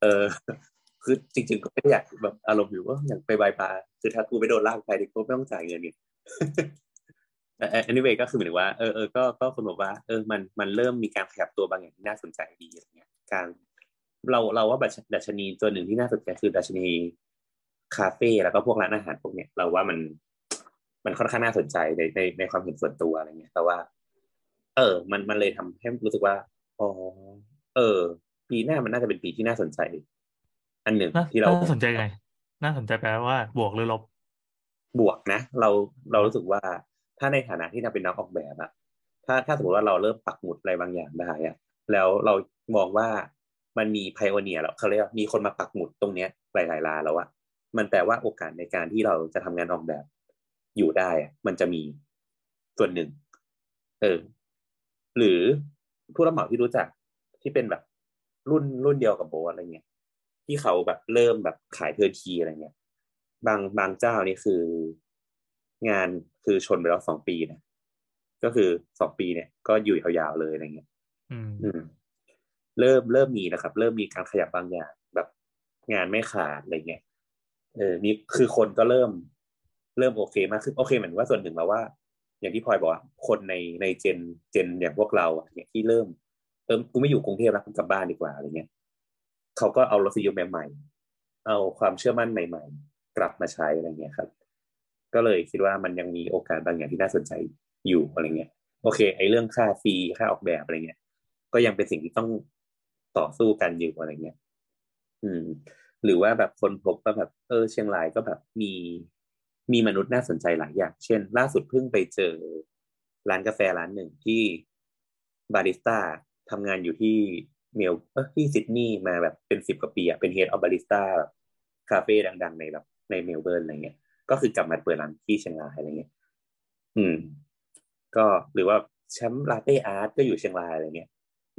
A: เออคือจริงๆก็ไม่ได้อยากแบบอารมณ์อยู่ว่าอยากไปบายบาคือถ้ากูไม่โดนลากไปดิกูไม่ต้องจ่ายเงินเนี่ยแต่ anyway ก็คือหมายถึงว่าเออเออก็ก็คนบอกว่าเออมันมันเริ่มมีการขยับตัวบางอย่างที่น่าสนใจดีอะไรเงี้ยการเราเราว่าดัชนีตัวหนึ่งที่น่าสนใจคือดัชนีคาเฟ่แล้วก็พวกร้านอาหารพวกเนี้ยเราว่ามันมันค่อนข้างน่าสนใจในในในความเห็นส่วนตัวอะไรเงี้ยแต่ว่า เออ มันมันเลยทำให้รู้สึกว่า อ๋อเออ ปีหน้ามันน่าจะเป็นปีที่น่าสนใจ อันหนึ่ง
B: น่า
A: ที่เรา
B: น่าสนใจไง น่าสนใจแปลว่า บวกหรือลบ
A: บวกนะ เราเรารู้สึกว่าถ้าในฐานะที่เราเป็นนักออกแบบอะถ้าถ้าสมมติว่าเราเริ่มปักหมุดอะไรบางอย่างได้อะแล้วเรามองว่ามันมีไพโอเนียแล้วเขาเรียกว่ามีคนมาปักหมุดตรงเนี้ยหลายๆร้านแล้วอะมันแปลว่าโอกาสในการที่เราจะทำงานออกแบบ อยู่ได้อะมันจะมีส่วนหนึ่ง เออ หรือ ผู้รับเหมาที่รู้จักที่เป็นแบบรุ่นรุ่นเดียวกับโบทอะไรเงี้ยที่เขาแบบเริ่มแบบขาย turnkey อะไรเงี้ย บางบางเจ้านี่คืองานคือชนไปแล้วสองปีนะก็คือสองปีเนี่ย ก็อยู่ยาวๆเลยอะไรเงี้ย
B: อืม
A: อืมเริ่มเริ่มมีนะครับ เริ่มมีการขยับบางอย่างแบบงานไม่ขาดอะไรเงี้ยเออนี่คือคนก็เริ่ม เริ่มโอเคมากขึ้นโอเคเหมือนว่าส่วนหนึ่งแล้วว่า อย่างที่พลอยบอกว่าคนในในเจนเจนอย่างพวกเราอะเนี่ยที่เริ่มเออกูไม่อยู่กรุงเทพแล้วกูกลับบ้านดีกว่าอะไรเงี้ยเขาก็เอารสนิยมใหม่ๆเอาความเชื่อมั่นใหม่ๆ กลับมาใช้อะไรเงี้ยครับ ก็เลยคิดว่ามันยังมีโอกาสบางอย่างที่น่าสนใจอยู่อะไรเงี้ยโอเค ไอ้เรื่องค่าฟรีค่าออกแบบอะไรเงี้ย ก็ยังเป็นสิ่งที่ต้องต่อสู้กันอยู่อะไรเงี้ย อืม หรือว่าแบบคนพบว่าแบบ เออ เชียงรายก็แบบมี มีมนุษย์น่าสนใจหลายอย่าง เช่น ล่าสุดเพิ่งไปเจอร้านกาแฟร้านหนึ่งที่บาริสต้าทำงานอยู่ที่เมลเออที่ซิดนีย์มาแบบเป็นสิบกว่าปีอะเป็น head of barista คาเฟ่ดัง ๆ ในแบบในเมลเบิร์นอะไรเงี้ย ก็คือกลับมาเปิดร้านที่เชียงรายอะไรเงี้ย อืม ก็หรือว่าแชมป์ latte art ก็อยู่เชียงรายอะไรเงี้ย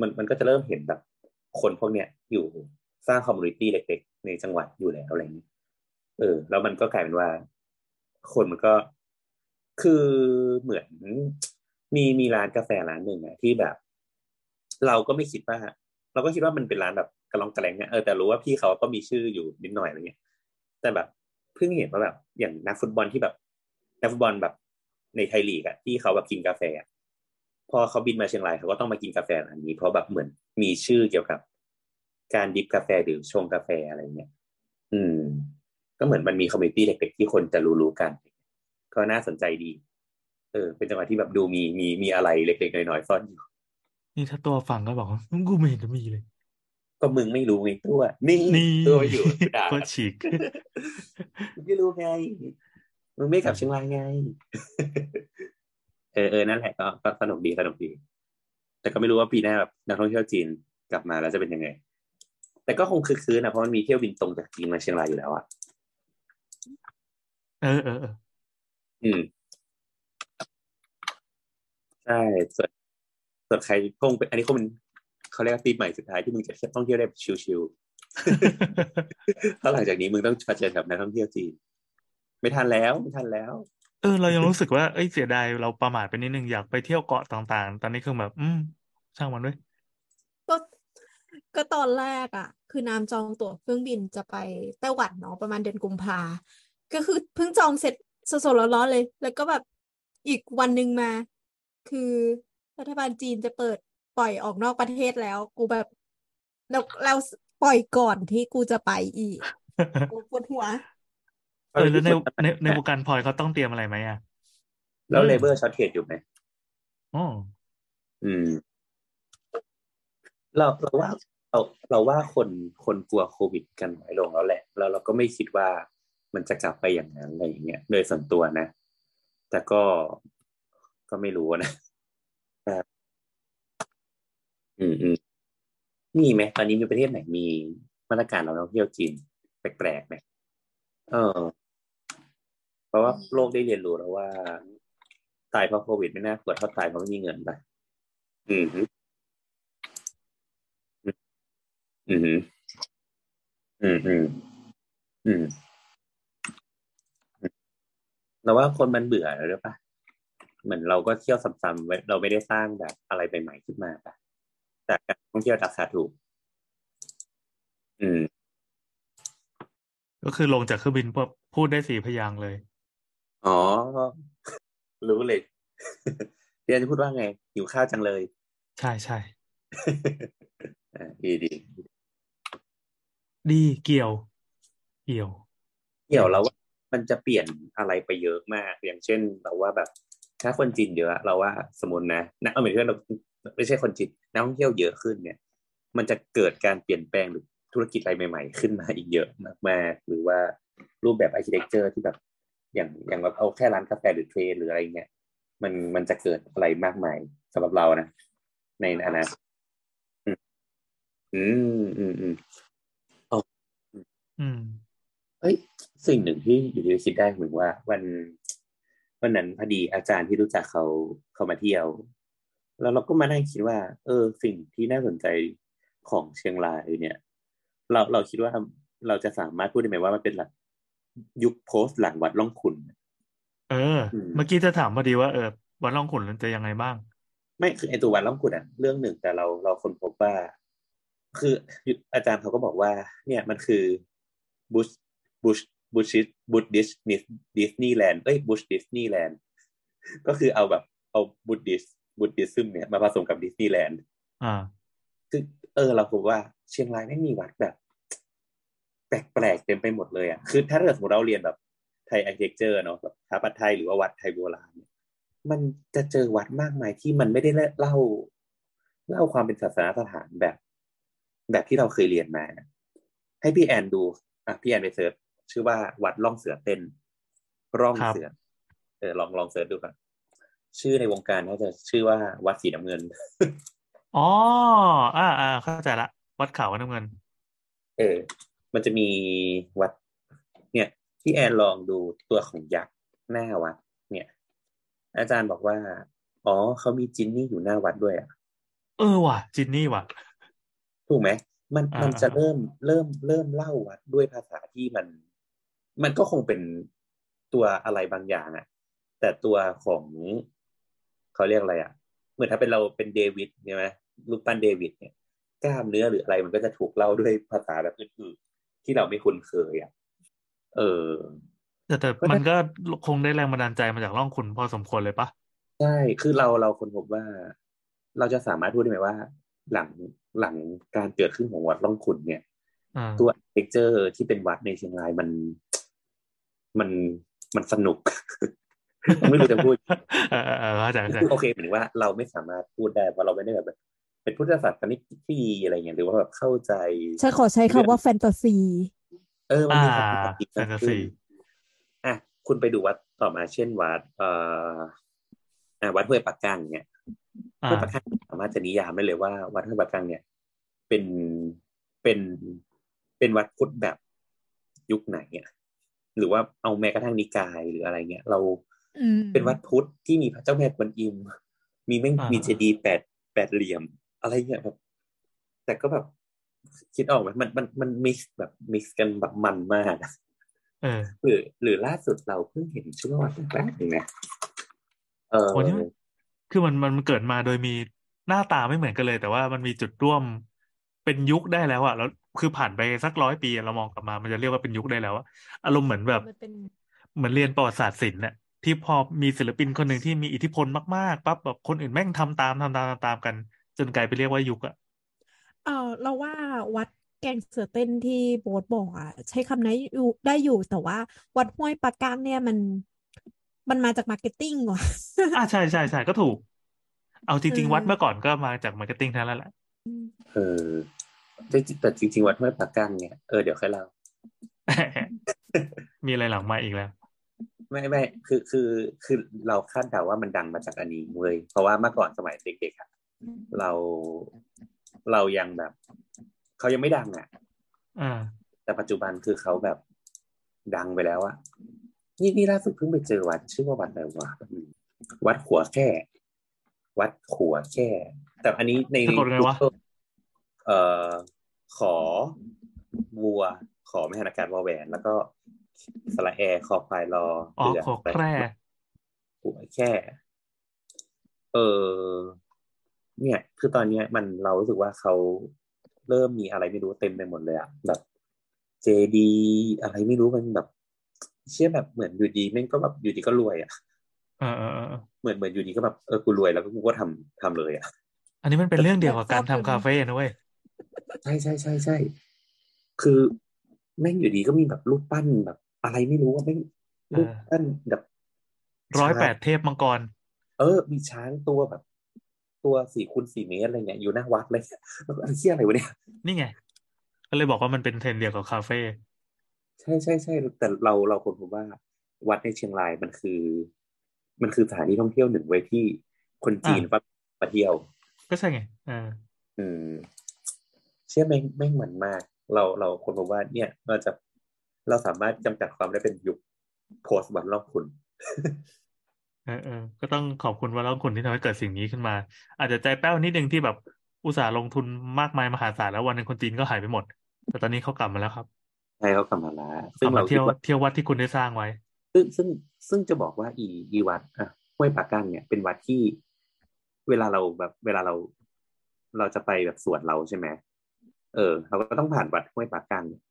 A: มันมันก็จะเริ่มเห็นแบบ คนพวกเนี้ยอยู่สร้าง community เล็ก ๆ ในจังหวัดอยู่แล้วอะไรเงี้ยเออ แล้วมันก็กลายเป็นว่า คนมันก็คือเหมือนมีมีร้านกาแฟร้านหนึ่งอะที่แบบ เราก็ไม่คิดว่าเราก็คิดว่ามันเป็นร้านแบบกระลองกระแลงเนี่ยเออแต่รู้ว่าพี่เขาก็มีชื่ออยู่นิดหน่อยอะไรเงี้ยแต่แบบเพิ่งเห็นว่าแบบอย่างนักฟุตบอลที่แบบนักฟุตบอลแบบในไทยลีกอะที่เขาแบบกินกาแฟพอเขาบินมาเชียงรายเขาก็ต้องมากินกาแฟร้านนี้ เพราะแบบเหมือนมีชื่อเกี่ยวกับ การ drip กาแฟหรือชงกาแฟอะไรเงี้ยอืม ก็เหมือนมันมี community เล็กๆที่คนจะรู้ๆกัน ก็น่าสนใจดี เออ เป็นจังหวะที่แบบดูมีมีมีอะไรเล็กๆน้อยๆซ่อนอยู่
B: นี่ถ้าตัวฟังก็บอกว่ากูไม่เห็นจะมีเลย
A: ก็มึงไม่รู้ไงตัว นี่
B: นี่
A: ตัวอยู่ด่า
B: โคตรฉีก
A: มึงไม่รู้ไงมึงไม่กลับเชียงรายไง เออเออนั่นแหละก็ก็สนุกดีสนุกดี แต่ก็ไม่รู้ว่าปีหน้าแบบนักท่องเที่ยวจีนกลับมาแล้วจะเป็นยังไง แต่ก็คงคือคืนนะเพราะมันมีเที่ยวบินตรงจากจีนมาเชียงรายอยู่แล้วอะ
B: เออเออเออ
A: อืมใช่ส่วนส่วนใครคงเป็นอันนี้คงเป็นเขาเรียกว่าปีใหม่สุดท้ายที่มึงจะต้องเที่ยวได้แบบชิวๆเพราะหลังจากนี้มึงต้องเผชิญกับนักท่องเที่ยวจีนไม่ทันแล้วไม่ทันแล้ว
B: เออ เรายังรู้สึกว่าเอ้ยเสียดายเราประมาทไปนิดนึงอยากไปเที่ยวเกาะต่างๆ ตอนนี้คือแบบ อืมช่างมันด้วย
C: ก็ก็ตอนแรกอะ คือน้ำจองตั๋วเครื่องบินจะไปไต้หวันเนาะประมาณเดือนกุมภา ก็คือเพิ่งจองเสร็จสดๆร้อนๆเลย แล้วก็แบบอีกวันหนึ่งมา คือรัฐบาลจีนจะเปิดปล่อยออกนอกประเทศแล้ว กูแบบแล้วแล้วปล่อยก่อนที่กูจะไปอีกกูปวดหัว
B: เออแล้วในในในวงการพลอยเขาต้องเตรียมอะไรไหมอะ
A: แล้ว
B: อืม
A: เลเบอร์ช็อตเทจอยู่ไหม
B: อ๋อ
A: อืม เราเราว่าเราเราว่าคนคนกลัวโควิดกันน้อยลงแล้วแหละ แล้วเราก็ไม่คิดว่า มันจะกลับไปอย่างนั้นอะไรอย่างเงี้ยโดยส่วนตัวนะ แต่ก็ก็ไม่รู้นะอืมอืมมีไหมตอนนี้มีประเทศไหนมีมาตรการเราท่องเที่ยวจีนแปลกๆไหมเออ เพราะว่าโลกได้เรียนรู้แล้วว่า ตายเพราะโควิดไม่น่ากลัวเท่าตายเพราะไม่มีเงินไปอืมฮึอืมฮึอืมอืมอืม เราว่าคนมันเบื่อแล้วหรือปะเหมือนเราก็เที่ยวซ้ำๆไว้เราไม่ได้สร้างแบบอะไรใหม่ๆขึ้นมาปะแต่การท่องเที่ยวราคาถูก อืม
B: ก็คือลงจากเครื่องบินปุ๊บพูดได้สี่พยางค์เลย
A: อ๋อ รู้เลยเรียนจะพูดว่าไงหิวข้าวจังเลย
B: ใช่ใช่
A: อ่าดีดี
B: ดีเกี่ยว เกี่ยว
A: เกี่ยวแล้วว่า มันจะเปลี่ยนอะไรไปเยอะมาก อย่างเช่นเราว่าแบบถ้าคนจีนเยอะเราว่าสมมตินะนักเอาหมายถึงว่าเราไม่ใช่คนจีนนักท่องเที่ยวเยอะขึ้นเนี่ย มันจะเกิดการเปลี่ยนแปลงหรือธุรกิจอะไรใหม่ ๆ ขึ้นมาอีกเยอะมากๆหรือว่ารูปแบบ architecture ที่แบบอย่างอย่างเราเอาแค่ร้านกาแฟหรือเทรนด์หรืออะไรเงี้ยมันมันจะเกิดอะไรมากมายสำหรับเรานะในอนาคตอืมอืมอืม
B: อืม
A: เอ้ย สิ่งหนึ่งที่อยู่ที่คิดได้เหมือนว่า วันวันนั้นพอดีอาจารย์ที่รู้จักเขาเขามาเที่ยว แล้วเราก็มานั่งคิดว่า เออ สิ่งที่น่าสนใจของเชียงรายเนี่ย เราเราคิดว่าเราจะสามารถพูดได้ไหมว่ามันเป็นหลักยุคโพสต์หลังวัดล่องขุน
B: เออ
A: อืม
B: เมื่อกี้จะถามพอดีว่าเออวันล่องขุนมันจะยังไงบ้าง
A: ไม่คือไอตัววัดร่องขุ่นอะเรื่องหนึ่งแต่เราเราคนพบว่า คืออาจารย์เขาก็บอกว่า เนี่ยมันคือ Buddh Buddh Buddhist Buddh Dis Disneyland เอ้ย Buddh Disneyland ก็คือเอาแบบเอา Buddhis Buddhism เนี่ยมาผสมกับดิสนีย์แลนด์
B: อ่า
A: คือเออเราพบว่าเชียงรายไม่มีวัดแบบ แปลกๆเต็มไปหมดเลยอะคือถ้าเกิดสมมติเราเรียนแบบ Thai architecture เนาะแบบสถาปัตย์ไทยหรือว่าวัดไทยโบราณเนี่ยมันจะเจอวัดมากมายที่มันไม่ได้เล่าเล่าความเป็นศาสนสถานแบบ แบบที่เราเคยเรียนมา ให้พี่แอนดู อะพี่แอนไปเสิร์ช ชื่อว่าวัดร่องเสือเต้นร่อง
B: ครับ
A: เสือเออลองลองเสิร์ชดูก่อนชื่อในวงการเขาจะชื่อว่าวัดสีน้ำเงิน
B: อ๋อ อ่าอ่าเข้าใจละ วัดเขาน้ำเงิน
A: เออ มันจะมีวัด เนี่ย ที่แอนลองดูตัวของยักษ์หน้าวัด เนี่ย อาจารย์บอกว่า อ๋อเขามีจินนี่อยู่หน้าวัดด้วยอะ
B: เออว่ะ จินนี่ว่ะ
A: ถูกไหม มัน
B: อ่ามั
A: มันจะเริ่มเริ่มเริ่มเล่าวัดด้วยภาษาที่มัน มันก็คงเป็นตัวอะไรบางอย่างอะแต่ตัวของเขาเรียกอะไรอะเหมือนถ้าเป็นเราเป็นเดวิดใช่ไหมรูปปั้นเดวิดเนี่ยกล้ามเนื้อหรืออะไรมันก็จะถูกเล่าด้วยภาษาแบบอื่นๆที่เราไม่คุ้นเคยอะ เออ
B: แต่แต่
A: ก็ได้
B: มันก็คงได้แรงบันดาลใจมาจากล่องขุนพอสมควรเลยปะ
A: ใช่ คือเราเราคนพบว่า เราจะสามารถพูดได้ไหมว่า หลังหลังการเกิดขึ้นของวัดล่องขุนเนี่ย
B: อ่า
A: ตัวเท็กเจอร์ที่เป็นวัดในเชียงรายมัน มันมันสนุกไม่รู้จะพูด
B: เออเออเออเข้าใจเข้าใจ
A: คือโอเคหมายถึงว่าเราไม่สามารถพูดได้เพราะเราไม่ได้แบบเป็นพุทธศาสนิกที่ดีอะไรเงี้ยหรือว่าแบบเข้าใจ
C: ฉันขอใช้คำว่าแฟนตาซี
A: เออมัน
B: อ่า
A: มีความเป็นจริง
B: แฟนตาซี
A: อะคุณไปดูวัดต่อมาเช่นวัด เอ่ออะวัดห้วยปักกังเนี่ย
B: อ่า
A: ห้วยปักกังสามารถจะนิยามได้เลยว่า วัดห้วยปักกังเนี่ย เป็นเป็นเป็นวัดพุทธแบบยุคไหนอะ หรือว่าเอาแม้กระทั่งนิกายหรืออะไรเงี้ย เรา
C: อืม
A: เป็นวัดพุทธที่มีพระเจ้าแม่กวนอิม มีแม่ง
B: อ่ามี
A: มีเจดีย์แปดแปดเหลี่ยม อะไรเงี้ยแบบแต่ก็แบบคิดออกไหมมันมันมันมิกซ์แบบมิกซ์กันแบบมันมากอะ
B: เออ
A: หรือหรือล่าสุดเราเพิ่งเห็นชื่อว่าวัดแป๊บนึงนะเออ
B: โอ้นี่มันคือมันมันเกิดมาโดยมีหน้าตาไม่เหมือนกันเลย แต่ว่ามันมีจุดร่วมเป็นยุคได้แล้วอะแล้ว คือผ่านไปสักร้อยปีอะเรามองกลับมา มันจะเรียกว่าเป็นยุคได้แล้วอะอารมณ์เหมือนแบบ
C: มันเป็น
B: เหมือนเรียนประวัติศาสตร์ศิลป์เนี่ยที่พอมีศิลปินคนหนึ่งที่มีอิทธิพลมากๆปั๊บแบบคนอื่นแม่งทำตามทำตามทำตามกัน จนกลายไปเรียกว่ายุคอะ
C: เออเราว่าวัดแกงเสือเต้นที่โบ๊ทบอกอะ ใช้คำนี้อยู่ได้อยู่แต่ว่า วัดห้วยปลากั้งเนี่ยมันมันมาจาก marketing ว่ะ
B: อ่าใช่ใช่ใช่ก็ถูก เอาจริง
C: เออ
B: ๆวัดเมื่อก่อนก็มาจาก marketing ทั้งนั้นแหละ
A: เออ แต่แต่จริง ๆ วัดห้วยปลากั้งเนี่ยเออเดี๋ยวค่อยเล่า
B: มีอะไรหลังมาอีกแล้ว
A: ไม่ไม่คือคือคือเราคาดเดาว่ามันดังมาจากอันนี้เว้ยเพราะว่าเมื่อก่อนสมัยเด็กๆอะเราเรายังแบบเขายังไม่ดังอะ
B: อ่า
A: แต่ปัจจุบันคือเขาแบบดังไปแล้วอะนี่นี่ล่าสุดเพิ่งไปเจอวัด ชื่อว่าวัดอะไรวะอืมวัดขัวแค่ วัดขัวแค่ แต่อันนี้ใน
B: สะกดไงวะ
A: Google เอ่อขอวัว ขอไม่หันอากาศวอแหวน แล้วก็สระแอคอควายรอ
B: อ๋อ
A: เรือ
B: ขอแคร่
A: ขัวแค่ เออเนี่ย คือตอนเนี้ยมันเรารู้สึกว่าเขาเริ่มมีอะไรไม่รู้เต็มไปหมดเลยอะแบบเจดีอะไรไม่รู้มันแบบ เชื่อแบบเหมือนอยู่ดีแม่งก็แบบอยู่ดีก็รวยอะ
B: เออเออเออ
A: เหมือนเหมือนอยู่ดีก็แบบเออกูรวยแล้วก็กูก็ทำทำเลยอะ
B: อันนี้มันเป็นเรื่องเดียวกับการทำคาเฟ่นะเว้ย
A: ใช่ใช่ใช่ใช่คือแม่งอยู่ดีก็มีแบบรูปปั้นแบบ อะไรไม่รู้ว่าแม่ง
B: เออ
A: รูปปั้นแบบ
B: ร้อยแปด
A: ช้าง
B: เทพมังกร
A: เออ มีช้างตัวแบบ ตัวสี่คูณสี่เมตรอะไรเงี้ยอยู่หน้าวัดเลยแล้วก็ไอ้เหี้ยอะไรวะเนี่ย
B: นี่ไง ก็เลยบอกว่ามันเป็นเทรนด์เดียวกับคาเฟ่
A: ใช่ใช่ใช่แต่เราเราคนพบว่า วัดในเชียงรายมันคือ มันคือสถานที่ท่องเที่ยวหนึ่งไว้ยที่คนจีน
B: อะ
A: ฝรั่งมาเที่ยว
B: ก็ใช่ไงเออ
A: อืม เชื่อแม่งแม่งมันมาก เราเราคนพบว่าเนี่ยเราจะเราสามารถจำกัดความได้เป็นยุคโพสต์วันรอบคุณ
B: เออเออก็ต้องขอบคุณว่าแล้วคุณที่ทำให้เกิดสิ่งนี้ขึ้นมา อาจจะใจแป้วนิดนึงที่แบบอุตส่าห์ลงทุนมากมายมหาศาลแล้ววันหนึ่งคนจีนก็หายไปหมด แต่ตอนนี้เขากลับมาแล้วครับ
A: ใช่เขากลับมาแล้ว
B: ก
A: ซึ่
B: ลั
A: ง
B: บมา
A: เราคิ
B: เที่
A: ด
B: ยว
A: ว่า
B: เที่ยววัดที่คุณได้สร้างไว้
A: ซึ่งซึ่งซึ่งจะบอกว่าอีอีวัดอะห้วยปากั้งเนี่ยเป็นวัดที่เวลาเราแบบเวลาเราเราจะไปแบบสวนเราใช่ไหม เออเราก็ต้องผ่านวัดห้วยปากั้งเนี่ย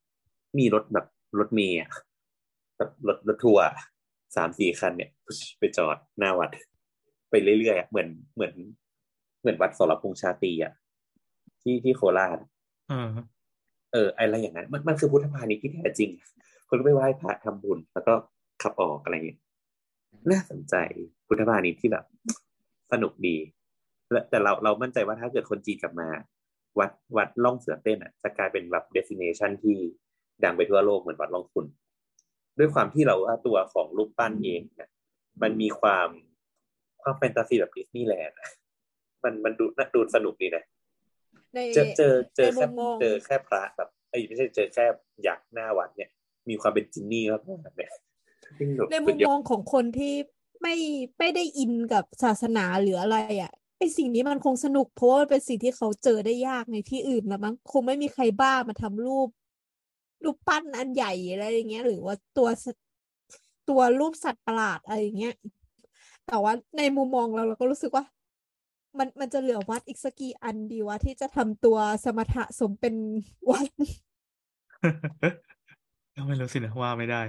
A: มีรถแบบรถเมย์อะแบบรถรถทัวร์สามสี่คันเนี่ย ไปจอดหน้าวัด ไปเรื่อยๆอะเหมือนเหมือน เหมือนวัดสรพงษ์ชาตรีอะที่ที่โคราช
B: เออ
A: เอออะไรอย่างนั้น มันมันคือพุทธพาณิชย์ที่แท้จริง คนก็ไปไหว้พระทำบุญ แล้วก็ขับออกอะไรอย่างเงี้ยน่าสนใจพุทธพาณิชย์ที่แบบ สนุกดีและแต่เราเรามั่นใจว่าถ้าเกิดคนจีนกลับมา วัดวัดล่องเสือเต้นอะจะกลายเป็นแบบเดสิเนชันที่ดังไปทั่วโลกเหมือนวัดล่องคุณ ด้วยความที่เราว่าตัวของรูปปั้นเองเนี่ยมันมีความความแฟนตาซีแบบดิสนีย์แลนด์อะมันมันดูน่าดูสนุกดีนะ
C: ใน
A: เจอเจอเจอ
C: ในมุ
A: แค่
C: มมอง
A: เจอแค่พระแบบไอ้ยไม่ใช่เจอแค่ยักษ์หน้าวัดเนี่ย มีความเป็นจินนี่มากๆเนี่ยซึ่งแบบ
C: ในมุ
A: สุ
C: ม
A: ดย
C: ม
A: อ
C: อ
A: ด
C: งของคนที่ไม่ไม่ได้อินกับศาสนาหรืออะไรอะ ไอสิ่งนี้มันคงสนุกเพราะว่ามันเป็นสิ่งที่เขาเจอได้ยากในที่อื่นละมั้งคงไม่มีใครบ้ามาทำรูป รูปปั้นอันใหญ่อะไรอย่างเงี้ย หรือว่าตัวสตัวรูปสัตว์ประหลาดอะไรอย่างเงี้ยแต่ว่าในมุมมองเราเราก็รู้สึกว่า มันมันจะเหลือวัดอีกสักกี่อันดีวะที่จะทำตัวสมถะสมเป็นวัด
B: ก็ไม่รู้สินะว่าไม่ได้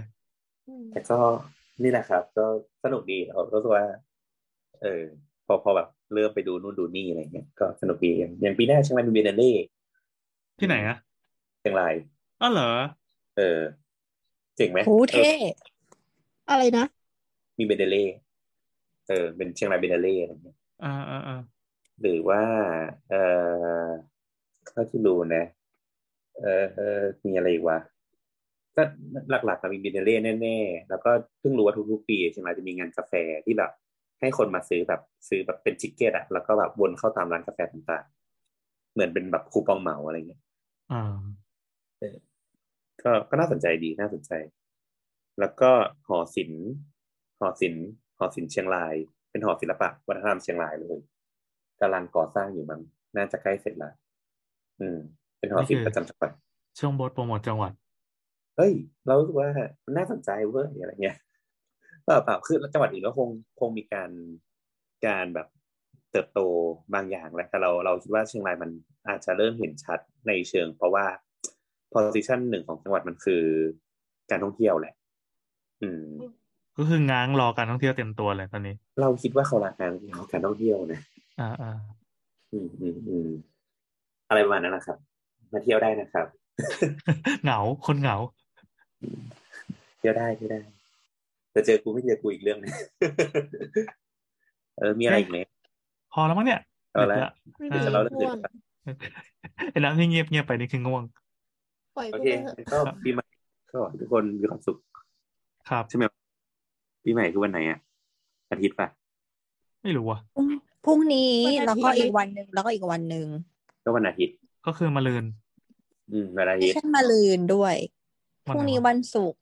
C: อืม
A: แต่ก็นี่แหละครับ ก็สนุกดีเรารู้สึกว่า เออ พอพอแบบเริ่มไปดูนู่นดูนี่อะไรเงี้ยก็สนุกดีอย่างอย่างปีหน้าเชียงรายมีเบเนเล่
B: ที่ไหนอะ
A: เชียงราย
B: อ๋อเหรอ
A: เออ เจ๋งไหม
E: โหเท่
A: ออ
C: อะไรนะ
A: มีเบเนเล่เออ เป็นเชียงรายเบเนเล่อะไรเงี้ย
B: อ่าอ่าอ่า
A: หรือว่า เออเท่าที่รู้นะ เออเออมีอะไรอีกวะก็หลักๆก็มีบินเนเล่แน่ๆ แล้วก็เพิ่งรู้ว่าทุกๆปีใช่ไหมจะมีงานกาแฟที่แบบ ให้คนมาซื้อแบบซื้อแบบเป็นจิกเก็ตอะแล้วก็แบบวนเข้าตามร้านกาแฟต่างๆ เหมือนเป็นแบบคูปองเหมาอะไรเงี้ย
B: อ่า
A: ก็ก็น่าสนใจดีน่าสนใจ แล้วก็หอศิลป์หอศิลป์หอศิลป์เชียงราย เป็นหอศิลปะวัฒนธรรมเชียงรายเลยกำลังก่อสร้างอยู่มั้งน่าจะใกล้เสร็จแล้วอืม เป็นหอศิลป์ประจำจังหวัด
B: ช่วงโบทโปรโมทจังหวัด
A: เฮ้ย เรารู้สึกว่ามันน่าสนใจเว้ยอะไรเงี้ย เปล่าเปล่าคือจังหวัดอื่นก็คงคงมีการการแบบเติบโตบางอย่างแหละแต่เราเราคิดว่าเชียงรายมันอาจจะเริ่มเห็นชัดในเชิง เพราะว่า position หนึ่งของจังหวัดมันคือการท่องเที่ยวแหละ อืม
B: ก็คือง้างรอการท่องเที่ยวเต็มตัวเลยตอนนี้
A: เราคิดว่าเขารักการการท่องเที่ยวนะ
B: อ่าอ่า
A: อืมอืมอืมอะไรประมาณนั้นนะครับ มาเที่ยวได้นะครับ
B: เหงาคนเหงา
A: เที่ยวได้เที่ยวได้ แต่เจอกูไม่เจอกูอีกเรื่องหนึงเออมีอะไรอีกไหม
B: พอแล้วมั้งเนี่ย
A: เอาละ
B: ดึกละ
C: ไม่
B: เอ
C: มี
B: อ
A: เราเรื่องอื่น
C: ง่วง
A: ดีกว่า
B: ไอ้แล้วที่เงียบเงียบไปนี่คือง่วง
C: ปล่อย
A: โอ
C: กู
A: เค
C: ไปเถอะ
A: ก็ปีใหม่ก็ขอให้ทุกคนมีความสุข
B: ครับ
A: ใช่ไหมปีใหม่คือวันไหนอะอาทิตย์ป่ะ
B: ไม่รู้ว่ะ
E: พรุ่งพรุ่งนี้
C: วันอาทิตย์
E: แล้วก็อีกวันหนึ่งแล้วก็อีกวันหนึ่ง
A: ก็วันอาทิตย์
B: ก็คือมาลืน
A: อืมวันอา
E: ไม่
A: ทิตย์
E: ใช่มาลืนด้วยพ
B: วันไหนวะ
E: รุ่งนี้วันศุกร์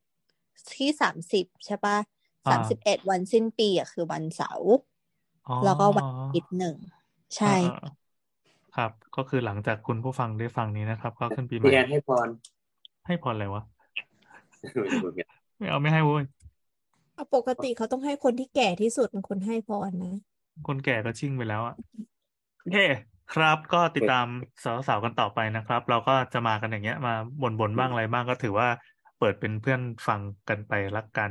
E: ที่สามสิบใช่ปะ
B: อ่า
E: สามสิบเอ็ดวันสิ้นปีอะคือวันเสาร์
B: อ๋อ
E: แล้วก็วันอาทิตย์หนึ่งใช่
B: อ่าอ่าครับ ก็คือหลังจากคุณผู้ฟังได้ฟังนี้นะครับ ก็ขึ้นปีใหม่
A: พี่แอนให้พร
B: ให้พรอะไรวะ
A: ไม่รู้เหมือนกัน
B: ไม่เอาไม่ให้เว้ย
C: เอาปกติเขาต้องให้คนที่แก่ที่สุดเป็นคนให้พรนะ
B: คนแก่ก็ชิ่งไปแล้วอะโอเคครับก็ติดตามสาวๆกันต่อไปนะครับ เราก็จะมากันอย่างเงี้ย มาบ่นๆบ้างอะไรบ้างก็ถือว่า เปิดเป็นเพื่อนฟังกันไปละกัน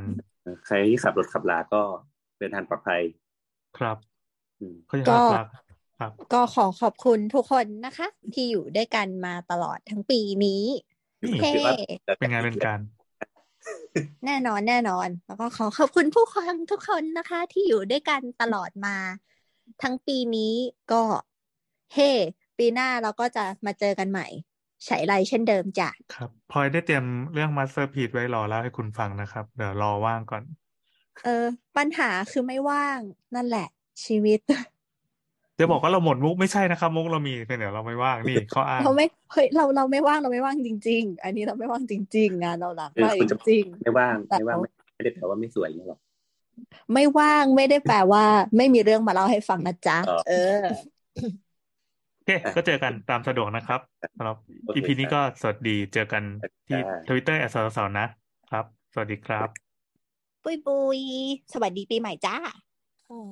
A: ใครที่ขับรถขับลาก็เดินทางปลอดภัย
B: ครับ
A: อืม
B: เขาจะ
E: ก็
B: รักครับ
E: ก็ขอขอบคุณทุกคนนะคะ ที่อยู่ด้วยกันมาตลอดทั้งปีนี้
B: นี่
E: เฮ้
A: คิดว่า
B: เป็นงานเป็นการ
E: แน่นอนแน่นอน แล้วก็ขอขอบคุณผู้ฟังทุกคนนะคะ ที่อยู่ด้วยกันตลอดมา ทั้งปีนี้ก็เฮ้ปีหน้าเราก็จะมาเจอกันใหม่ ใช้ไรเช่นเดิมจ้ะ
B: ครับพลอยได้เตรียมเรื่องมาสเตอร์พี e ไว้รอแล้วให้คุณฟังนะครับ เดี๋ยวรอว่างก่อน
E: เออ ปัญหาคือไม่ว่างนั่นแหละ ชีวิต
B: เดี๋ยวบอกว่าเราหมดมุกไม่ใช่นะครับมุกเรามีเพียงเดี๋ยวเราไม่ว่างนี่เขาอ้าง
E: เราไม่เฮ้ยเราเราไม่ว่างเราไม่ว่างจริง ๆ อันนี้เราไม่ว่างจริง ๆ งานเราหนัก
A: เออ
E: มาก
A: คุณจะ
E: จริง
A: ไม่ว่าง
E: แต่
A: ไม่ว่าง
E: เอา
A: ไม่ได้แปลว่าไม่สวยหรอก
E: ๆไม่ว่างไม่ได้แปลว่า ไม่มีเรื่องมาเล่าให้ฟังนะจ๊ะ
A: อ๋อ
E: เออ
B: โอ เค ก็เจอกันตามสะดวกนะครับสำหรับ
A: โอเค
B: EP นี้ก็สวัสดีเจอกันที่
A: ได้
B: ทวิตเตอร์แอสสาวนะครับ สวัสดีครับ
E: ปุยปุยสวัสดีปีใหม่จ้า
C: อ๋อ